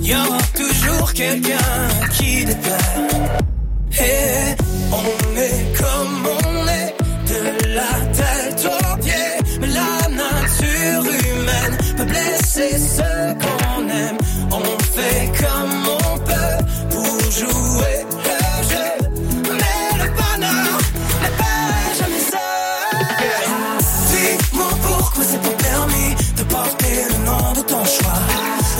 Y aura toujours quelqu'un qui déplaire. Et on est comme blesser ce qu'on aime. On fait comme on peut pour jouer le jeu. Mais le bonheur n'est pas jamais seul. Dis-moi pourquoi c'est pas permis de porter le nom de ton choix.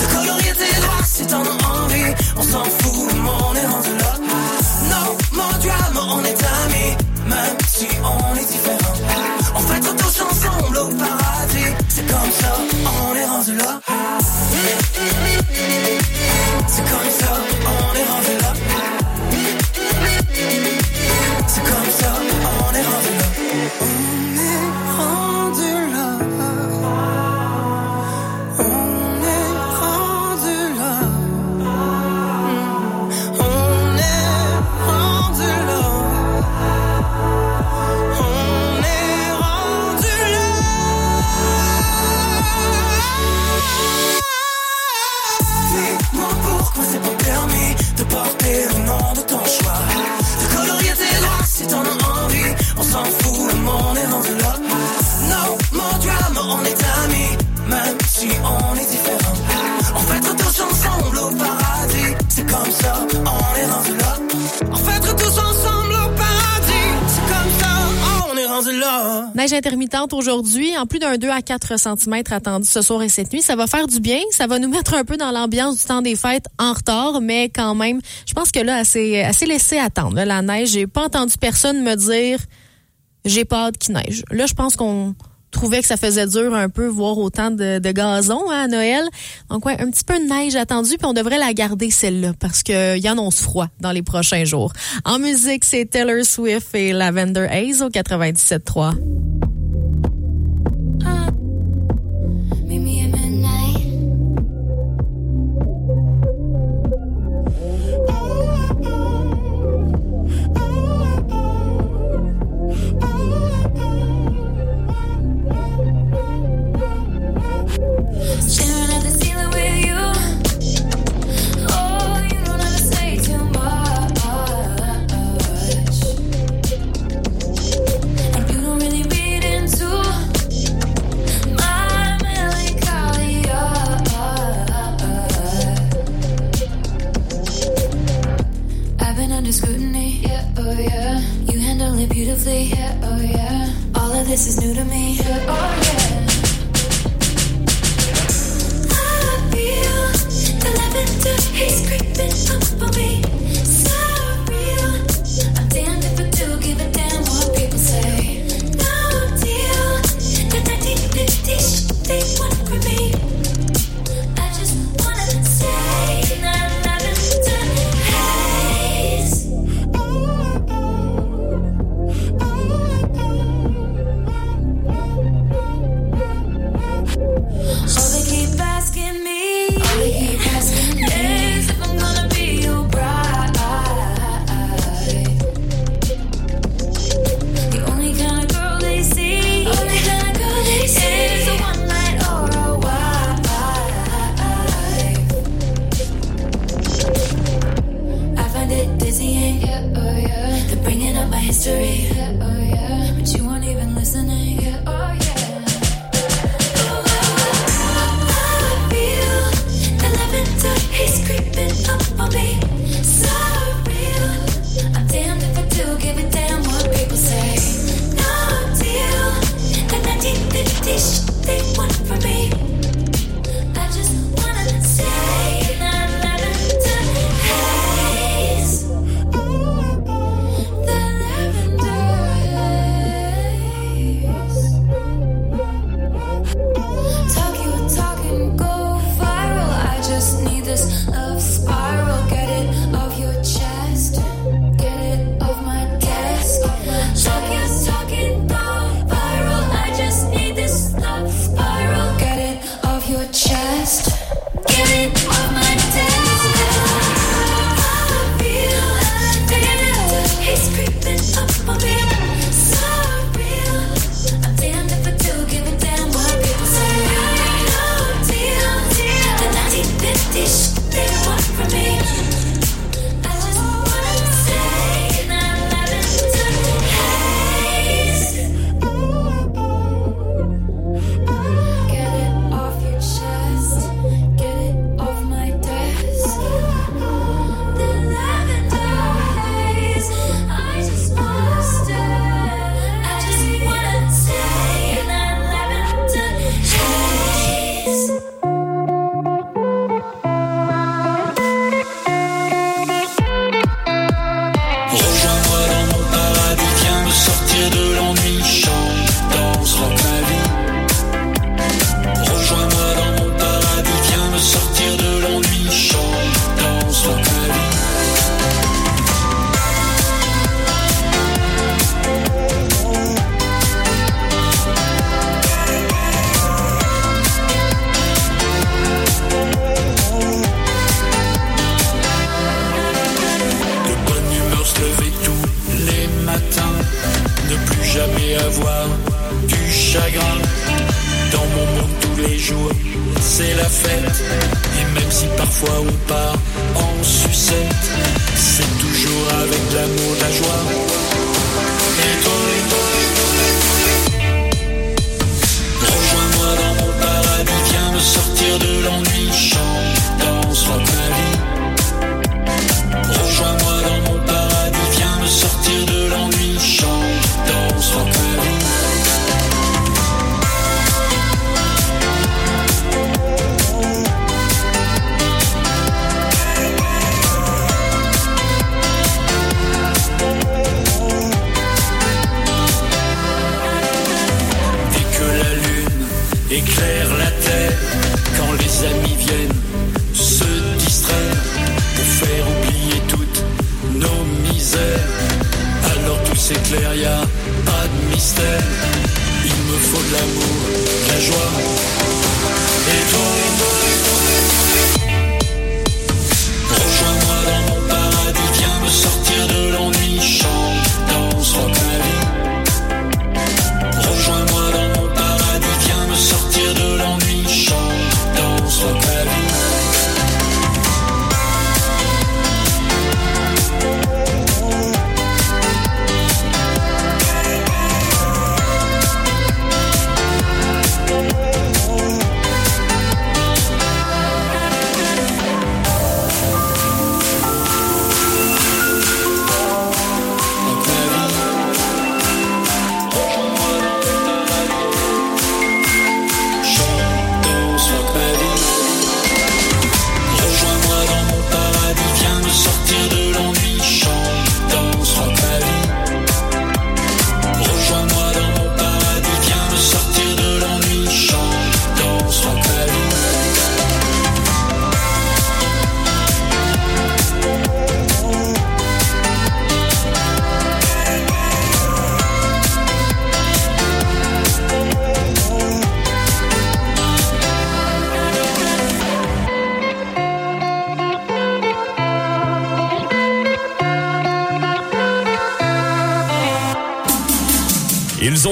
De colorier tes doigts si t'en as envie. On s'en fout, le monde est rendu là. No more drama, on est amis. Même si on est différents. On fête tous ensemble au paradis. C'est comme ça, on là. C'est comme ça, on est rendu là. neige intermittente aujourd'hui, en plus d'un 2 à 4 cm attendu ce soir et cette nuit. Ça va faire du bien. Ça va nous mettre un peu dans l'ambiance du temps des fêtes en retard, mais quand même, je pense que là, assez, assez laissé attendre. La neige, j'ai pas entendu personne me dire j'ai pas hâte qu'il neige. Là, je pense qu'on trouvais que ça faisait dur un peu voir autant de, de gazon hein, à Noël. Donc ouais, un petit peu de neige attendue, puis on devrait la garder celle-là parce qu'il y annonce froid dans les prochains jours. En musique, c'est Taylor Swift et Lavender Haze au 97.3.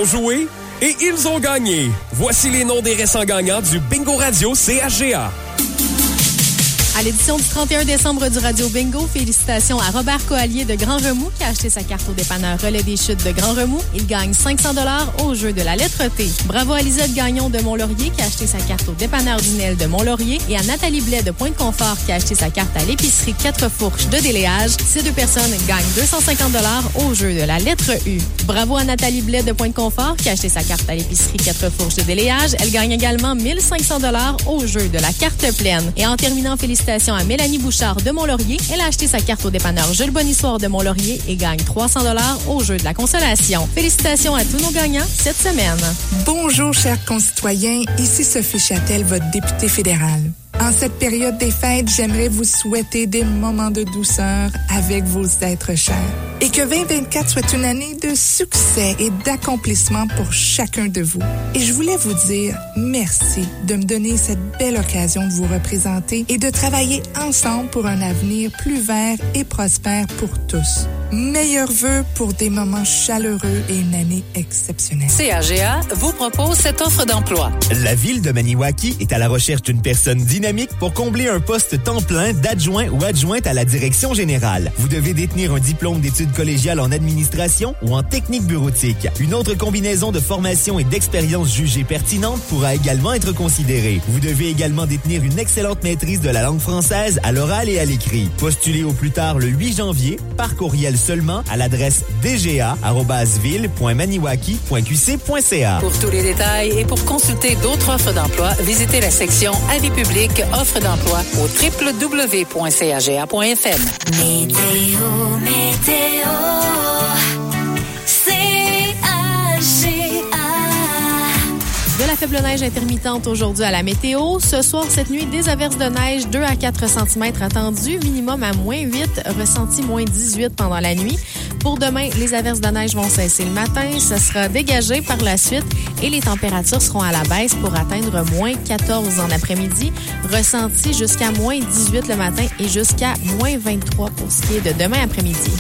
ont joué et ils ont gagné. Voici les noms des récents gagnants du Bingo Radio CHGA. L'édition du 31 décembre du Radio Bingo, félicitations à Robert Coallier de Grand Remous qui a acheté sa carte au dépanneur Relais des Chutes de Grand Remous. Il gagne 500 dollars au jeu de la lettre T. Bravo à Lisette Gagnon de Mont-Laurier qui a acheté sa carte au dépanneur Dunel de Mont-Laurier et à Nathalie Blais de Pointe-Confort qui a acheté sa carte à l'épicerie 4 Fourches de Déléage. Ces deux personnes gagnent 250 dollars au jeu de la lettre U. Bravo à Nathalie Blais de Pointe-Confort qui a acheté sa carte à l'épicerie 4 Fourches de Déléage. Elle gagne également 1500 dollars au jeu de la carte pleine. Et en terminant, félicitations à Mélanie Bouchard de Mont-Laurier. Elle a acheté sa carte au dépanneur Jules Bonissoir de Mont-Laurier et gagne 300 dollars au jeu de la consolation. Félicitations à tous nos gagnants cette semaine. Bonjour, chers concitoyens. Ici Sophie Châtel, votre députée fédérale. En cette période des fêtes, j'aimerais vous souhaiter des moments de douceur avec vos êtres chers. Et que 2024 soit une année de succès et d'accomplissement pour chacun de vous. Et je voulais vous dire merci de me donner cette belle occasion de vous représenter et de travailler ensemble pour un avenir plus vert et prospère pour tous. Meilleurs vœux pour des moments chaleureux et une année exceptionnelle. CAGA vous propose cette offre d'emploi. La ville de Maniwaki est à la recherche d'une personne dynamique pour combler un poste temps plein d'adjoint ou adjointe à la direction générale. Vous devez détenir un diplôme d'études collégiales en administration ou en technique bureautique. Une autre combinaison de formation et d'expérience jugée pertinente pourra également être considérée. Vous devez également détenir une excellente maîtrise de la langue française à l'oral et à l'écrit. Postulez au plus tard le 8 janvier par courriel seulement à l'adresse dga@ville.maniwaki.qc.ca. Pour tous les détails et pour consulter d'autres offres d'emploi, visitez la section Avis public offres d'emploi au www.caga.fm. Météo, météo, la faible neige intermittente aujourd'hui à la météo. Ce soir, cette nuit, des averses de neige 2 à 4 cm attendues, minimum à moins 8, ressenti moins 18 pendant la nuit. Pour demain, les averses de neige vont cesser le matin, ce sera dégagé par la suite et les températures seront à la baisse pour atteindre moins 14 en après-midi, ressenti jusqu'à moins 18 le matin et jusqu'à moins 23 pour ce qui est de demain après-midi.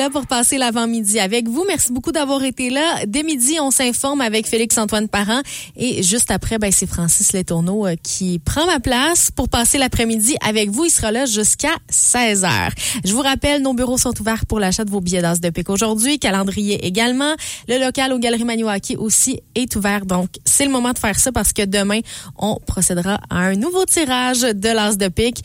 là pour passer l'avant-midi avec vous. Merci beaucoup d'avoir été là. Dès midi, on s'informe avec Félix-Antoine Parent. Et juste après, ben, c'est Francis Letourneau euh, qui prend ma place pour passer l'après-midi avec vous. Il sera là jusqu'à 16 heures. Je vous rappelle, nos bureaux sont ouverts pour l'achat de vos billets d'as de pique aujourd'hui. Calendrier également. Le local aux Galeries Maniwaki aussi est ouvert. Donc, c'est le moment de faire ça parce que demain, on procédera à un nouveau tirage de l'as de pique.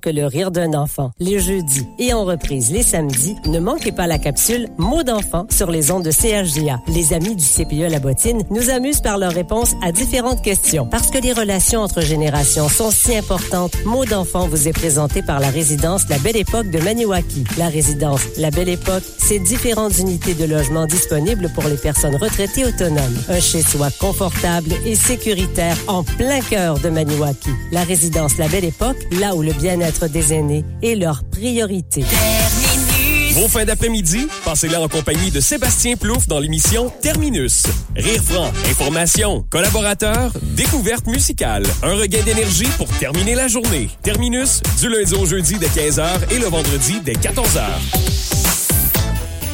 que le rire d'un enfant. Les jeudis et en reprise les samedis, ne manquez pas la capsule Mots d'enfant sur les ondes de CHGA. Les amis du CPE La Bottine nous amusent par leurs réponses à différentes questions. Parce que les relations entre générations sont si importantes, Mots d'enfant vous est présenté par la résidence La Belle Époque de Maniwaki. La résidence La Belle Époque, c'est différentes unités de logement disponibles pour les personnes retraitées autonomes. Un chez-soi confortable et sécuritaire en plein cœur de Maniwaki. La résidence La Belle Époque, là où le bien-être des aînés est leur priorité. Vos fins d'après-midi, passez-la en compagnie de Sébastien Plouffe dans l'émission Terminus. Rire franc, information, collaborateurs, découverte musicale. Un regain d'énergie pour terminer la journée. Terminus, du lundi au jeudi dès 15h et le vendredi dès 14h.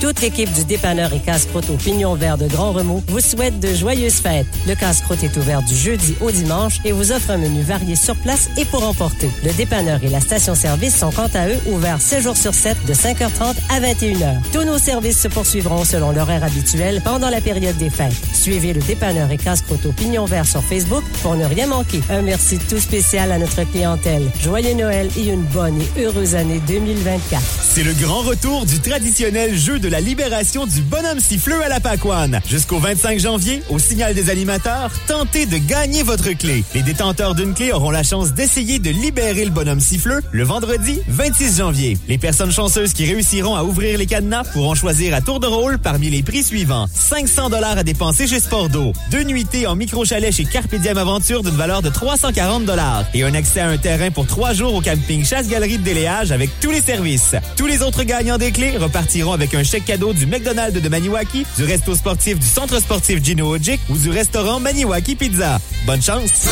Toute l'équipe du dépanneur et casse-croûte au pignon vert de Grand Remous vous souhaite de joyeuses fêtes. Le casse-croûte est ouvert du jeudi au dimanche et vous offre un menu varié sur place et pour emporter. Le dépanneur et la station-service sont quant à eux ouverts 7 jours sur 7 de 5h30 à 21h. Tous nos services se poursuivront selon l'horaire habituel pendant la période des fêtes. Suivez le dépanneur et casse-croûte au pignon vert sur Facebook pour ne rien manquer. Un merci tout spécial à notre clientèle. Joyeux Noël et une bonne et heureuse année 2024. C'est le grand retour du traditionnel jeu de la libération du bonhomme siffleux à la Pacoane. Jusqu'au 25 janvier, au signal des animateurs, tentez de gagner votre clé. Les détenteurs d'une clé auront la chance d'essayer de libérer le bonhomme siffleux le vendredi 26 janvier. Les personnes chanceuses qui réussiront à ouvrir les cadenas pourront choisir à tour de rôle parmi les prix suivants. 500 dollars à dépenser chez Spordo, deux nuitées en micro-chalet chez Carpe Diem Aventure d'une valeur de 340 dollars et un accès à un terrain pour trois jours au camping Chasse-Galerie de Déléage avec tous les services. Tous les autres gagnants des clés repartiront avec un chèque cadeau du McDonald's de Maniwaki, du resto sportif du centre sportif Gino Ojic ou du restaurant Maniwaki Pizza. Bonne chance!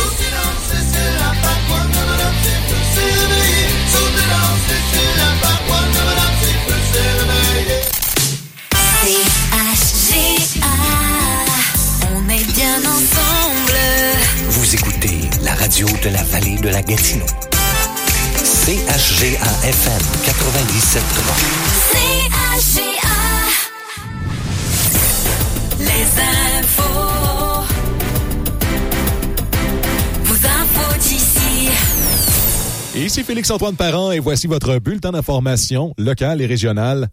CHGA, on est bien ensemble. Vous écoutez la radio de la vallée de la Gatineau. CHGA FM 97.3. Ici Félix-Antoine Parent et voici votre bulletin d'information locale et régionale